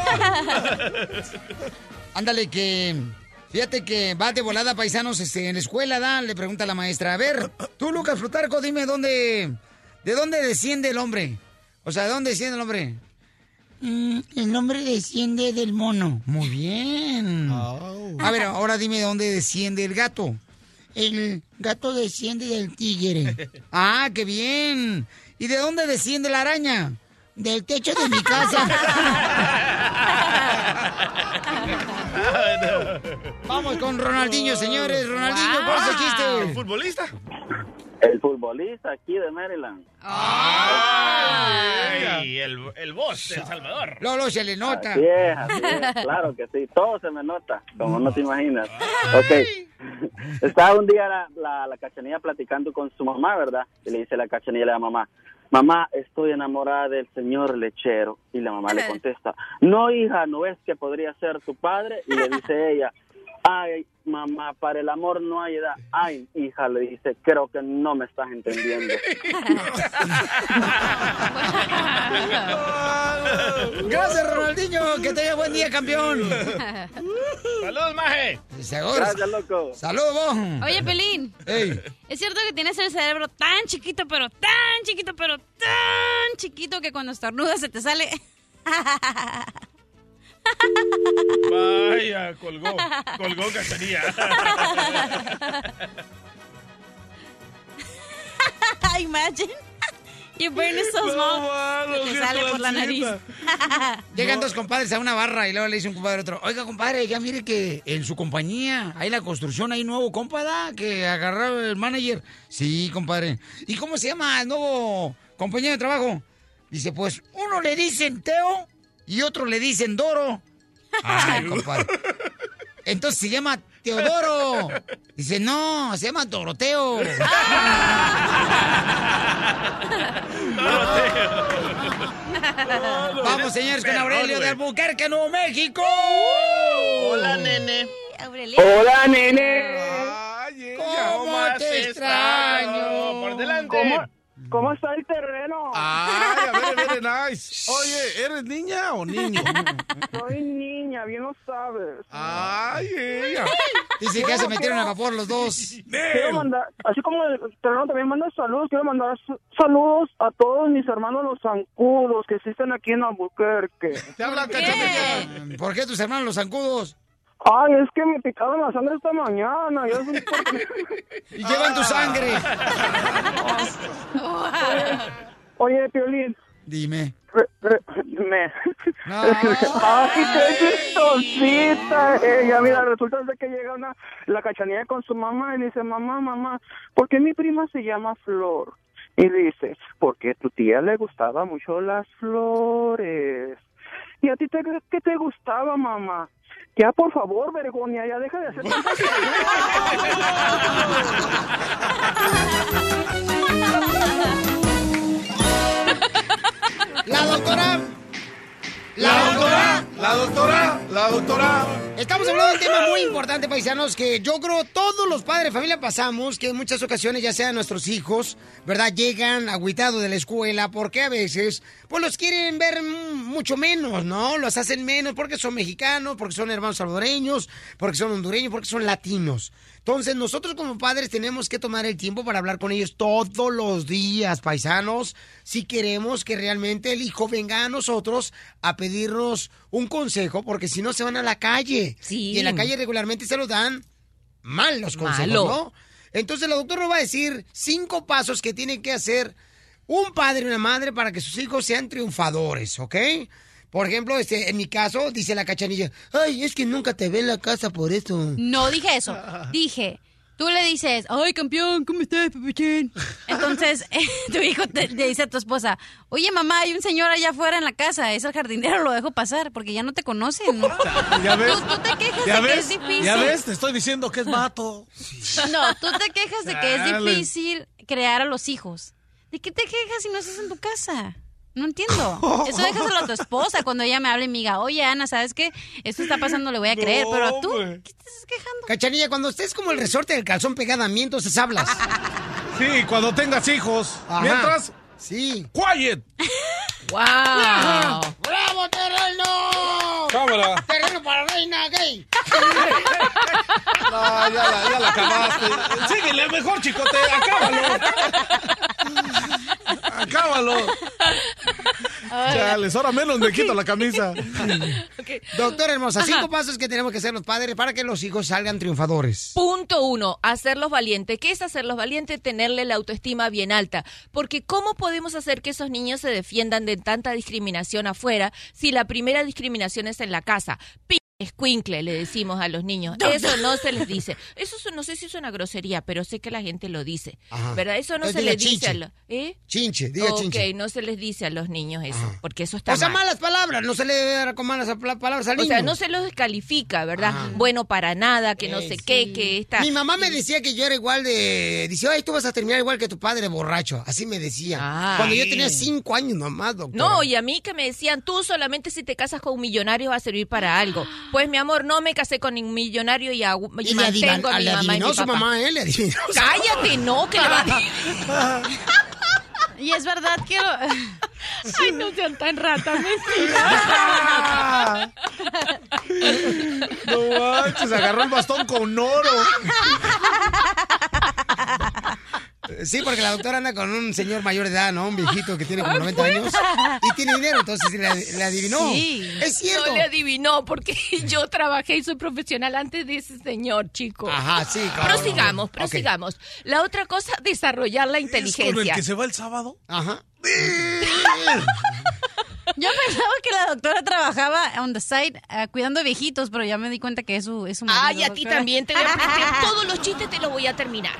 Ándale, que. Fíjate que va de volada, paisanos, este, en la escuela, ¿da? Le pregunta a la maestra. A ver, tú, Lucas Plutarco, dime dónde. ¿De dónde desciende el hombre? O sea, ¿de dónde desciende el hombre? Mm, el hombre desciende del mono. Muy bien. A ver, ahora dime de dónde desciende el gato. El gato desciende del tigre. Ah, qué bien. ¿Y de dónde desciende la araña? Del techo de mi casa. Vamos con Ronaldinho, señores. Ronaldinho, ¿cuál es el chiste? ¿Futbolista? El futbolista aquí de Maryland. Ay, el, el boss de El Salvador. Lolo, se le nota. Así es, así es, claro que sí. Todo se me nota, como no te imaginas. Ok. Estaba un día la, la, la cachanilla platicando con su mamá, ¿verdad? Y le dice la cachanilla a la mamá, mamá, estoy enamorada del señor lechero. Y la mamá le contesta, no, hija, ¿no es que podría ser tu padre? Y le dice ella, ay, mamá, para el amor no hay edad. Ay, hija, le dice, creo que no me estás entendiendo. Gracias, Ronaldinho. Que tenga buen día, campeón. Saludos, maje. Gracias, loco. Saludos, vos. Oye, Pelín. Ey. Es cierto que tienes el cerebro tan chiquito, pero tan chiquito, pero tan chiquito que cuando estornudas se te sale. Vaya, colgó. Colgó Cachanilla. Imagine. Your brain is so small. que te sale por la nariz. Llegan dos compadres a una barra y luego le dice un compadre a otro, oiga, compadre, ya mire que en su compañía hay la construcción, hay nuevo compadre que agarró el manager. Sí, compadre. ¿Y cómo se llama el nuevo compañero de trabajo? Dice, pues uno le dicen Teo y otro le dicen Doro. Ay, compadre. Entonces se llama Teodoro. Dice, no, se llama Doroteo. Vamos, señores, con Aurelio de Albuquerque, Nuevo México. Hola, nene. Hola, nene. ¿Cómo te extraño? Por delante. ¿Cómo, ¿Cómo está el terreno? Ay, a ver, very nice. Oye, ¿eres niña o niño? Soy niña, bien lo sabes. Ay, ella. Dice que ya se metieron a vapor los dos. Quiero mandar, así como el terreno también manda saludos, quiero mandar saludos a todos mis hermanos los zancudos que existen aquí en Albuquerque. Te hablan. ¿Por qué tus hermanos los zancudos? Ay, es que me picaron la sangre esta mañana. Yo soy- Y llevan tu sangre. Oye, Piolín. Dime. re- re- me... Ay, qué chistosita ella. Mira, resulta de que llega una, la cachanilla con su mamá y dice, mamá, mamá, ¿por qué mi prima se llama Flor? Y dice, porque a tu tía le gustaba mucho las flores. ¿Y a ti te, qué te gustaba, mamá? Ya, por favor, Vergonia, ya deja de hacer La doctora. La doctora, la doctora, la doctora. Estamos hablando de un tema muy importante, paisanos, que yo creo todos los padres de familia pasamos, que en muchas ocasiones, ya sean nuestros hijos, ¿verdad? Llegan agüitados de la escuela, porque a veces, pues los quieren ver mucho menos, ¿no? Los hacen menos porque son mexicanos, porque son hermanos salvadoreños, porque son hondureños, porque son latinos. Entonces, nosotros como padres tenemos que tomar el tiempo para hablar con ellos todos los días, paisanos, si queremos que realmente el hijo venga a nosotros a pedirnos un consejo, porque si no se van a la calle. Sí. Y en la calle regularmente se los dan mal los consejos, Malo. ¿no? Entonces, la doctora nos va a decir cinco pasos que tiene que hacer un padre y una madre para que sus hijos sean triunfadores, ¿ok? Por ejemplo, este, en mi caso, dice la cachanilla, ay, es que nunca te ve en la casa por eso. No dije eso. Dije, tú le dices, ay, campeón, ¿cómo estás, papuchín? Entonces, tu hijo te, le dice a tu esposa, oye, mamá, hay un señor allá afuera en la casa, es el jardinero, lo dejo pasar porque ya no te conocen. ¿no? ¿Ya ves? Tú, tú te quejas ¿Ya de que es difícil. ¿Ya ves? Te estoy diciendo que es vato. No, tú te quejas de que es difícil crear a los hijos. ¿De qué te quejas si no estás en tu casa? No entiendo. Eso déjaselo a tu esposa cuando ella me hable y me diga, oye, Ana, ¿sabes qué? Esto está pasando, le voy a creer, pero tú, ¿qué te estás quejando? Cachanilla, cuando estés como el resorte del calzón pegada a mí, entonces hablas. Sí, cuando tengas hijos. Ajá. Mientras, Sí. quiet. ¡Wow! ¡Bravo, terreno! Cámara. ¡Terreno para reina gay! No, ya la, ya la acabaste. Síguele mejor, chicote, acábalo. Acábalo. Chales, ahora menos me quito la camisa. Doctora hermosa, Ajá. cinco pasos que tenemos que hacer los padres para que los hijos salgan triunfadores. Punto uno, hacerlos valientes. ¿Qué es hacerlos valientes? Tenerle la autoestima bien alta. Porque ¿cómo podemos hacer que esos niños se defiendan de tanta discriminación afuera si la primera discriminación es en la casa? Escuincle, le decimos a los niños. Eso no. se les dice. Eso es- no sé si es una grosería, pero sé que la gente lo dice. Ajá. ¿Verdad? Eso no Entonces se les dice a los... ¿Eh? Chinche, diga chinche. no se les dice a los niños eso, porque eso está O sea, mal. malas palabras, no se le debe dar con malas pala- palabras al O niño. sea, no se los descalifica, ¿verdad? Ajá. Bueno para nada, que no sé qué, que está... Mi mamá me decía que yo era igual de... Dice, ay, tú vas a terminar igual que tu padre borracho. Así me decía. Ah. Cuando yo tenía cinco años nomás, doctor. No, y a mí que me decían, tú solamente si te casas con un millonario va a servir para algo. Pues mi amor, no me casé con ningún millonario y, agu- y Y le adivan- mantengo a mi le mamá y adivinó mi su papá. mamá, ¿eh? Le adivinó Cállate, no, que le va a Y es verdad que... lo- Ay, no sean tan ratas, No manches, agarró el bastón con oro. Sí, porque la doctora anda con un señor mayor de edad, ¿no? Un viejito que tiene como 90 años y tiene dinero, entonces le, le adivinó. Sí. Es cierto. No le adivinó porque yo trabajé y soy profesional antes de ese señor, chico. Ajá, sí, claro. Prosigamos, prosigamos. La otra cosa, desarrollar la ¿Es con el inteligencia. que se va el sábado? Ajá. Yo pensaba que la doctora trabajaba on the side eh, cuidando viejitos, pero ya me di cuenta que es su, es su marido, Ay, a ti también te voy a aprender todos los chistes, te los voy a terminar.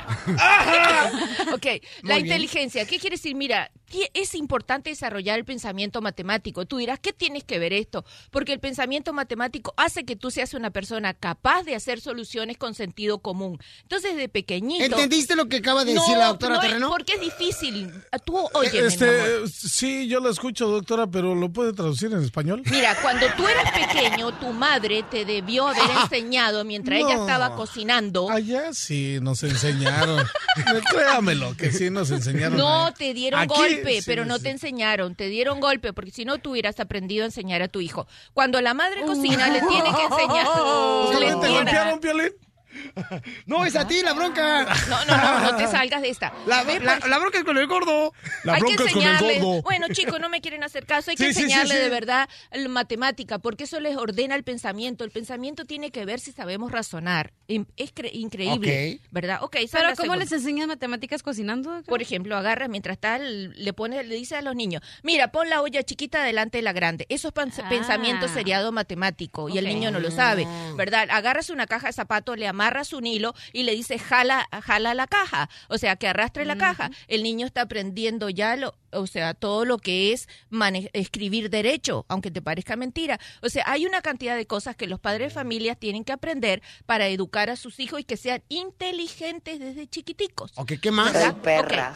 ok, la bien. inteligencia, ¿qué quiere decir? Mira, es importante desarrollar el pensamiento matemático. Tú dirás, ¿qué tienes que ver esto? Porque el pensamiento matemático hace que tú seas una persona capaz de hacer soluciones con sentido común. Entonces, de pequeñito... ¿Entendiste lo que acaba de decir la doctora no es- Terreno? Porque es difícil. Tú, oye, mi amor. Este, sí, yo lo escucho, doctora, pero ¿lo puede traducir en español? Mira, cuando tú eras pequeño, tu madre te debió haber enseñado mientras ella estaba cocinando. Allá sí nos enseñaron. Créamelo, que sí nos enseñaron. No, ahí. te dieron Aquí, golpe, sí, pero no sí. te enseñaron, te dieron golpe, porque si no tú hubieras aprendido a enseñar a tu hijo. Cuando la madre cocina, le tiene que enseñar. ¿Usted le te golpearon, Piolín? No, es a ti la bronca. No, no, no, no te salgas de esta. La, la- la bronca es con el gordo. hay que enseñarle. Bueno, chicos, no me quieren hacer caso. Hay que Sí, sí, sí, enseñarle sí. de verdad la matemática, porque eso les ordena el pensamiento. El pensamiento tiene que ver si sabemos razonar. Es cre- increíble, Ok. ¿verdad? Ok, Pero ¿cómo les enseñan matemáticas cocinando? Por ejemplo, agarra mientras tal, le pone, le dice a los niños, mira, pon la olla chiquita delante de la grande. Eso es Ah. pensamiento seriado matemático y el niño no lo sabe, ¿verdad? Agarras una caja de zapatos, le amarras un hilo y le dice jala, jala la caja, o sea, que arrastre la caja. El niño está aprendiendo ya lo, o sea, todo lo que es mane- escribir derecho, aunque te parezca mentira. O sea, hay una cantidad de cosas que los padres de familias tienen que aprender para educar a sus hijos y que sean inteligentes desde chiquiticos. Ok, ¿qué más? ¿Verdad?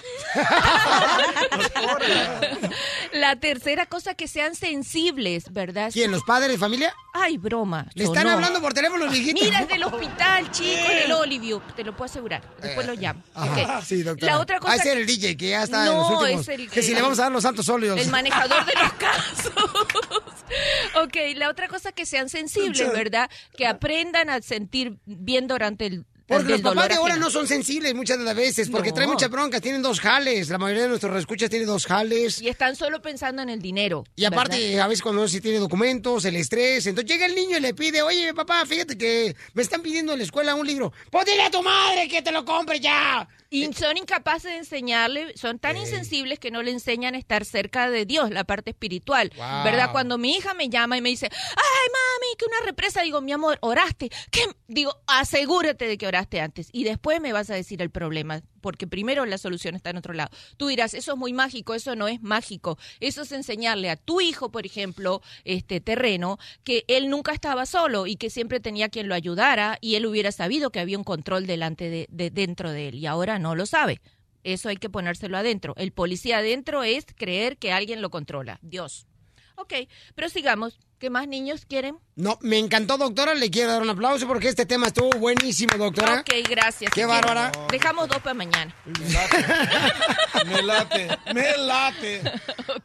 Ok. La tercera cosa, que sean sensibles, ¿verdad? ¿Quién, los padres de familia? Ay, broma. Le están no. hablando por teléfono, los viejitos. Mira, es del hospital, chico, del Olivio. Te lo puedo asegurar. Después lo llamo. Ajá, Ok. Sí, doctora. La otra cosa. Ah, ese era el DJ que ya está en los últimos. es el que si le vamos a dar los santos óleos. El manejador de los casos. ok, la otra cosa que sean sensibles, ¿verdad? Que aprendan a sentir bien durante el. Porque los papás de ahora no son sensibles muchas de las veces, porque No. traen muchas broncas, tienen dos jales. La mayoría de nuestros escuchas tiene dos jales. Y están solo pensando en el dinero. Y aparte, ¿verdad? a veces cuando no se tiene documentos, el estrés. Entonces llega el niño y le pide, oye, papá, fíjate que me están pidiendo en la escuela un libro. Pues dile a tu madre que te lo compre ya. Y son incapaces de enseñarle, son tan insensibles que no le enseñan a estar cerca de Dios, la parte espiritual, Wow. ¿verdad? Cuando mi hija me llama y me dice, ay, mami, que una represa, digo, mi amor, oraste. ¿Qué? Digo, asegúrate de que oraste antes y después me vas a decir el problema, porque primero la solución está en otro lado. Tú dirás, eso es muy mágico, eso no es mágico. Eso es enseñarle a tu hijo, por ejemplo, este terreno, que él nunca estaba solo y que siempre tenía quien lo ayudara y él hubiera sabido que había un control delante de, de- dentro de él y ahora no lo sabe. Eso hay que ponérselo adentro. El policía adentro es creer que alguien lo controla. Dios. Ok, pero sigamos. ¿Qué más niños quieren? No, me encantó, doctora. Le quiero dar un aplauso porque este tema estuvo buenísimo, doctora. Ok, gracias. Qué Si bárbara. Dejamos dos para mañana. Me late, me late.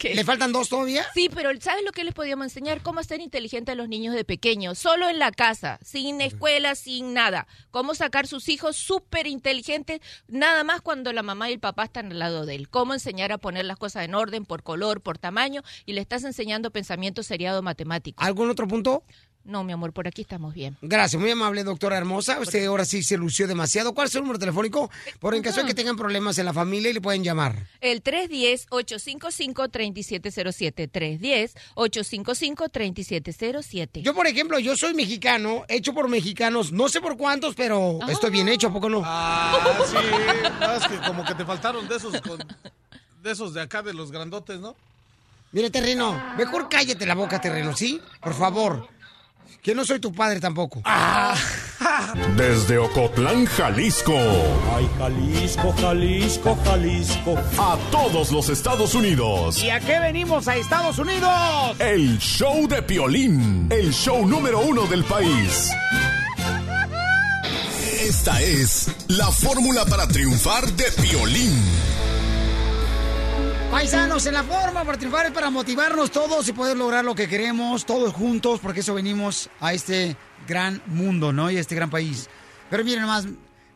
¿Le faltan dos todavía? Sí, pero ¿sabes lo que les podíamos enseñar? Cómo ser inteligente a los niños de pequeños, solo en la casa, sin escuela, sin nada. Cómo sacar sus hijos súper inteligentes, nada más cuando la mamá y el papá están al lado de él. Cómo enseñar a poner las cosas en orden, por color, por tamaño, y le estás enseñando pensamiento seriado matemático. ¿Algún otro punto? No, mi amor, por aquí estamos bien. Gracias, muy amable, doctora hermosa. Usted ahora sí se lució demasiado. ¿Cuál es su número telefónico? Por en caso de que tengan problemas en la familia y le pueden llamar. El 310-855-3707. 310-855-3707. Yo, por ejemplo, yo soy mexicano, hecho por mexicanos, no sé por cuántos, pero estoy bien hecho, ¿a poco no? Ah, sí. No, es que como que te faltaron de esos, con- de esos de acá, de los grandotes, ¿no? Mire, terreno, mejor cállate la boca, terreno, ¿sí? Por favor. Que no soy tu padre tampoco. Desde Ocotlán, Jalisco. Ay, Jalisco, Jalisco, Jalisco. A todos los Estados Unidos. ¿Y a qué venimos a Estados Unidos? El show de Piolín. El show número uno del país. Esta es la fórmula para triunfar de Piolín. Paisanos, en la forma para triunfar para motivarnos todos y poder lograr lo que queremos, todos juntos, porque eso venimos a este gran mundo, ¿no? Y a este gran país. Pero miren nomás,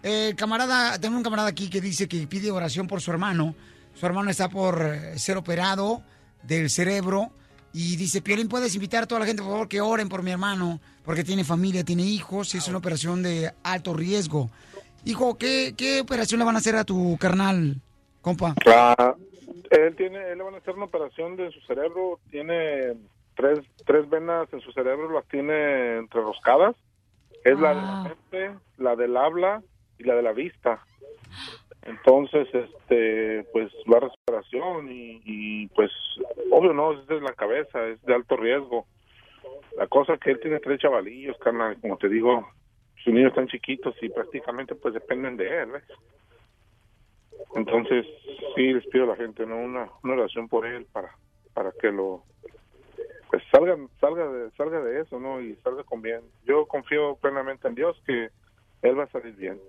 eh, camarada, tengo un camarada aquí que dice que pide oración por su hermano. Su hermano está por eh, ser operado del cerebro y dice, Piolín, ¿puedes invitar a toda la gente, por favor, que oren por mi hermano? Porque tiene familia, tiene hijos, es una operación de alto riesgo. Hijo, ¿qué, operación le van a hacer a tu carnal, compa? Ah, él tiene, él le van a hacer una operación de su cerebro, tiene tres, tres venas en su cerebro, las tiene entreroscadas, es la de la mente, la del habla y la de la vista. Entonces, este, pues va a recuperación y, y, pues, obvio no, es de la cabeza, es de alto riesgo. La cosa que él tiene tres chavalillos, carnal, como te digo, sus niños están chiquitos y prácticamente pues dependen de él, ¿ves? Entonces, sí les pido a la gente, ¿no? Una, una oración por él para, para que lo, pues salga, salga de, salga de eso, ¿no? Y salga con bien. Yo confío plenamente en Dios que él va a salir bien.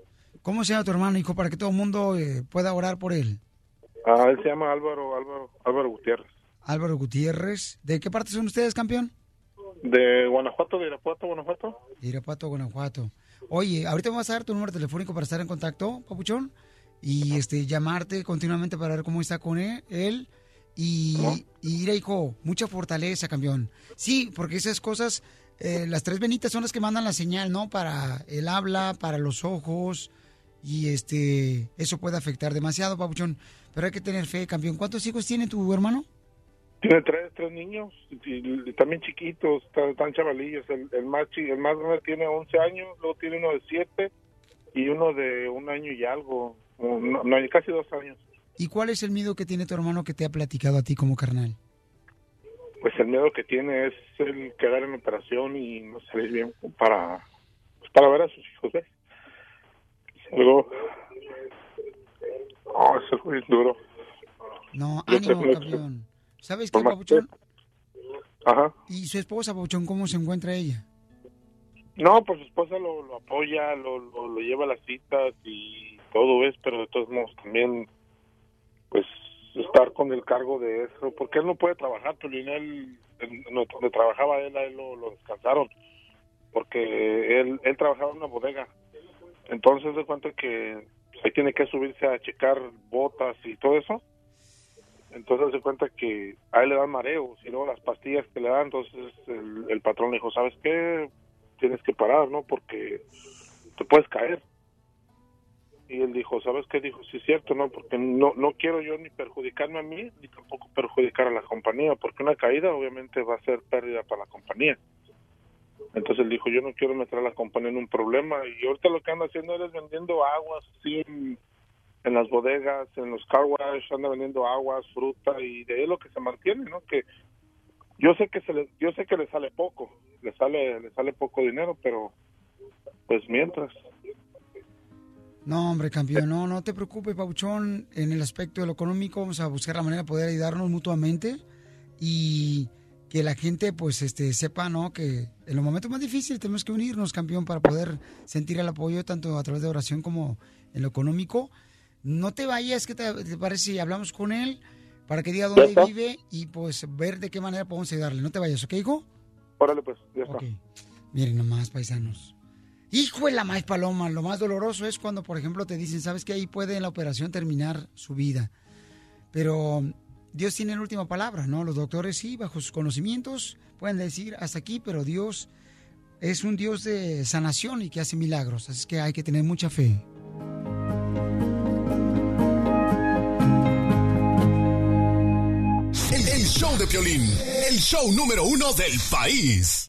¿Cómo se llama tu hermano, hijo, para que todo el mundo eh, pueda orar por él? Ah, él se llama Álvaro, Álvaro, Álvaro Gutiérrez. Álvaro Gutiérrez. ¿De qué parte son ustedes, campeón? De Guanajuato, de Irapuato, Guanajuato. Irapuato, Guanajuato. Oye, ahorita me vas a dar tu número telefónico para estar en contacto, papuchón, y este llamarte continuamente para ver cómo está con él, él y, y mira, hijo, mucha fortaleza, campeón. Sí, porque esas cosas, eh, las tres venitas son las que mandan la señal, ¿no? Para el habla, para los ojos, y este, eso puede afectar demasiado, papuchón. Pero hay que tener fe, campeón. ¿Cuántos hijos tiene tu hermano? Tiene tres, tres niños, y, y también chiquitos, tan chavalillos. El, el más chi- el más grande tiene 11 años, luego tiene uno de 7 y uno de un año y algo, no, no, casi dos años. ¿Y cuál es el miedo que tiene tu hermano que te ha platicado a ti como carnal? Pues el miedo que tiene es el quedar en operación y no salir bien para, pues, para ver a sus hijos, ¿ves? Es algo... Oh, es algo bien duro. No, Yo ánimo, campeón. ¿Sabes qué, papuchón? Ajá. ¿Y su esposa, papuchón, cómo se encuentra ella? No, pues su esposa lo, lo apoya, lo, lo, lo lleva a las citas y todo es, pero de todos modos también, pues, estar con el cargo de eso, porque él no puede trabajar, en donde trabajaba él, a él lo, lo descansaron, porque él, él trabajaba en una bodega. Entonces, de cuenta que ahí tiene que subirse a checar botas y todo eso. Entonces se cuenta que a él le dan mareos y luego las pastillas que le dan, entonces el, el patrón le dijo, ¿sabes qué? Tienes que parar, ¿no? Porque te puedes caer. Y él dijo, ¿sabes qué? Dijo, sí es cierto, ¿no? Porque no, no quiero yo ni perjudicarme a mí, ni tampoco perjudicar a la compañía, porque una caída obviamente va a ser pérdida para la compañía. Entonces él dijo, yo no quiero meter a la compañía en un problema. Y ahorita lo que anda haciendo él es vendiendo aguas, así en, las bodegas, en los car wash, anda vendiendo aguas, fruta y de ahí lo que se mantiene, ¿no? Que yo sé que se le, yo sé que le sale poco, le sale le sale poco dinero, pero pues mientras. No, hombre, campeón, no, no te preocupes, Pabuchón. En el aspecto de lo económico, vamos a buscar la manera de poder ayudarnos mutuamente. Y que la gente pues este sepa, ¿no? Que en los momentos más difíciles tenemos que unirnos, campeón, para poder sentir el apoyo tanto a través de oración como en lo económico. No te vayas, ¿qué te, te parece si hablamos con él para que diga dónde vive y pues ver de qué manera podemos ayudarle? No te vayas, ¿ok, hijo? Órale, pues, ya está. Miren nomás, paisanos. Hijo de la más paloma, lo más doloroso es cuando, por ejemplo, te dicen, sabes que ahí puede en la operación terminar su vida. Pero Dios tiene la última palabra, ¿no? Los doctores sí, bajo sus conocimientos, pueden decir hasta aquí, pero Dios es un Dios de sanación y que hace milagros. Así que hay que tener mucha fe. El, show de Piolín, el show número uno del país.